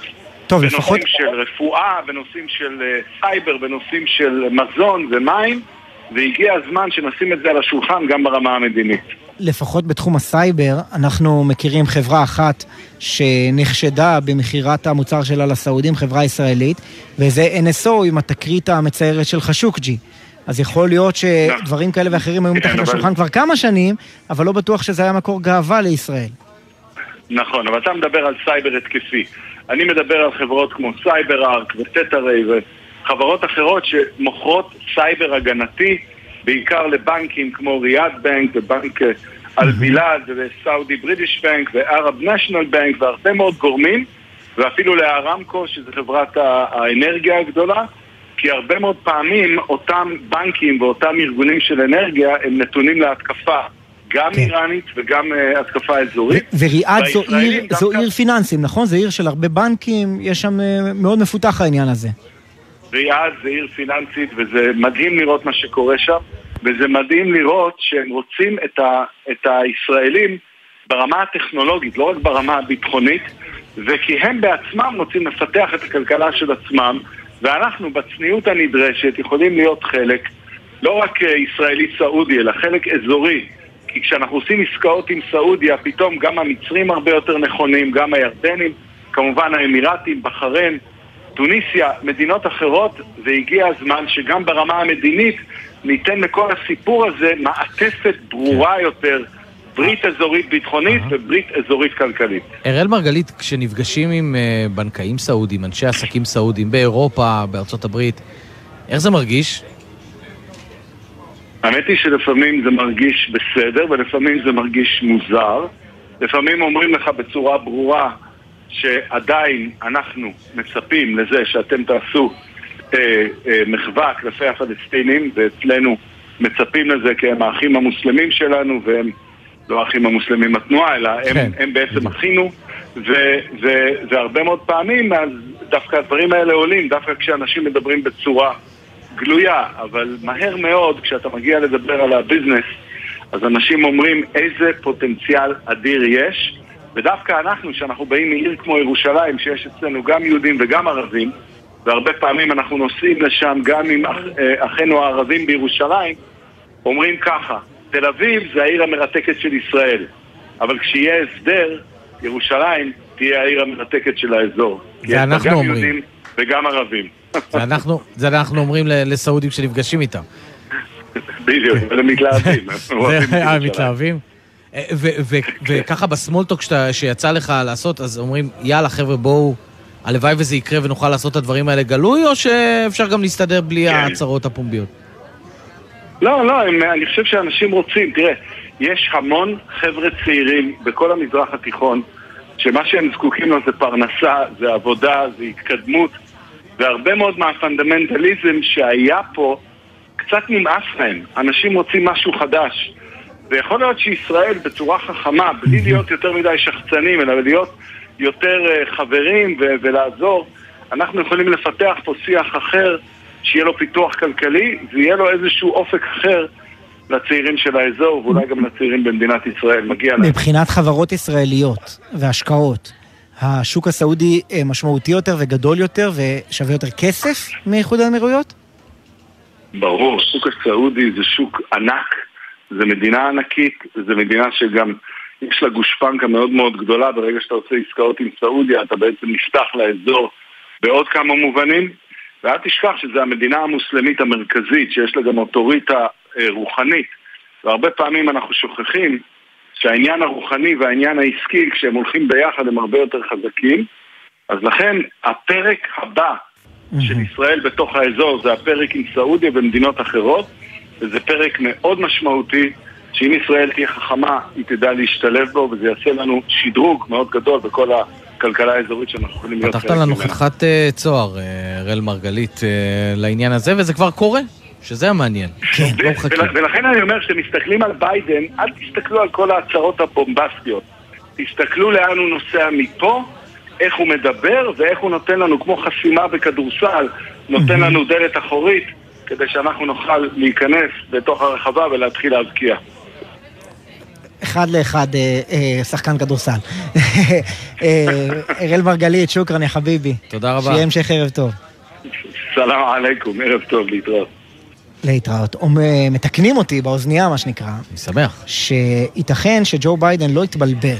טוב, בנושאים לפחות- של רפואה, בנושאים של אה, סייבר, בנושאים של מזון ומים, והגיע הזמן שנשים את זה על השולחן גם ברמה המדינית. לפחות בתחום הסייבר, אנחנו מכירים חברה אחת שנחשדה במכירת המוצר שלה לסעודים, חברה ישראלית, וזה NSO עם התקרית המצערת של חשוקג'י. אז יכול להיות שדברים כאלה ואחרים היו מתחת אבל- לשולחן כבר כמה שנים, אבל לא בטוח שזה היה מקור גאווה לישראל. נכון, אבל אתה מדבר על סייבר התקפי. אני מדבר על חברות כמו סייבר ארק וטטריי וחברות אחרות שמוכרות סייבר הגנתי, בעיקר לבנקים כמו ריאד בנק ובנק אה, אל-בילד וסאודי בריטיש בנק וערב נשיונל בנק והרבה מאוד גורמים, ואפילו לארמקו, שזו חברת האנרגיה הגדולה, כי הרבה מאוד פעמים אותם בנקים ואותם ארגונים של אנרגיה הם נתונים להתקפה. גם איראנית וגם אה, התקפה אזורית. וריאד זו עיר, דווקא- זו עיר פיננסים, נכון? זו עיר של הרבה בנקים, יש שם אה, מאוד מפותח העניין הזה. ריאד זה עיר פיננסית וזה מדהים לראות מה שקורה שם וזה מדהים לראות שהם רוצים את, ה, את הישראלים ברמה הטכנולוגית, לא רק ברמה הביטחונית וכי הם בעצמם רוצים לפתח את הכלכלה של עצמם ואנחנו בצניעות הנדרשת יכולים להיות חלק לא רק אה, ישראלי-סעודי אלא חלק אזורי כי כשאנחנו עושים עסקאות עם סעודיה פתאום גם המצרים הרבה יותר נכונים, גם הירדנים, כמובן האמירתים, בחריין טוניסיה, מדינות אחרות, והגיע הזמן שגם ברמה המדינית ניתן לכל הסיפור הזה מעטפת ברורה יותר, ברית אזורית ביטחונית וברית אזורית כלכלית. אראל מרגלית, כשנפגשים עם אה, בנקאים סעודים, אנשי עסקים סעודים באירופה, בארצות הברית, איך זה מרגיש? האמת היא שלפעמים זה מרגיש בסדר ולפעמים זה מרגיש מוזר. לפעמים אומרים לך בצורה ברורה שעדיין אנחנו מצפים לזה שאתם תעשו אה, אה, מחווה כלפי הפלסטינים ואצלנו מצפים לזה כי הם האחים המוסלמים שלנו והם לא האחים המוסלמים התנועה אלא הם, כן. הם בעצם אחינו ו, ו, והרבה מאוד פעמים אז דווקא הדברים האלה עולים דווקא כשאנשים מדברים בצורה גלויה, אבל מהר מאוד כשאתה מגיע לדבר על הביזנס אז אנשים אומרים איזה פוטנציאל אדיר יש. ודווקא אנחנו, שאנחנו באים מעיר כמו ירושלים, שיש אצלנו גם יהודים וגם ערבים והרבה פעמים אנחנו נוסעים לשם גם עם אח, אה, אחינו הערבים בירושלים אומרים ככה, תל אביב זה העיר המרתקת של ישראל אבל כשיהיה הסדר, ירושלים תהיה העיר המרתקת של האזור. יש בה אנחנו גם אומרים. וגם ערבים זה אנחנו, זה אנחנו אומרים לסעודים כשנפגשים איתם. בדיוק, אבל הם מתלהבים. אה. מתלהבים? אה, ו- וככה בסמולטוק שיצא לך לעשות, אז אומרים, יאללה חבר'ה בואו, הלוואי וזה יקרה ונוכל לעשות את הדברים האלה גלוי, או שאפשר גם להסתדר בלי כן. ההצהרות הפומביות? לא, לא, הם, אני חושב שאנשים רוצים, תראה, יש המון חבר'ה צעירים בכל המזרח התיכון, שמה שהם זקוקים לו זה פרנסה, זה עבודה, זה התקדמות, והרבה מאוד מהפונדמנטליזם שהיה פה, קצת נמאס להם. אנשים רוצים משהו חדש. ויכול להיות שישראל בצורה חכמה, בלי להיות יותר מדי שחצנים, אלא להיות יותר אה, חברים ו- ולעזור, אנחנו יכולים לפתח פה שיח אחר, שיהיה לו פיתוח כלכלי, ויהיה לו איזשהו אופק אחר לצעירים של האזור, ואולי גם לצעירים במדינת ישראל. מגיע להם. מבחינת חברות ישראליות והשקעות, השוק הסעודי אה, משמעותי יותר וגדול יותר ושווה יותר כסף מאיחוד האמירויות? ברור, השוק הסעודי זה שוק ענק, זה מדינה ענקית, זה מדינה שגם יש לה גושפנקה מאוד מאוד גדולה, ברגע שאתה עושה עסקאות עם סעודיה אתה בעצם נפתח לאזור בעוד כמה מובנים, ואל תשכח שזו המדינה המוסלמית המרכזית, שיש לה גם אוטוריטה אה, רוחנית, והרבה פעמים אנחנו שוכחים שהעניין הרוחני והעניין העסקי, כשהם הולכים ביחד הם הרבה יותר חזקים, אז לכן הפרק הבא של ישראל בתוך האזור זה הפרק עם סעודיה ומדינות אחרות וזה פרק מאוד משמעותי שאם ישראל תהיה חכמה היא תדע להשתלב בו וזה יעשה לנו שדרוג מאוד גדול בכל הכלכלה האזורית שאנחנו יכולים להיות פתחת לנו חתיכת אה, צוהר, אה, אראל מרגלית, אה, לעניין הזה, וזה כבר קורה, שזה המעניין. לא מחכים. ול- ולכן אני אומר, כשאתם מסתכלים על ביידן, אל תסתכלו על כל ההצהרות הבומבסטיות. תסתכלו לאן הוא נוסע מפה, איך הוא מדבר, ואיך הוא נותן לנו, כמו חסימה בכדורסל, נותן לנו דלת אחורית, כדי שאנחנו נוכל להיכנס בתוך הרחבה ולהתחיל להבקיע. אחד לאחד אה, אה, שחקן כדורסל. אה, אראל מרגלית, שוכרן יא חביבי. תודה רבה. שיהיה המשך ערב טוב. סלאם עליכום, ערב טוב, להתראות. להתראות. אה, מתקנים אותי באוזנייה, מה שנקרא. אני שמח. שייתכן שג'ו ביידן לא יתבלבל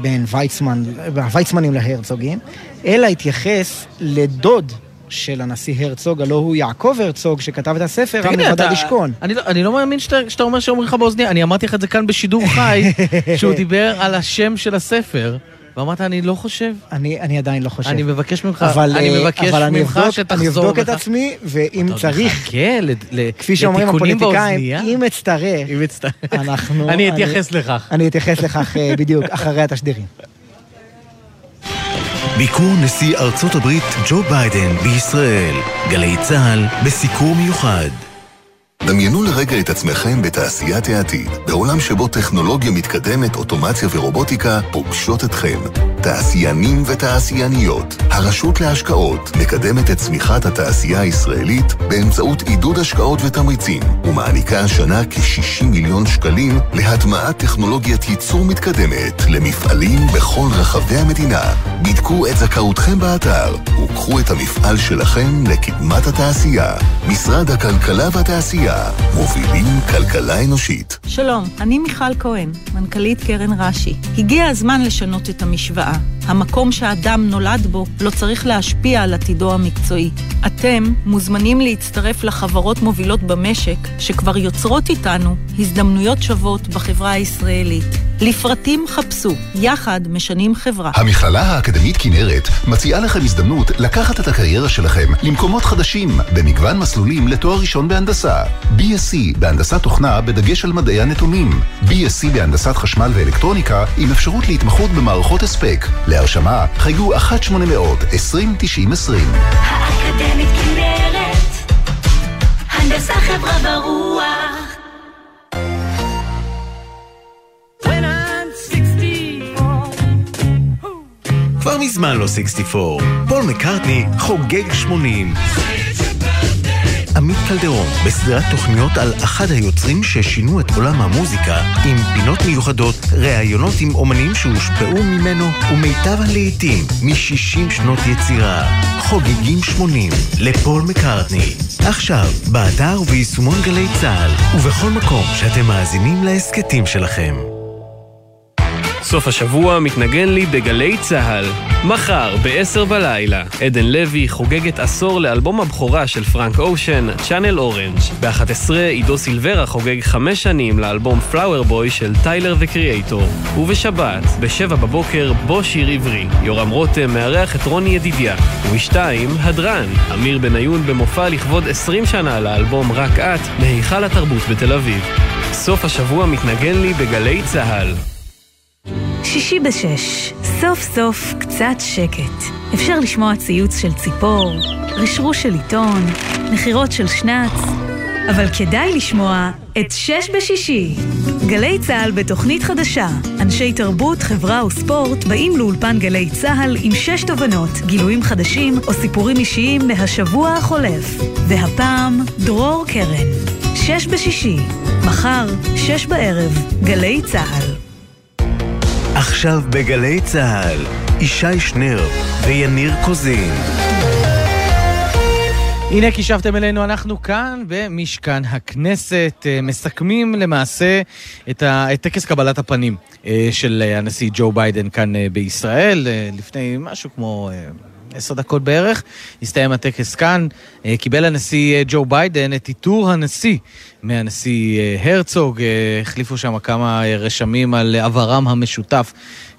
בין ויצמן, הוויצמנים להרצוגים, אלא יתייחס לדוד של הנשיא הרצוג, הלא הוא יעקב הרצוג, שכתב את הספר, אתה- לשכון. אני לא- אני לא מאמין שאתה שאתה אומר שאומרים לך באוזניה, אני אמרתי לך את זה כאן בשידור חי, שהוא דיבר על השם של הספר, ואמרת, אני לא חושב. אני, אני עדיין לא חושב. אני מבקש ממך, אבל, אני אה, מבקש אבל אני ממך אבדוק, שתחזור אני אבדוק את. עצמי, ואם אתה צריך, מחכה ל- כפי שאומרים הפוליטיקאים, באוזנייה? אם אצטרך, אנחנו... אני אתייחס לכך. אני אתייחס לכך אה, בדיוק, אחרי התשדירים. ביקור נשיא ארצות הברית ג'ו ביידן בישראל. גלי צה"ל בסיקור מיוחד. דמיינו לרגע את עצמכם בתעשיית העתיד, בעולם שבו טכנולוגיה מתקדמת, אוטומציה ורובוטיקה פוגשות אתכם. תעשיינים ותעשייניות, הרשות להשקעות מקדמת את צמיחת התעשייה הישראלית באמצעות עידוד השקעות ותמריצים, ומעניקה השנה כ-60 מיליון שקלים להטמעת טכנולוגיית ייצור מתקדמת למפעלים בכל רחבי המדינה. בדקו את זכאותכם באתר, וקחו את המפעל שלכם לקדמת התעשייה. משרד הכלכלה והתעשייה, מובילים כלכלה אנושית. שלום, אני מיכל כהן, מנכ"לית קרן רש"י. הגיע הזמן לשנות את המשוואה. המקום שהאדם נולד בו לא צריך להשפיע על עתידו המקצועי. אתם מוזמנים להצטרף לחברות מובילות במשק שכבר יוצרות איתנו הזדמנויות שוות בחברה הישראלית. לפרטים חפשו, יחד משנים חברה. המכללה האקדמית כנרת מציעה לכם הזדמנות לקחת את הקריירה שלכם למקומות חדשים במגוון מסלולים לתואר ראשון בהנדסה. BSc בהנדסת תוכנה בדגש על מדעי הנתונים. BSc בהנדסת חשמל ואלקטרוניקה עם אפשרות להתמחות במערכות הספק. להרשמה חייגו 1-800-2090-20. האקדמית כנרת, הנדסה חברה ורוח. כבר מזמן לא 64. פול מקארטני חוגג 80. עמית קלדרון, בסדרת תוכניות על אחד היוצרים ששינו את עולם המוזיקה, עם פינות מיוחדות, ראיונות עם אומנים שהושפעו ממנו, ומיטב הלעיתים מ-60 שנות יצירה. חוגגים 80 לפול מקארטני. עכשיו, באתר וביישומון גלי צה"ל, ובכל מקום שאתם מאזינים להסכתים שלכם. סוף השבוע מתנגן לי בגלי צה"ל. מחר, ב-10 בלילה, עדן לוי חוגגת עשור לאלבום הבכורה של פרנק אושן, צ'אנל אורנג'. ב-11 עידו סילברה חוגג חמש שנים לאלבום פלאואר בוי של טיילר וקריאייטור. ובשבת, ב-7 בבוקר, בו שיר עברי. יורם רותם מארח את רוני ידידיה. וב-2, הדרן, אמיר בניון במופע לכבוד 20 שנה לאלבום רק את, מהיכל התרבות בתל אביב. סוף השבוע מתנגן לי בגלי צה"ל. שישי בשש, סוף סוף קצת שקט. אפשר לשמוע ציוץ של ציפור, רשרוש של עיתון, נחירות של שנץ, אבל כדאי לשמוע את שש בשישי. גלי צה"ל בתוכנית חדשה. אנשי תרבות, חברה וספורט באים לאולפן גלי צה"ל עם שש תובנות, גילויים חדשים או סיפורים אישיים מהשבוע החולף. והפעם, דרור קרן. שש בשישי. מחר, שש בערב, גלי צה"ל. עכשיו בגלי צה"ל, ישי שנר ויניר קוזין. הנה כי שבתם אלינו, אנחנו כאן במשכן הכנסת, אה, מסכמים למעשה את, ה, את טקס קבלת הפנים אה, של אה, הנשיא ג'ו ביידן כאן בישראל, לפני משהו כמו עשר דקות בערך, הסתיים הטקס כאן, קיבל הנשיא ג'ו ביידן את עיטור הנשיא מהנשיא הרצוג, החליפו שם כמה רשמים על עברם המשותף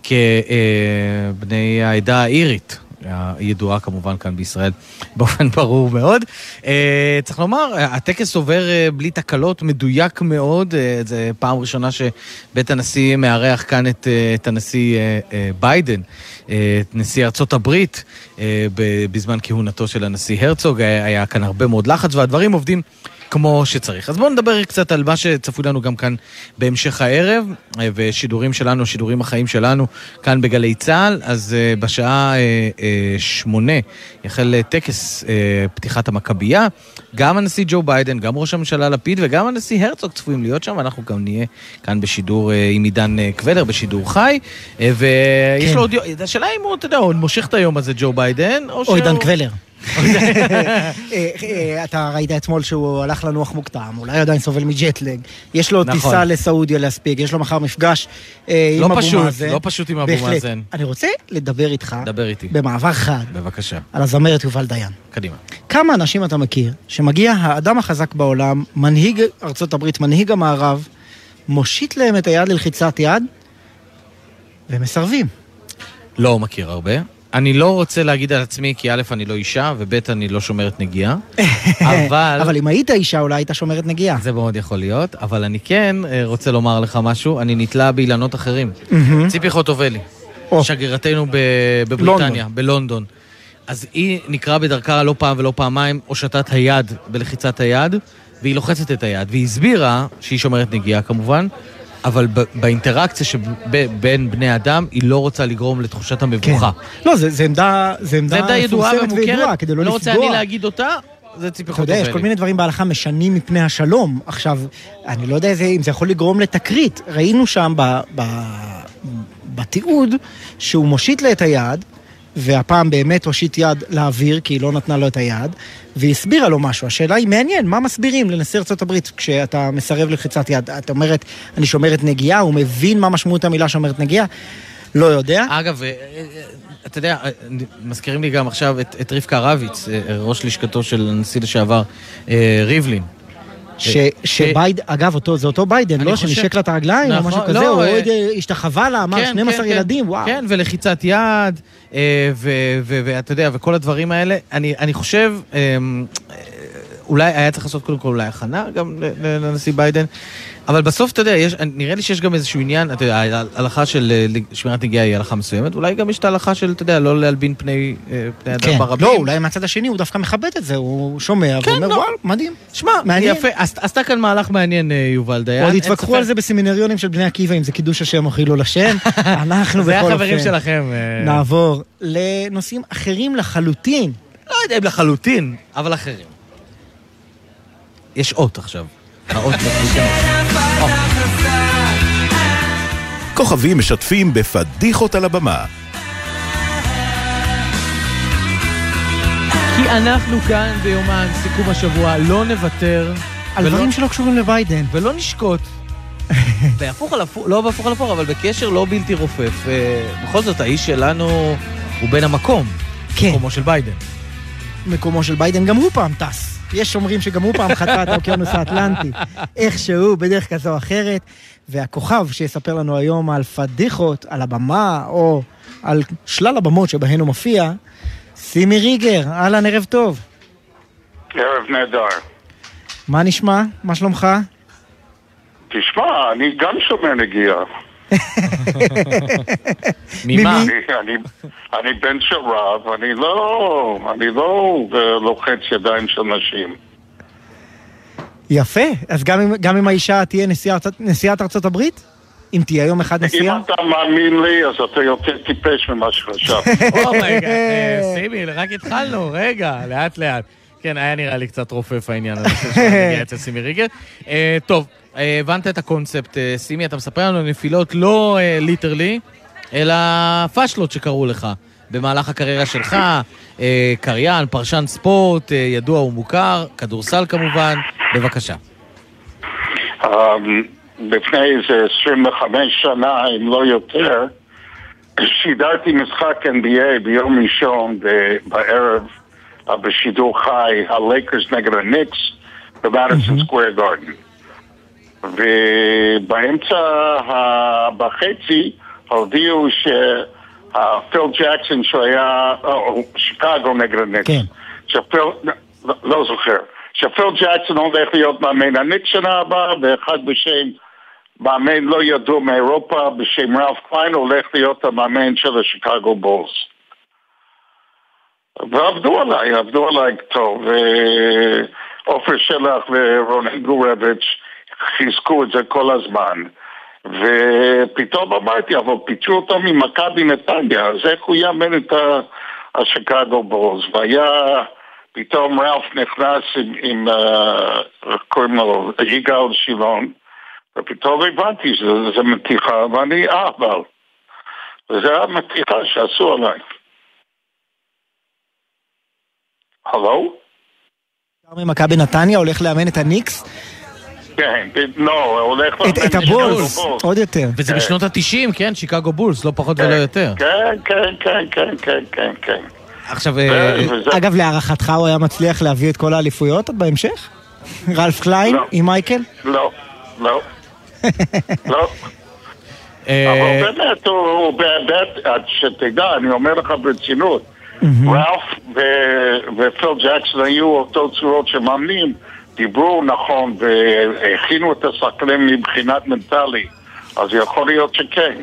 כבני העדה האירית. הידועה כמובן כאן בישראל באופן ברור מאוד. אה, צריך לומר, הטקס עובר אה, בלי תקלות, מדויק מאוד. אה, זה פעם ראשונה שבית הנשיא מארח כאן את, את הנשיא ביידן, את נשיא ארצות הברית, בזמן כהונתו של הנשיא הרצוג. היה כאן הרבה מאוד לחץ והדברים עובדים. כמו שצריך. אז בואו נדבר קצת על מה שצפוי לנו גם כאן בהמשך הערב, אה, ושידורים שלנו, שידורים החיים שלנו, כאן בגלי צה"ל. אז אה, בשעה אה, שמונה יחל טקס פתיחת המכבייה. גם הנשיא ג'ו ביידן, גם ראש הממשלה לפיד וגם הנשיא הרצוג צפויים להיות שם, אנחנו גם נהיה כאן בשידור עם עידן קבלר, בשידור חי. ויש כן. לו עוד... השאלה אם הוא, אתה יודע, הוא מושך את היום הזה, ג'ו ביידן, או, או עידן קבלר. אה, אה, אתה ראית אתמול שהוא הלך לנוח מוקדם, אולי עדיין סובל מג'טלג. יש לו נכון. טיסה לסעודיה להספיק, יש לו מחר מפגש אה, עם לא אבו מאזן. לא פשוט עם אבו מאזן. אני רוצה לדבר איתך, דבר איתי. במעבר חד, בבקשה. על הזמרת יובל דיין. קדימה. כמה אנשים אתה מכיר שמגיע האדם החזק בעולם, מנהיג ארצות הברית, מנהיג המערב, מושיט להם את היד ללחיצת יד, והם מסרבים. לא מכיר הרבה. אני לא רוצה להגיד על עצמי, כי א', אני לא אישה, וב', אני לא שומרת נגיעה, אבל... אבל אם היית אישה, אולי היית שומרת נגיעה. זה מאוד יכול להיות, אבל אני כן אה, רוצה לומר לך משהו, אני נתלה באילנות אחרים. ציפי חוטובלי, שגרירתנו בבריטניה, בלונדון. אז היא נקראה בדרכה לא פעם ולא פעמיים הושטת היד בלחיצת היד, והיא לוחצת את היד, והיא הסבירה, שהיא שומרת נגיעה כמובן, אבל באינטראקציה שבין בני אדם, היא לא רוצה לגרום לתחושת המבוכה. כן. לא, זה עמדה, ידועה ומוכרת, כדי לא, לא רוצה אני להגיד אותה. זה ציפי חוטובלי. אתה יודע, יש כל מיני דברים בהלכה משנים מפני השלום. עכשיו, אני לא יודע אם זה יכול לגרום לתקרית. ראינו שם ב, ב, בתיעוד שהוא מושיט לה את היד, והפעם באמת הושיט יד לאוויר, כי היא לא נתנה לו את היד, והיא הסבירה לו משהו. השאלה היא, מעניין, מה מסבירים לנשיא הברית כשאתה מסרב לחיצת יד? את אומרת, אני שומרת נגיעה, הוא מבין מה משמעות המילה שומרת נגיעה? לא יודע. אגב, אה, אה, אתה יודע, אה, מזכירים לי גם עכשיו את, את רבקה רביץ, ראש לשכתו של הנשיא לשעבר ריבלין. ש, שבייד, אגב, אותו, זה אותו ביידן, לא? חושב... שנשק לה את הרגליים נכון, או משהו כזה, לא, הוא עוד השתחווה לה, אמר כן, 12 כן, כן, ילדים, וואו. כן, ולחיצת יד, ואתה יודע, וכל הדברים האלה. אני, אני חושב, אולי היה צריך לעשות קודם כל אולי הכנה גם לנשיא ביידן. אבל בסוף, אתה יודע, יש, נראה לי שיש גם איזשהו עניין, אתה יודע, ההלכה של אה, שמירת נגיעה היא הלכה מסוימת, אולי גם יש את ההלכה של, אתה יודע, לא להלבין פני, אה, פני אדם כן. ברבים. לא, אולי מהצד השני הוא דווקא מכבד את זה, הוא שומע כן, ואומר, לא. וואל, מדהים. שמע, מעניין. יפה, עשתה כאן מהלך מעניין, אה, יובל דיין. עוד התווכחו על זה בסמינריונים של בני עקיבא, אם זה קידוש השם או חילול השם. אנחנו בכל אופן. זה החברים שלכם. נעבור לנושאים אחרים לחלוטין. לא יודע אם לחלוטין, אבל אחרים. יש אות עכשיו. האות כוכבים משתפים בפדיחות על הבמה. כי אנחנו כאן ביומן סיכום השבוע, לא נוותר. על דברים שלא קשורים לביידן. ולא נשקוט בהפוך על הפוך, לא בהפוך על הפוך, אבל בקשר לא בלתי רופף. אה, בכל זאת, האיש שלנו הוא בן המקום. כן. מקומו של ביידן. מקומו של ביידן, גם הוא פעם טס. יש אומרים שגם הוא פעם חצה את האוקיינוס האטלנטי. איכשהו, בדרך כזו או אחרת. והכוכב שיספר לנו היום על פדיחות, על הבמה, או על שלל הבמות שבהן הוא מופיע, סימי ריגר, אהלן, ערב טוב. ערב נהדר. מה נשמע? מה שלומך? תשמע, אני גם שומע נגיעה. ממה? אני, אני, אני בן של רב, אני לא, אני לא לוחץ ידיים של נשים. יפה. אז גם אם, גם אם האישה תהיה נשיאת ארצות הברית? אם תהיה יום אחד אם נשיאה? אתה מאמין לי, אז אתה יותר טיפש ממה שחשבתי. Oh my God, אה, סימי, רק התחלנו, רגע, לאט לאט. כן, היה נראה לי קצת רופף העניין הזה של שנגיע אצל סימי ריגר. אה, טוב, אה, הבנת את הקונספט, אה, סימי, אתה מספר לנו נפילות לא literally, אלא פאשלות שקרו לך במהלך הקריירה שלך, קריין, פרשן ספורט, ידוע ומוכר, כדורסל כמובן, בבקשה. אמ, לפני איזה 25 שנה, אם לא יותר, שידרתי משחק NBA ביום ראשון בערב בשידור חי, הלייקרס נגד הניקס במדיסון סקוויר גארדן. ובאמצע, בחצי, הודיעו שפיל ג'קסון שהוא היה, או, שיקגו נגד הניקס, שפיל, לא, לא זוכר, שפיל ג'קסון הולך להיות מאמן הניקס שנה הבאה, ואחד בשם מאמן לא ידוע מאירופה בשם רלף קליין הולך להיות המאמן של השיקגו בולס. ועבדו עליי, עבדו עליי טוב. ועופר שלח ורונן גורביץ' חיזקו את זה כל הזמן. ופתאום אמרתי, אבל פיצו אותו ממכבי נתניה, אז איך הוא יאמן את השיקגו בולס? והיה, פתאום רלף נכנס עם, עם אה, איך קוראים לו, יגאל שילון, ופתאום הבנתי שזה מתיחה, ואני אהבל. וזה המתיחה שעשו עליי. הלו? ממכבי נתניה הולך לאמן את הניקס? כן, לא, הולך את- את לאמן הבולס. עוד יותר. וזה כן. בשנות ה-90, כן? שיקגו בולס, לא פחות ולא יותר. כן, כן, כן, כן, כן, כן, כן. עכשיו, אה, אגב, להערכתך הוא היה מצליח להביא את כל האליפויות עוד בהמשך? רלף קליין לא. עם מייקל? לא, לא, לא. אה, אבל באמת, הוא באמת, שתדע, אני אומר לך ברצינות, רלף ו- ופיל ג'קסון היו אותו צורות של מאמנים, דיברו נכון והכינו את השחקנים מבחינת מנטלי, אז יכול להיות שכן.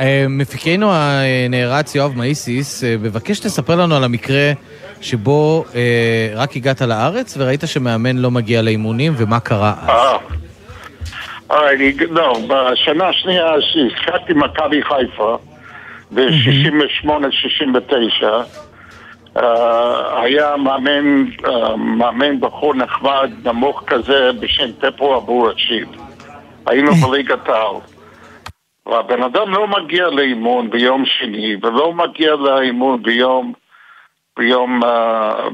אה, מפיקנו הנערץ יואב מאיסיס, אה, מבקש שתספר לנו על המקרה שבו אה, רק הגעת לארץ וראית שמאמן לא מגיע לאימונים ומה קרה אז. אה. לא, בשנה השנייה שהשחקתי מכבי חיפה, ב-68-69, היה מאמן, אה, מאמן בחור נחמד, נמוך כזה, בשם פפו אבו רשיד. היינו בליגת העל. והבן אדם לא מגיע לאימון ביום שני, ולא מגיע לאימון ביום, ביום, uh,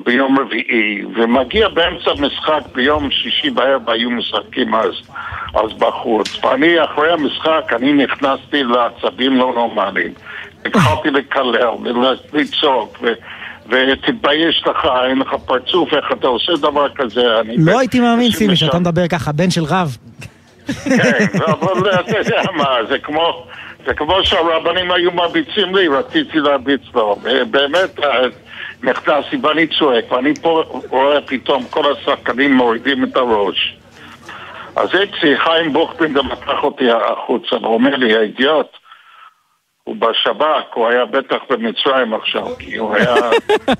ביום רביעי, ומגיע באמצע משחק ביום שישי בערב, היו משחקים אז, אז בחוץ. ואני, אחרי המשחק, אני נכנסתי לעצבים לא נורמליים. התחלתי לקלל ולצעוק, ותתבייש לך, אין לך פרצוף, איך אתה עושה דבר כזה. לא הייתי מאמין, סימי, שאתה מדבר ככה, בן של רב. כן, אבל אתה יודע מה, זה כמו, זה כמו שהרבנים היו מרביצים לי, רציתי להרביץ לו. באמת, נכנסתי ואני צועק, ואני פה רואה פתאום כל השחקנים מורידים את הראש. אז אצלי, חיים בוכבין גם לקח אותי החוצה, ואומר לי, האידיוט, הוא בשב"כ, הוא היה בטח במצרים עכשיו, כי הוא היה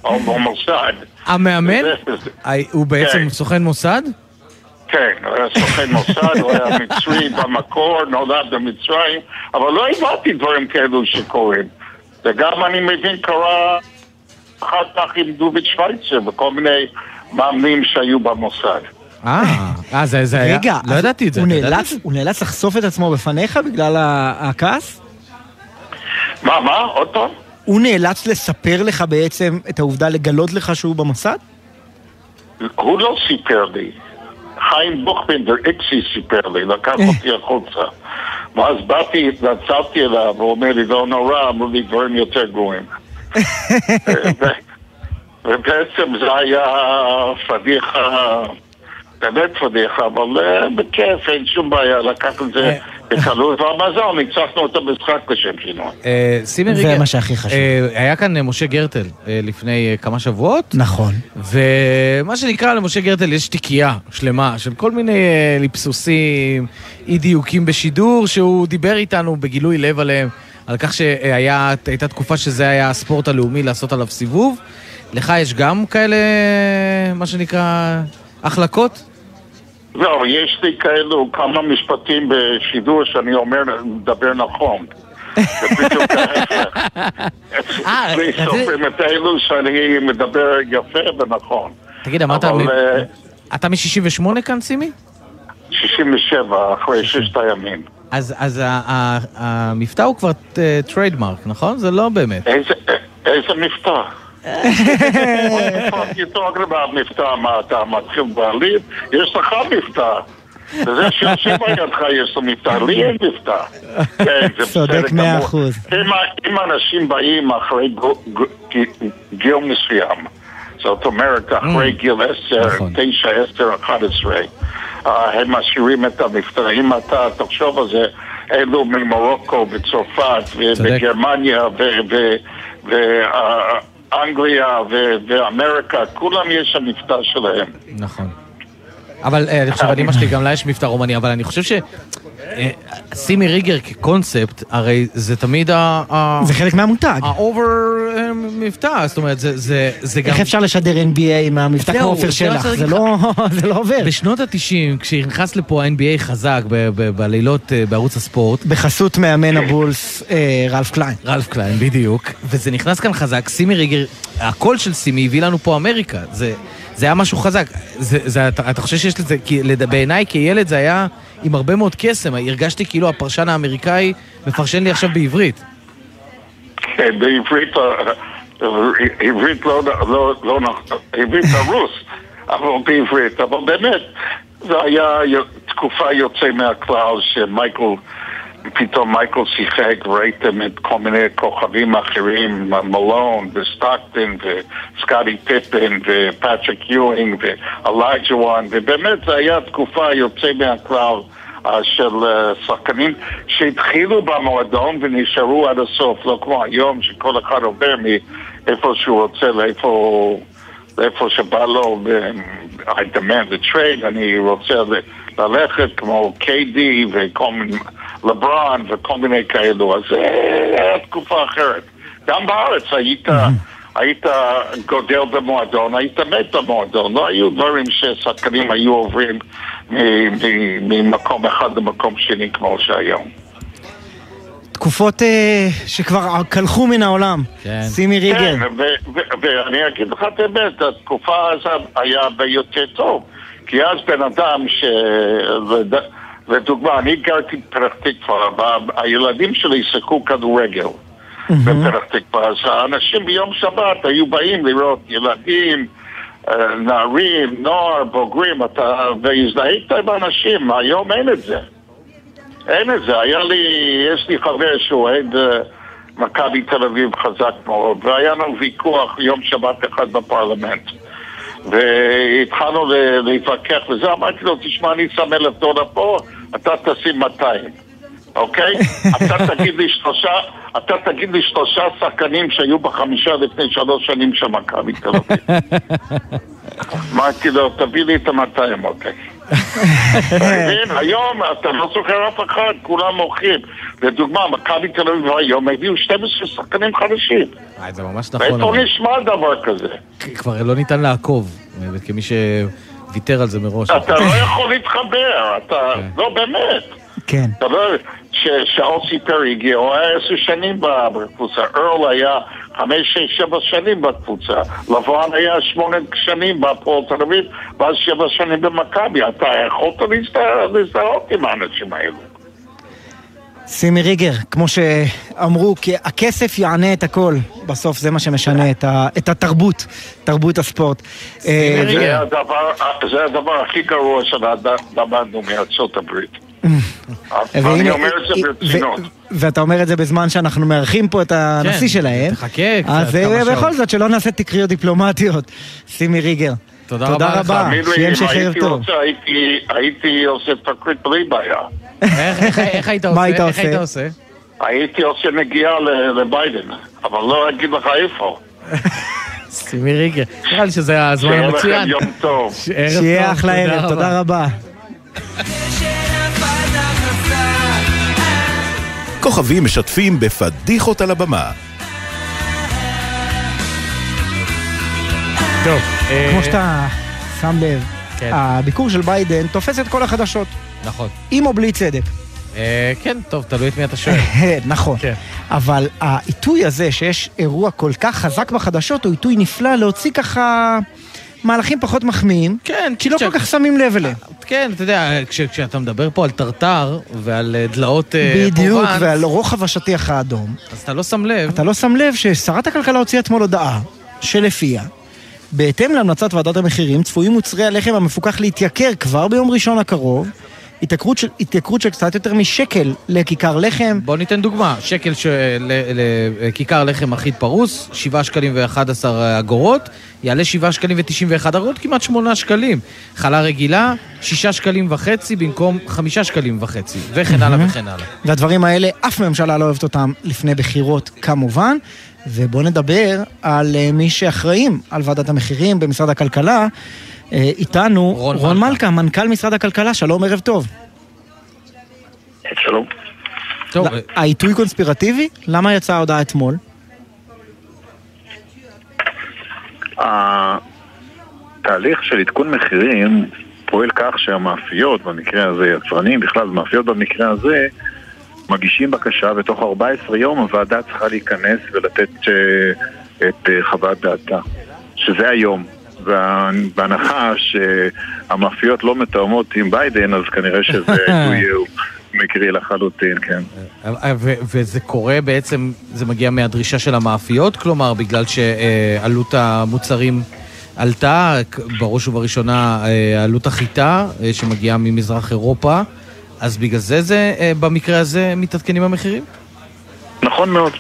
במוסד. המאמן? הוא בעצם כן. סוכן מוסד? כן, הוא היה סוכן מוסד, הוא היה מצרי במקור, נולד במצרים, אבל לא הבנתי דברים כאלו שקורים. וגם אני מבין קרה אחר כך עם דוביץ' שווייצר וכל מיני מאמנים שהיו במוסד. אה, אה, זה זה היה... רגע, לא ידעתי את זה. הוא נאלץ- לחשוף את עצמו בפניך בגלל הכעס? מה, מה? עוד פעם? הוא נאלץ לספר לך בעצם את העובדה, לגלות לך שהוא במוסד? הוא לא סיפר לי. חיים בוכבינדר איקסי סיפר לי, לקח אותי החוצה. ואז באתי, התנצלתי אליו, הוא אומר לי, לא נורא, אמרו לי דברים יותר גרועים. ו- ובעצם זה היה פדיחה, באמת פדיחה, אבל אה, בכיף, אין שום בעיה, לקח את זה בקלות, והמזל, ניצחנו את המשחק לשם שינוי. אה, זה מה שהכי חשוב. אה, היה כאן אה, משה גרטל לפני כמה שבועות. נכון. ומה שנקרא, למשה גרטל יש תיקייה שלמה של כל מיני ליפסוסים, אי דיוקים בשידור, שהוא דיבר איתנו בגילוי לב עליהם, על כך שהייתה תקופה שזה היה הספורט הלאומי לעשות עליו סיבוב. לך יש גם כאלה, מה שנקרא, החלקות? לא, יש לי כאלו כמה משפטים בשידור שאני אומר, מדבר נכון. זה בדיוק ההפך. אצלי סופרים את אלו שאני מדבר יפה ונכון. תגיד, אמרת, אה, אתה מ-68 כאן, סימי? 67, אחרי ששת הימים. אז, המבטא הוא כבר trademark, נכון? זה לא באמת. איזה- איזה מבטא? Talking about מבטא? מה, אתה מתחיל בעליב? יש לך מבטא. וזה שיושב על ידך יש לו מבטא, לי אין מבטא. כן, זה צודק מאה. אחוז. אם אנשים באים אחרי גיל מסוים, זאת אומרת, אחרי גיל 10, 9, 10, 11, אה, הם משאירים את המבטא. אם אתה תחשוב על זה, אלו ממרוקו וצרפת ואנגליה ואמריקה, כולם יש המבטא שלהם. נכון. אבל אה, אני חושב, על אמא שלי גם לה יש מבטא רומני, אבל אני חושב ש... אה, סימי ריגר כקונספט, הרי זה תמיד ה... זה חלק מהמותג. ה over אה, מבטא, זאת אומרת, זה- גם... איך אפשר לשדר NBA עם המבטא כמו עופר שלח? זה לא לא עובר. בשנות ה-90, כשנכנס לפה ה-NBA חזק בלילות בערוץ הספורט, בחסות מאמן הבולס רלף קליין. רלף קליין, בדיוק, וזה נכנס כאן חזק, סימי ריגר, הקול של סימי הביא לנו פה אמריקה, זה, זה היה משהו חזק. זה, זה, אתה, אתה חושב שיש לזה, כי לד- בעיניי כילד זה היה עם הרבה מאוד קסם, הרגשתי כאילו הפרשן האמריקאי מפרשן לי עכשיו בעברית. כן, בעברית, אה, עברית לא, לא, לא נכון, עברית הרוס, אבל בעברית, אבל באמת, זה היה תקופה יוצא מהכלל שמייקל, פתאום מייקל שיחק, ראיתם את כל מיני כוכבים אחרים, מלון וסטוקטון וסקוטי פיפן ופטריק יואינג ואולאג'ואן, ובאמת זה היה תקופה יוצא מהכלל. אה, של אה, שחקנים שהתחילו במועדון ונשארו עד הסוף, לא כמו היום שכל אחד עובר מאיפה שהוא רוצה לאיפה, לאיפה שבא לו, I demand a trade, אני רוצה ללכת כמו KD וכל מיני, לברון וכל מיני כאלו, אז זה היה תקופה אחרת. גם בארץ היית... היית גודל במועדון, היית מת במועדון. לא היו דברים ששחקנים היו עוברים ממקום אחד למקום שני כמו שהיום. תקופות אה, שכבר קלחו מן העולם. סימי ריגר. כן, ואני אגיד לך את האמת, התקופה הזאת היה הרבה יותר טוב. כי אז בן אדם ש... לד- לדוגמה, אני גרתי בפתח תקווה, והילדים שלי שיחקו כדורגל. בפתח תקווה, אז האנשים ביום שבת היו באים לראות ילדים, אה, נערים, נוער, בוגרים, אתה, והזדהית עם אנשים, היום אין את זה. אין את זה. היה לי, יש לי חבר שהוא אוהד אה, מכבי תל אביב חזק מאוד, והיה לנו ויכוח יום שבת אחד בפרלמנט. והתחלנו להתווכח וזה, אמרתי לו, תשמע, אני שם אלף דולר פה, אתה תשים 200, אוקיי? אתה תגיד לי שלושה, אתה תגיד לי שלושה שחקנים שהיו בחמישה לפני שלוש שנים של מכבי תל אביב. אמרתי לו, תביא לי את ה-200, אוקיי. אתה מבין? היום אתה לא זוכר אף אחד, כולם מוכרים. לדוגמה, מכבי תל אביב היום הביאו 12 שחקנים חדשים. אה, זה ממש נכון. איפה נשמע דבר כזה? כבר לא ניתן לעקוב, באמת, כמי שוויתר על זה מראש. אתה לא יכול להתחבר, אתה... לא, באמת. כן. אתה לא... שאוסי פרי הגיע, הוא היה עשר שנים בקבוצה, ארל היה חמש, שש, שבע שנים בקבוצה, לבואן היה שמונה שנים בהפועל תל אביב, ואז שבע שנים במכבי, אתה יכולת להזדהות עם האנשים האלו. סימי ריגר, כמו שאמרו, כי הכסף יענה את הכל. בסוף זה מה שמשנה את, ה, את התרבות, תרבות הספורט. אה, זה הדבר- זה הדבר הכי גרוע שלמדנו מארצות הברית. והנה- אני אומר את זה ו- ברצינות. ואתה אומר את זה בזמן שאנחנו מארחים פה את הנשיא כן, שלהם. תחכה קצת, אז אה. בכל זאת, שלא נעשה תקריות דיפלומטיות. סימי ריגר. תודה תודה רבה שיהיה אם המשך ערב הייתי טוב. רוצה, הייתי- הייתי עושה תקרית בלי בעיה. איך- איך- איך היית מה עושה? היית עושה? היית עושה? הייתי עושה נגיעה לביידן, אבל לא אגיד לך איפה. סימי ריגר. נראה לי שזה הזמן שיהיה לכם המצוין. יום טוב. שיהיה אחלה ערב, תודה רבה. כוכבים משתפים בפדיחות על הבמה. טוב, אה, כמו שאתה שם לב, כן. הביקור של ביידן תופס את כל החדשות, נכון. עם או בלי צדק. אה, כן, טוב, תלוי את מי אתה שואל. נכון. כן. אבל העיתוי הזה שיש אירוע כל כך חזק בחדשות, הוא עיתוי נפלא להוציא ככה מהלכים פחות מחמיאים, כן, כי לא כל כך שמים לב אליהם. כן, אתה יודע, כש- כשאתה מדבר פה על טרטר ועל אה, דלאות אה, בדיוק, ועל רוחב השטיח האדום. אז אתה לא שם לב. אתה לא שם לב ששרת הכלכלה הוציאה אתמול הודעה שלפיה, בהתאם להמלצת ועדת המחירים, צפויים מוצרי הלחם המפוקח להתייקר כבר ביום ראשון הקרוב. התייקרות של, התייקרות של קצת יותר משקל לכיכר לחם. בוא ניתן דוגמה, שקל של- לכיכר לחם אחיד פרוס, 7 שקלים ו-11 אגורות, יעלה 7 שקלים ו-91 אגורות, כמעט 8 שקלים. חלה רגילה, 6 שקלים וחצי במקום 5 שקלים וחצי, וכן הלאה וכן הלאה. והדברים האלה, אף ממשלה לא אוהבת אותם לפני בחירות כמובן. ובואו נדבר על אה, מי שאחראים על ועדת המחירים במשרד הכלכלה. אה, איתנו רון רון מלכה. מלכה, מנכ"ל משרד הכלכלה, שלום, ערב טוב. שלום. טוב, לא, העיתוי קונספירטיבי? למה יצאה ההודעה אתמול? התהליך של עדכון מחירים פועל כך שהמאפיות, במקרה הזה יצרנים, בכלל מאפיות במקרה הזה, מגישים בקשה בתוך 14 יום הוועדה צריכה להיכנס ולתת אה, את אה, חוות דעתה, שזה היום. בהנחה שהמאפיות לא מתאמות עם ביידן, אז כנראה שזה עיתוי הוא מקרי לחלוטין, כן. אה, וזה קורה בעצם, זה מגיע מהדרישה של המאפיות, כלומר, בגלל שעלות המוצרים עלתה, בראש ובראשונה אה, עלות החיטה אה, שמגיעה ממזרח אירופה, אז בגלל זה זה, אה, במקרה הזה, מתעדכנים המחירים? נכון מאוד.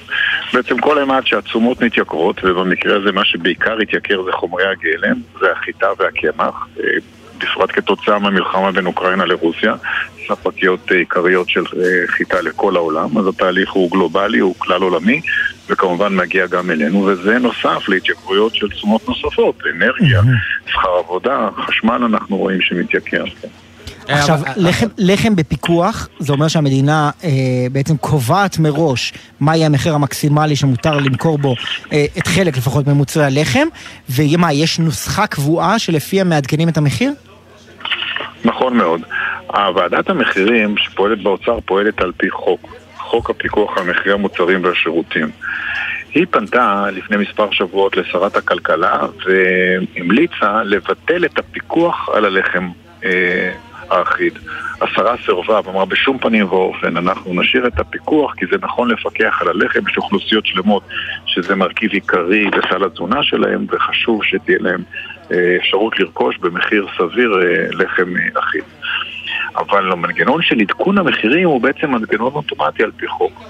בעצם כל אימת שהתשומות מתייקרות, ובמקרה הזה מה שבעיקר התייקר זה חומרי הגלם, זה החיטה והקמח, אה, בפרט כתוצאה מהמלחמה בין אוקראינה לרוסיה, ספקיות אה, עיקריות של חיטה לכל העולם, אז התהליך הוא גלובלי, הוא כלל עולמי, וכמובן מגיע גם אלינו, וזה נוסף להתייקרויות של תשומות נוספות, אנרגיה, שכר עבודה, חשמל אנחנו רואים שמתייקר. כן. עכשיו, לחם, לחם בפיקוח, זה אומר שהמדינה אה, בעצם קובעת מראש מה יהיה המחיר המקסימלי שמותר למכור בו אה, את חלק לפחות ממוצרי הלחם, ומה, יש נוסחה קבועה שלפיה מעדכנים את המחיר? נכון מאוד. ועדת המחירים שפועלת באוצר פועלת על פי חוק, חוק הפיקוח על מחירי המוצרים והשירותים. היא פנתה לפני מספר שבועות לשרת הכלכלה והמליצה לבטל את הפיקוח על הלחם אה, האחיד. השרה סירבה ואמרה בשום פנים ואופן אנחנו נשאיר את הפיקוח כי זה נכון לפקח על הלחם, יש אוכלוסיות שלמות שזה מרכיב עיקרי בסל התזונה שלהם וחשוב שתהיה להם אה, אפשרות לרכוש במחיר סביר אה, לחם אה, אחיד. אבל המנגנון של עדכון המחירים הוא בעצם מנגנון אוטומטי על פי חוק.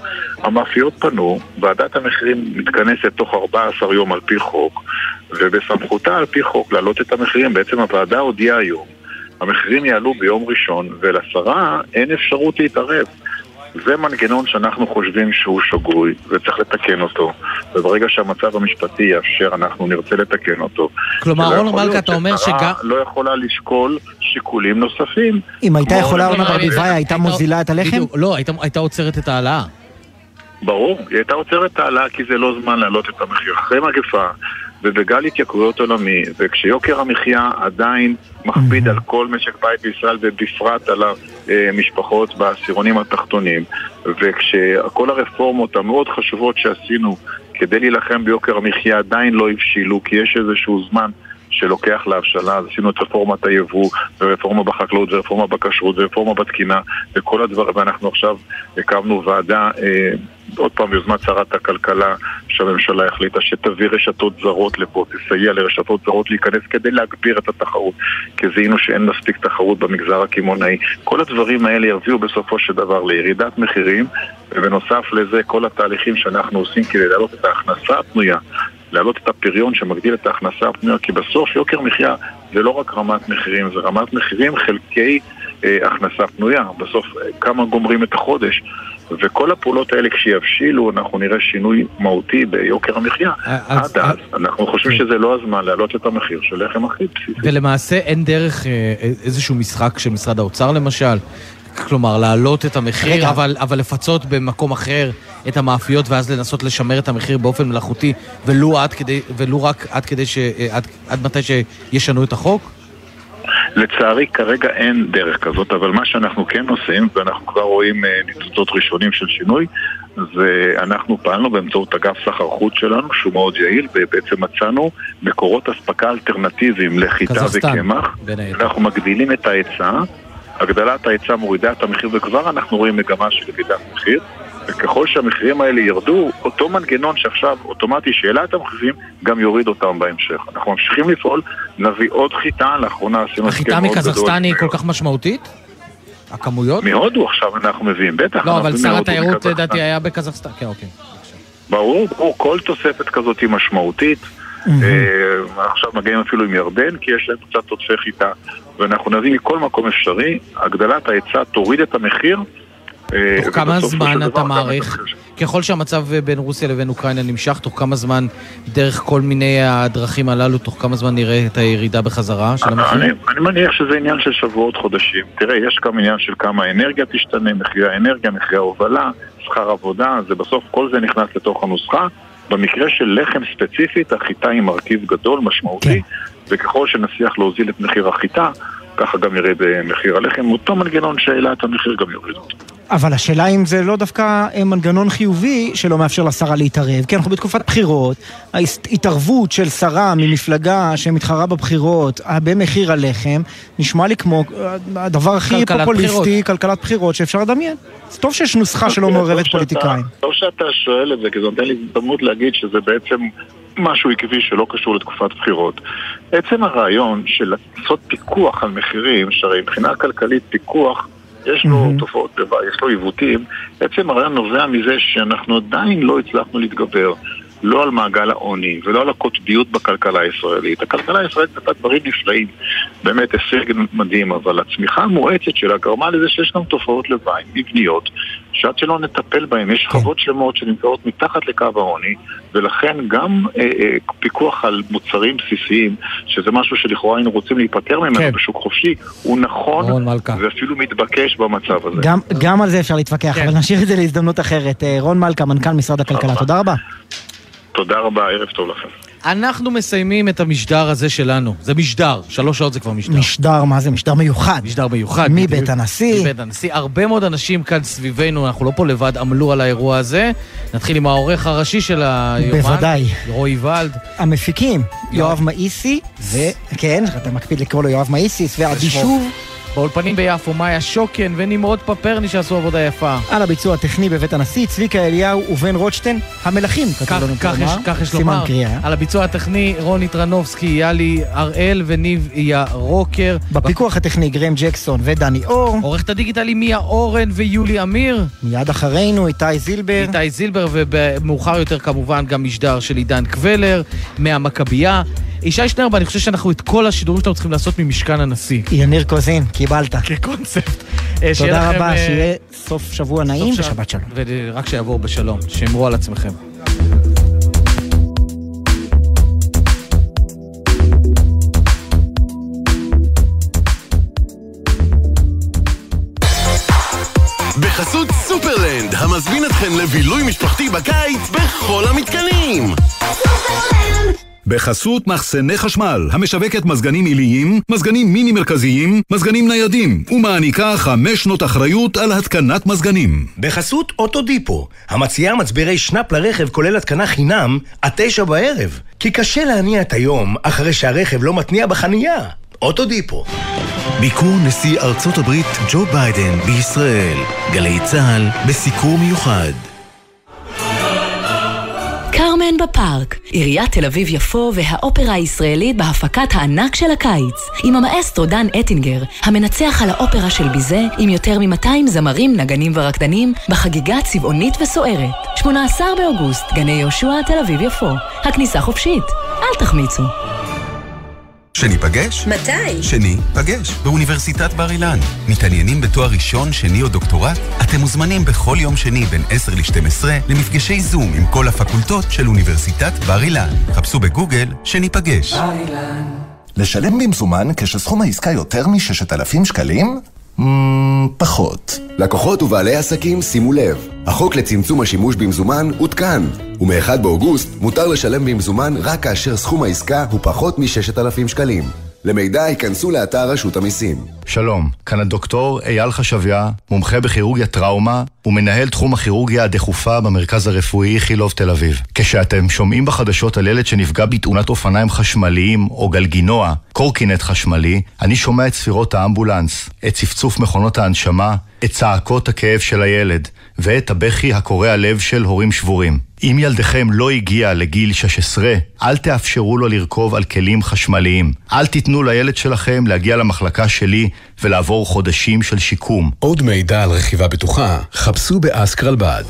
המאפיות פנו, ועדת המחירים מתכנסת תוך 14 יום על פי חוק, ובסמכותה על פי חוק להעלות את המחירים. בעצם הוועדה הודיעה היום, המחירים יעלו ביום ראשון, ולשרה אין אפשרות להתערב. זה מנגנון שאנחנו חושבים שהוא שגוי וצריך לתקן אותו וברגע שהמצב המשפטי יאפשר אנחנו נרצה לתקן אותו. כלומר, רון יכול מלכה, אתה אומר שגם... לא יכולה לשקול שיקולים נוספים. אם הייתה יכולה אורנה ברביבאי, הייתה מוזילה את הלחם? לא, הייתה- הייתה עוצרת את ההעלאה. ברור, היא הייתה עוצרת את ההעלאה כי זה לא זמן להעלות את המחיר. אחרי מגפה ובגל התייקרויות עולמי, וכשיוקר המחיה עדיין מכביד על כל משק בית בישראל ובפרט על המשפחות בעשירונים התחתונים, וכשכל הרפורמות המאוד חשובות שעשינו כדי להילחם ביוקר המחיה עדיין לא הבשילו, כי יש איזשהו זמן שלוקח להבשלה, אז עשינו את רפורמת היבוא, ורפורמה בחקלאות, ורפורמה בכשרות, ורפורמה בתקינה, וכל הדברים, ואנחנו עכשיו הקמנו ועדה, אה, עוד פעם ביוזמת שרת הכלכלה, שהממשלה החליטה שתביא רשתות זרות לפה, תסייע לרשתות זרות להיכנס כדי להגביר את התחרות, כי זיהינו שאין מספיק תחרות במגזר הקמעונאי. כל הדברים האלה יביאו בסופו של דבר לירידת מחירים, ובנוסף לזה כל התהליכים שאנחנו עושים כדי להעלות את ההכנסה הפנויה להעלות את הפריון שמגדיל את ההכנסה הפנויה, כי בסוף יוקר מחיה זה לא רק רמת מחירים, זה רמת מחירים חלקי אה, הכנסה פנויה. בסוף אה, כמה גומרים את החודש. וכל הפעולות האלה כשיבשילו, אנחנו נראה שינוי מהותי ביוקר המחיה. עד אז, אנחנו חושבים שזה לא הזמן להעלות את המחיר של לחם אחיד בסיסי. ולמעשה אין דרך אה, איזשהו משחק של משרד האוצר למשל? כלומר, להעלות את המחיר, רגע. אבל, אבל לפצות במקום אחר את המאפיות, ואז לנסות לשמר את המחיר באופן מלאכותי, ולו, עד כדי, ולו רק עד, כדי ש, אה, עד, עד מתי שישנו את החוק? לצערי כרגע אין דרך כזאת, אבל מה שאנחנו כן עושים, ואנחנו כבר רואים אה, ניצוצות ראשונים של שינוי, זה אנחנו פעלנו באמצעות אגף סחר חוץ שלנו, שהוא מאוד יעיל, ובעצם מצאנו מקורות אספקה אלטרנטיביים לחיטה וקמח. אנחנו מגדילים את ההיצע, הגדלת ההיצע מורידה את המחיר, וכבר אנחנו רואים מגמה של ירידת מחיר. וככל שהמחירים האלה ירדו, אותו מנגנון שעכשיו אוטומטי שהעלה את המחירים, גם יוריד אותם בהמשך. אנחנו ממשיכים לפעול, נביא עוד חיטה, לאחרונה עשינו החיטה. מקזחסטן היא כל כך משמעותית? הכמויות? מהודו עכשיו אנחנו מביאים, בטח. לא, אבל שר התיירות. לדעתי היה בקזחסטן. כן, אוקיי. ברור, ברור, כל תוספת כזאת היא משמעותית. אה, עכשיו מגיעים אפילו עם ירדן, כי יש להם קצת עודפי חיטה. ואנחנו נביא מכל מקום אפשרי, הגדלת ההיצע תוריד את המחיר. אה, תוך כמה זמן אתה מעריך, ככל שהמצב בין רוסיה לבין אוקראינה נמשך, תוך כמה זמן, דרך כל מיני הדרכים הללו, תוך כמה זמן נראה את הירידה בחזרה של אני, המחיר? אני מניח שזה עניין של שבועות, חודשים. תראה, יש גם עניין של כמה האנרגיה תשתנה, מחירי האנרגיה, מחירי ההובלה, שכר עבודה, זה בסוף, כל זה נכנס לתוך הנוסחה. במקרה של לחם ספציפית, החיטה היא מרכיב גדול, משמעותי, וככל שנצליח להוזיל את מחיר החיטה, ככה גם ירד אה, מחיר הלחם. אותו מנגנון שהעלה את המחיר גם יוריד אותו. אבל השאלה אם זה לא דווקא אה, מנגנון חיובי שלא מאפשר לשרה להתערב, כי אנחנו בתקופת בחירות, ההתערבות של שרה ממפלגה שמתחרה בבחירות אה, במחיר הלחם, נשמע לי כמו אה, הדבר הכי כלכלת פופוליסטי, בחירות. כלכלת בחירות שאפשר לדמיין. זה טוב שיש נוסחה שלא מעורבת שאתה- פוליטיקאים. טוב שאתה שואל את זה, כי זה נותן לי הזדמנות להגיד שזה בעצם משהו עקבי שלא קשור לתקופת בחירות. עצם הרעיון של לעשות פיקוח על מחירים, שהרי מבחינה כלכלית פיקוח, יש לו תופעות לוואי, יש לו עיוותים, עצם הרעיון נובע מזה שאנחנו עדיין לא הצלחנו להתגבר. לא על מעגל העוני ולא על הקוטביות בכלכלה הישראלית. הכלכלה הישראלית עשתה דברים נפלאים, באמת הישג מדהים, אבל הצמיחה המואצת שלה גרמה לזה שיש גם תופעות לוואי מבניות, שעד שלא נטפל בהן, יש שכבות שלמות שנמצאות מתחת לקו העוני, ולכן גם אה, אה, פיקוח על מוצרים בסיסיים, שזה משהו שלכאורה היינו רוצים להיפטר ממנו כן. בשוק חופשי, הוא נכון. ואפילו מתבקש במצב הזה. גם, גם על זה אפשר להתווכח, אבל נשאיר את זה להזדמנות אחרת. אה, רון מלכה, מנכ"ל משרד הכלכלה, תודה רבה. תודה רבה, ערב טוב לכם. אנחנו מסיימים את המשדר הזה שלנו. זה משדר, שלוש שעות זה כבר משדר. משדר, מה זה? משדר מיוחד. משדר מיוחד. מבית. הנשיא. מבית הנשיא. הרבה מאוד אנשים כאן סביבנו, אנחנו לא פה לבד, עמלו על האירוע הזה. נתחיל עם העורך הראשי של היומן. בוודאי. רועי ולד. המפיקים, יואב מאיסי, וכן, אתה מקפיד לקרוא לו יואב מאיסיס, ועדי שמו. שוב. באולפנים ביפו, מאיה שוקן ונמרוד פפרני שעשו עבודה יפה. על הביצוע הטכני בבית הנשיא, צביקה אליהו ובן רוטשטיין, המלכים, כתוב לנו פה לומר. כך יש סימן לומר. קריאה. על הביצוע הטכני, רוני טרנובסקי, יאלי הראל וניב ירוקר. בפיקוח הטכני, גרם ג'קסון ודני אור. עורכת הדיגיטלי מיה אורן ויולי אמיר. מיד אחרינו, איתי זילבר. איתי זילבר, ומאוחר יותר כמובן גם משדר של עידן קבלר, מהמכבייה. ישי שנרבה, אני חושב שאנחנו את כל השידורים שלנו צריכים לעשות ממשכן הנשיא. יניר קוזין, קיבלת. כקונספט. אה, תודה רבה, אה, שיהיה סוף שבוע נעים. ושבת שלום. ורק שיעבור בשלום. שמרו על עצמכם. בחסות סופרלנד, המזמין אתכם לבילוי משפחתי בקיץ בכל המתקנים. בחסות מחסני חשמל, המשווקת מזגנים עיליים, מזגנים מיני מרכזיים, מזגנים ניידים, ומעניקה חמש שנות אחריות על התקנת מזגנים. בחסות אוטודיפו, המציעה מצברי שנאפ לרכב כולל התקנה חינם עד תשע בערב. כי קשה להניע את היום אחרי שהרכב לא מתניע בחנייה. אוטודיפו. ביקור נשיא ארצות הברית ג'ו ביידן בישראל. גלי צה"ל בסיקור מיוחד. קרמן בפארק, עיריית תל אביב-יפו והאופרה הישראלית בהפקת הענק של הקיץ, עם המאסטרו דן אטינגר, המנצח על האופרה של ביזה, עם יותר מ-200 זמרים, נגנים ורקדנים, בחגיגה צבעונית וסוערת. 18 באוגוסט, גני יהושע, תל אביב-יפו. הכניסה חופשית, אל תחמיצו. שניפגש? מתי? שני, פגש, באוניברסיטת בר אילן. מתעניינים בתואר ראשון, שני או דוקטורט? אתם מוזמנים בכל יום שני בין 10 ל-12 למפגשי זום עם כל הפקולטות של אוניברסיטת בר אילן. חפשו בגוגל שניפגש. בר אילן. לשלם במזומן כשסכום העסקה יותר מ-6,000 שקלים? Mm, פחות. לקוחות ובעלי עסקים, שימו לב, החוק לצמצום השימוש במזומן עודכן, ומ-1 באוגוסט מותר לשלם במזומן רק כאשר סכום העסקה הוא פחות מ-6,000 שקלים. למידע ייכנסו לאתר רשות המיסים. שלום, כאן הדוקטור אייל חשביה, מומחה בכירורגיה טראומה ומנהל תחום הכירורגיה הדחופה במרכז הרפואי איכילוב תל אביב. כשאתם שומעים בחדשות על ילד שנפגע בתאונת אופניים חשמליים או גלגינוע, קורקינט חשמלי, אני שומע את ספירות האמבולנס, את צפצוף מכונות ההנשמה, את צעקות הכאב של הילד, ואת הבכי הקורע לב של הורים שבורים. אם ילדכם לא הגיע לגיל 16, אל תאפשרו לו לרכוב על כלים חשמליים. אל תיתנו לילד שלכם להגיע למחלקה שלי ולעבור חודשים של שיקום. עוד מידע על רכיבה בטוחה, חפשו באסקרלבד.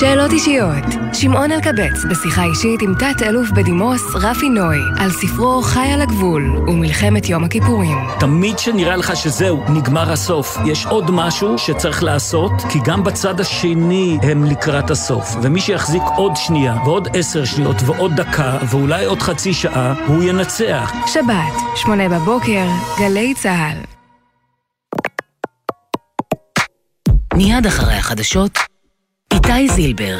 שאלות אישיות. שמעון אלקבץ בשיחה אישית עם תת-אלוף בדימוס רפי נוי על ספרו חי על הגבול ומלחמת יום הכיפורים. תמיד שנראה לך שזהו, נגמר הסוף. יש עוד משהו שצריך לעשות, כי גם בצד השני הם לקראת הסוף. ומי שיחזיק עוד שנייה, ועוד עשר שניות, ועוד דקה, ואולי עוד חצי שעה, הוא ינצח. שבת, שמונה בבוקר, גלי צה"ל. מיד אחרי החדשות, איתי זילבר.